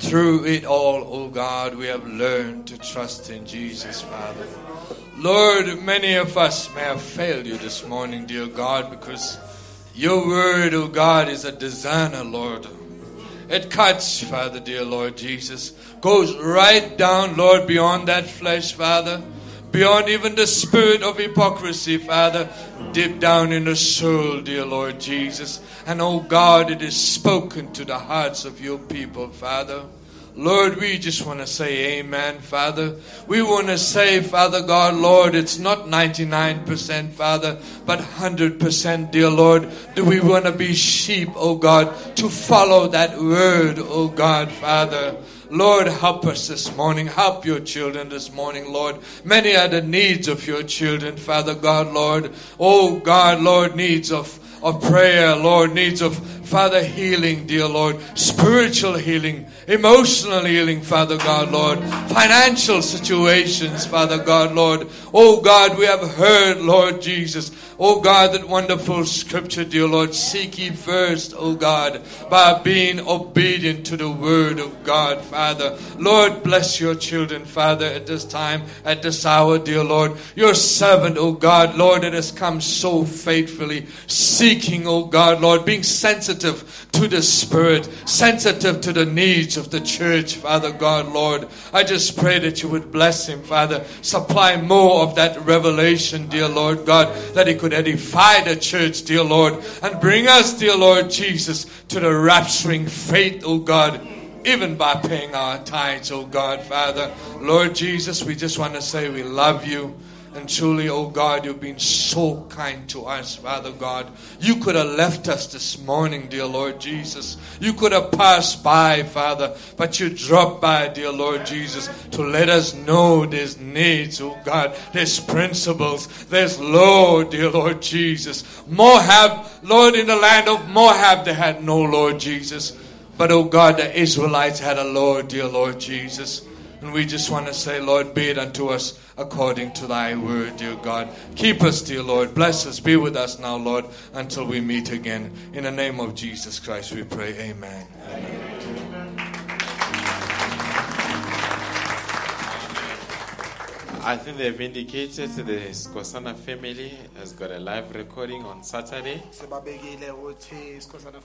Through it all, O God, we have learned to trust in Jesus, Father. Lord, many of us may have failed you this morning, dear God, because your word, O God, is a designer, Lord. It cuts, Father, dear Lord Jesus, goes right down, Lord, beyond that flesh, Father, beyond even the spirit of hypocrisy, Father, deep down in the soul, dear Lord Jesus. And oh God, it is spoken to the hearts of your people, Father. Lord, we just want to say amen, Father. We want to say, Father God, Lord, it's not 99%, Father, but 100%, dear Lord. Do we want to be sheep, oh God, to follow that word, oh God, Father. Lord, help us this morning. Help your children this morning, Lord. Many are the needs of your children, Father God, Lord. Oh God, Lord, needs of of prayer, Lord, needs of Father healing, dear Lord, spiritual healing, emotional healing, Father God, Lord, financial situations, Father God, Lord. Oh God, we have heard, Lord Jesus, oh God, that wonderful scripture, dear Lord, seek ye first, oh God, by being obedient to the word of God, Father. Lord, bless your children, Father, at this time, at this hour, dear Lord. Your servant, oh God, Lord, that has come so faithfully, seeking, oh God, Lord, being sensitive to the Spirit, sensitive to the needs of the church, Father God, Lord. I just pray that you would bless him, Father. Supply more of that revelation, dear Lord God, that he could edify the church, dear Lord, and bring us, dear Lord Jesus, to the rapturing faith, oh God even by paying our tithes, oh God, Father. Lord Jesus, we just want to say we love you. And truly, oh God, you've been so kind to us, Father God. You could have left us this morning, dear Lord Jesus. You could have passed by, Father, but you dropped by, dear Lord Jesus, to let us know there's needs, oh God. There's principles. There's law, dear Lord Jesus. Moab, Lord, in the land of Moab, they had no Lord Jesus. But, oh God, the Israelites had a Lord, dear Lord Jesus. And we just want to say, Lord, be it unto us according to thy word, dear God. Keep us, dear Lord. Bless us. Be with us now, Lord, until we meet again. In the name of Jesus Christ, we pray. Amen. I think they've indicated the Skosana family has got a live recording on Saturday. sibabekile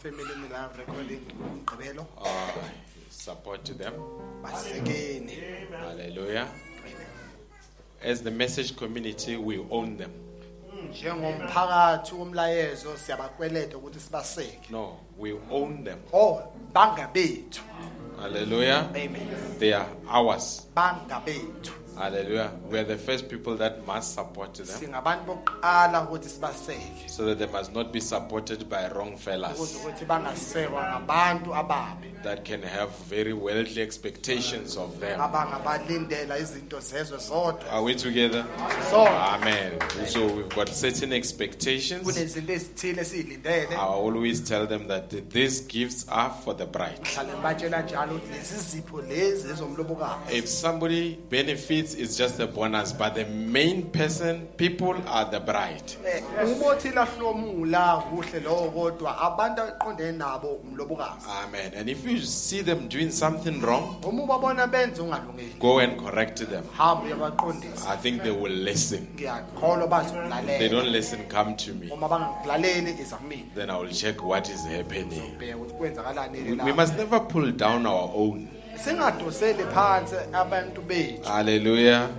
family ni-live recording ngomgqibelo Uh, support to them. Hallelujah. As the message community, we own them. njengomphakathi womlayezo siyabakweleta ukuthi sibaseke No, we own them. oh bangabethu Hallelujah. amen They are ours. bangabethu Hallelujah. We are the first people that must support them singabantu bokuqala ukuthi sibaseke so that they must not be supported by wrong ukuze fellas ukuthi bangasekwa ngabantu ababi that can have very worldly expectations of them. abangabalindela izinto zezwe zodwa Are we together? so Amen. So we've got certain expectations. kunezinto ezithile esiyilindele I always tell them that these gifts are for the bride. hlale ngibatshela njalo ukuthi lezi zipho lezi ezomlobokazi If somebody benefits, it's just a bonus, but the main person, people are the bride. Lahlomula kuhle lowo kodwa abantu aqondene nabo umlobokazi Amen. And if you see them doing something wrong, uma ubabona benze ungalungeli go and correct them. hamba uyabaqondisa I think they will listen. ngiyakholwa If they don't listen, come to me. uma bangakulaleli iza kumina Then I will check what is happening. bheka ukuthi kwenzakalani We, we must never pull down our own. Singadoseli phansi abantu bethu Hallelujah.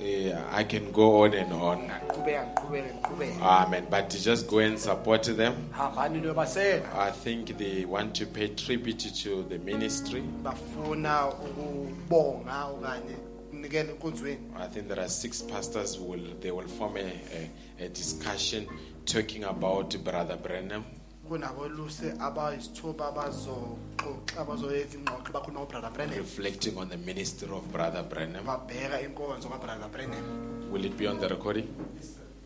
Yeah, I can go on and on. ngaqhubeka ngiqhubeke ngiqhubeke Amen. But to just go and support them. hambani niyobaseka I think they want to pay tribute to the ministry. bafuna ukubonga okanye ukunikela enkonzweni I think there are six pastors who will they will form a, a, a discussion talking about Brother Branham. Kunaboluse abayisithupha abazoxoxa abazoyenza ingxoxo bakhona ubrother brennan reflecting on the ministry of Brother Branham. babheka inkonzo kabrother brennan Will it be on the recording?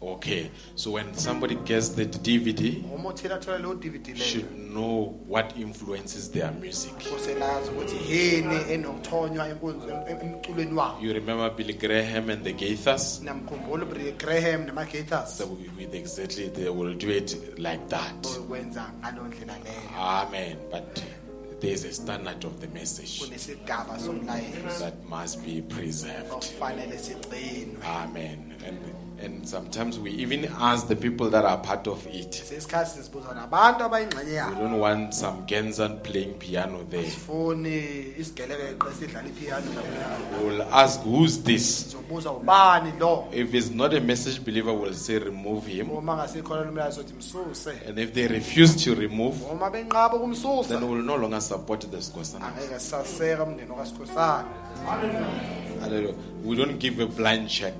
Okay. So when somebody gets the DVD, leyo dvd leyo should know what influences their music. uselazi ukuthi yini enokuthonywa enkonzo- em- emculweni wabo You remember Billy Graham and the Gaithers? namkhumbula ubrother graham namagators So with exactly they will do it like that. oyokwenza ngaleyo ndlela leyo Amen. But there's a standard of the message kunesigaba somlayezo that must be preserved. okufanele sigcinwe Amen. And and sometimes we even ask the people that are part of it. sesikhathi sizibuza nabantu abayingxenye We don't want some Genzan playing piano there. sifuni isigelekeqe sidlala ipiano lapha We'll ask who's this? sizobuza ubani lo If it's not a message believer, we'll say remove him. uma ngasikholwa lumlayo sothi msuse And if they refuse to remove, uma benqaba ukumsusa then we'll no longer support the Skosana. angeke sisaseka umndeni wakasikhosana Hallelujah. We don't give a blind check.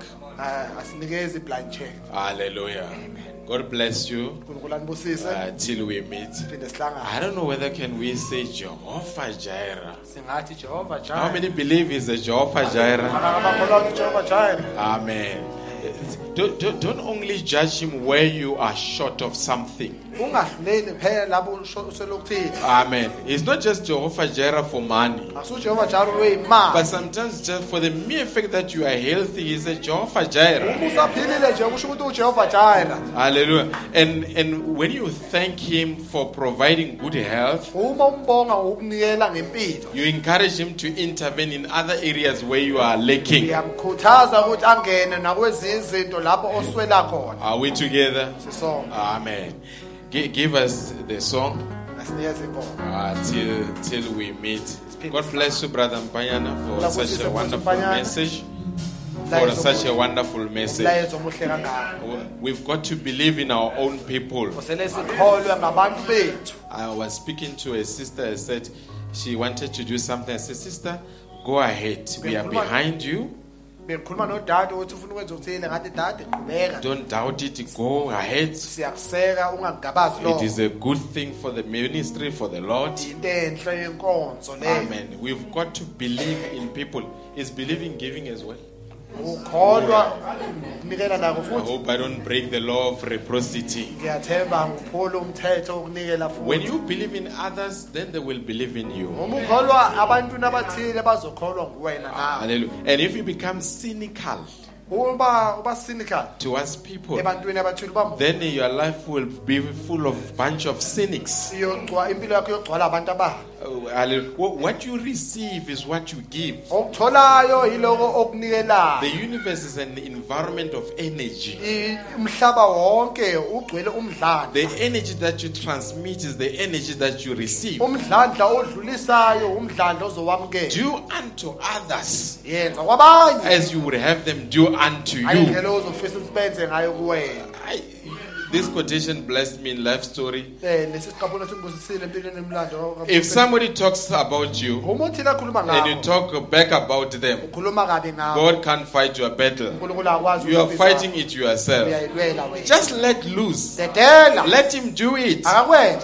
Check Hallelujah. God bless you unkulunkulu anibusise uh, till we meet. phinde sihlangane I don't know whether can we say Jehovah Jireh. singathi jehova How many believe is a Jehovah Jireh? abakholwa ukuthi jehova Amen. Don't, don't, don't only judge him where you are short of something. ungahluleli phela lapho usho- Amen. It's not just Jehovah Jireh for money. asujehova But sometimes just for the mere fact that you are healthy, he's a Jehovah Jireh. usaphilile nje kusho ukuthi ujehova jayira Hallelujah. And and when you thank him for providing good health, uma umbonga ngokunikela ngempilo you encourage him to intervene in other areas where you are lacking. ngiyamkhuthaza ukuthi angene nakwezinye izinto lapho oswela khona Are we together? sisonke Amen. Gi- give us the song asinikeze inkomo uh, till till we meet. God bless you, Brother Mpanyana, for such a wonderful message. For such a wonderful message. mlayezo omuhle kangaka We've got to believe in our own people. kusele sikholwe ngabantu bethu I was speaking to a sister. I said she wanted to do something. I said, Sister, go ahead. We are behind you. Nodade ukuthi ufuna ukwenza ngathi dade qhubeka Don't doubt it. Go ahead. siyakuseka lo is a good thing for the ministry, for the Lord. into enhle yenkonzo leyo Amen. We've got to believe in people. Is believing giving as well? Ukholwa ukunikela nako I futhi hope I don't break the law of reciprocity. ngiyathemba ngiphula umthetho wokunikela When futhi you believe in others, then they will believe in you. uma ukholwa abantwini abathile bazokholwa nguwena nawe Hallelujah. And if you become cynical uba uba cynical towards people, ebantwini abathile bam then your life will be full of bunch of cynics. iyogcwa impilo yakho yogcwala abantu ababi hallelujah. Wh- Oh, what you receive is what you give. okutholayo yiloko okunikelayo The universe is an environment of energy. Umhlaba wonke ugcwele umdlandla The energy that you transmit is the energy that you receive. umdlandla odlulisayo umdlandla ozowamukela Do unto others yenza kwabanye as you would have them do unto you. ayindlela ozofisa ukuthi ngayo kuwena I, this quotation blessed me in life story. Eh, lesi siqaphula singibusisile empilweni emlando If somebody talks about you uma uthile akhuluma and you talk back about them, ukhuluma kabi ngawo God can't fight your battle. You are fighting it yourself. Just let loose. Let Him do it.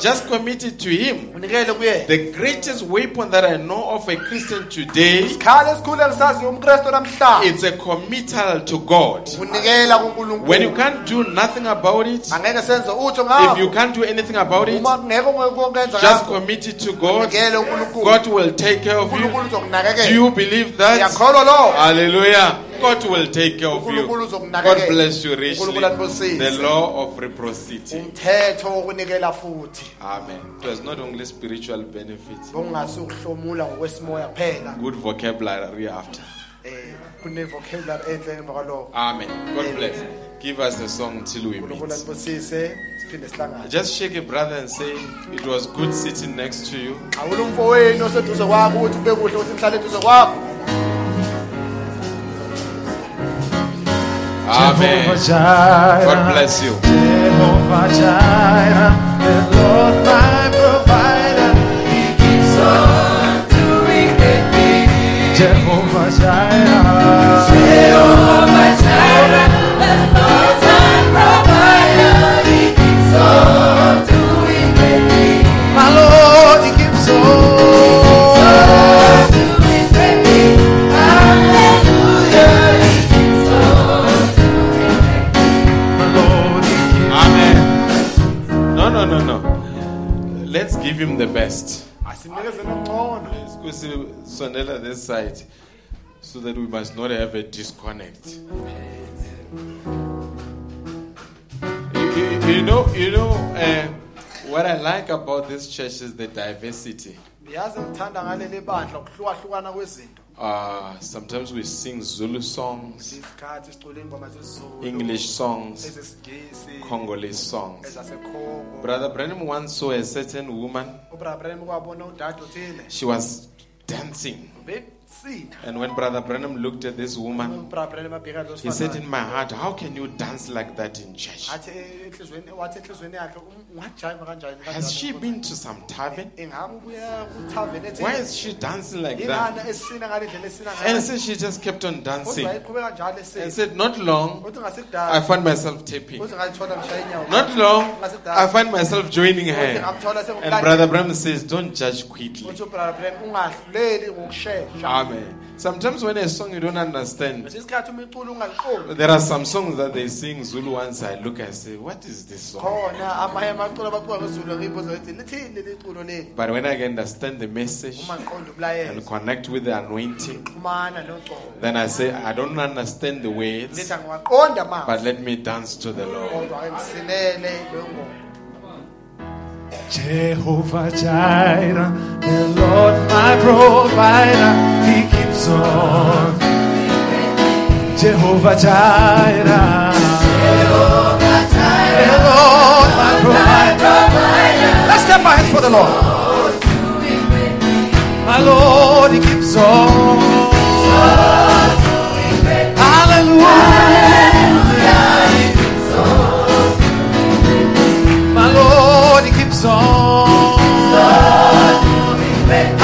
Just commit it to Him. The greatest weapon that I know of a Christian today, isikhala esikhulu engisaziyo umkristu namhlanje it's a committal to God. When you can't do nothing about it, angeke senze utho if you ngakho can't do anything about it, uma kungeke okwenza just ngakho commit it to God. unikele unkulunkulu God will take care of you. Do uzokunakekela you believe that? uyakholwa lo Hallelujah. God will take care of you. unkulunkulu God uzokunakekela bless you richly. unkulunkulu The law of reciprocity. umthetho wokunikela futhi Amen. It was not only spiritual benefits, okungasi ukuhlomula ngokwesimoya kuphela good vocabulary after. Kune-vocabulary enhle emva kwalokho Amen. God bless. Give us the song till we unkulunkulu meet. anibusise siphinde Just shake a brother and say, It was good sitting next to you. awula umfowenu oseduze kwakho ukuthi kube kuhle ukuthi nihlale eduze kwakho Amen. God bless you. Jehovah Jireh, the Lord my provider. He keeps on doing great things. Jehovah Jireh. Jehovah the Lord. He keeps on doing great things. My Lord, He keeps on. doing great He keeps on doing great things. My Lord, He keeps Amen. No, no, no, no. Let's give him the best. asimnikezele ngcono Sonella this side so that we must not have a disconnect. You, you- you know, you know, uh, what I like about this church is the diversity. yazi ngithanda ngaleli bandla ukuhlukahlukana kwezinto Uh, sometimes we sing Zulu songs, isikhathi sicula ingoma zesizulu English songs, Congolese songs. Brother Branham once saw a certain woman. ubranham kwabona udade othile She was dancing. And when Brother Branham looked at this woman, ubranham abheka lo he said, In my heart, how can you dance like that in church? athi enhlizweni wathi enhlizweni yakhe "Um, Has she been to some tavern? ingabe ubuya kuthaveni ethi Why is she dancing like that? ingana esina ngale ndlela esina And so she just kept on dancing. And said, Not long, I find myself tapping. kodwa ngazithola ngishaya inyawo Not long, I find myself joining her. And Brother Branham says, Don't judge quickly. uthi ubranham ungahluleli ngokushesha Amen. Sometimes when a song you don't understand, Kwesinye isikhathi uma iculo ungaliqondi there are some songs that they sing Zulu once I look and say, What is this song? Oh, khona amanye amaculo abacula ngezulu ngiyibuzwa ngithi lithini leli culo leli But when I can understand the message uma ngiqonda and umlayezo connect with the anointing, xhumana then I say, I don't understand the words, lithi angiwaqonda but let me dance to the oh, Lord. kodwa ke ngisinele leyo ngoma Jehovah Jireh, the Lord my provider, He keeps on. Jehovah Jireh, Jehovah Jireh, the Lord my provider. Let's step our hands for the Lord. My Lord, He keeps on. Hallelujah. Lord, He keeps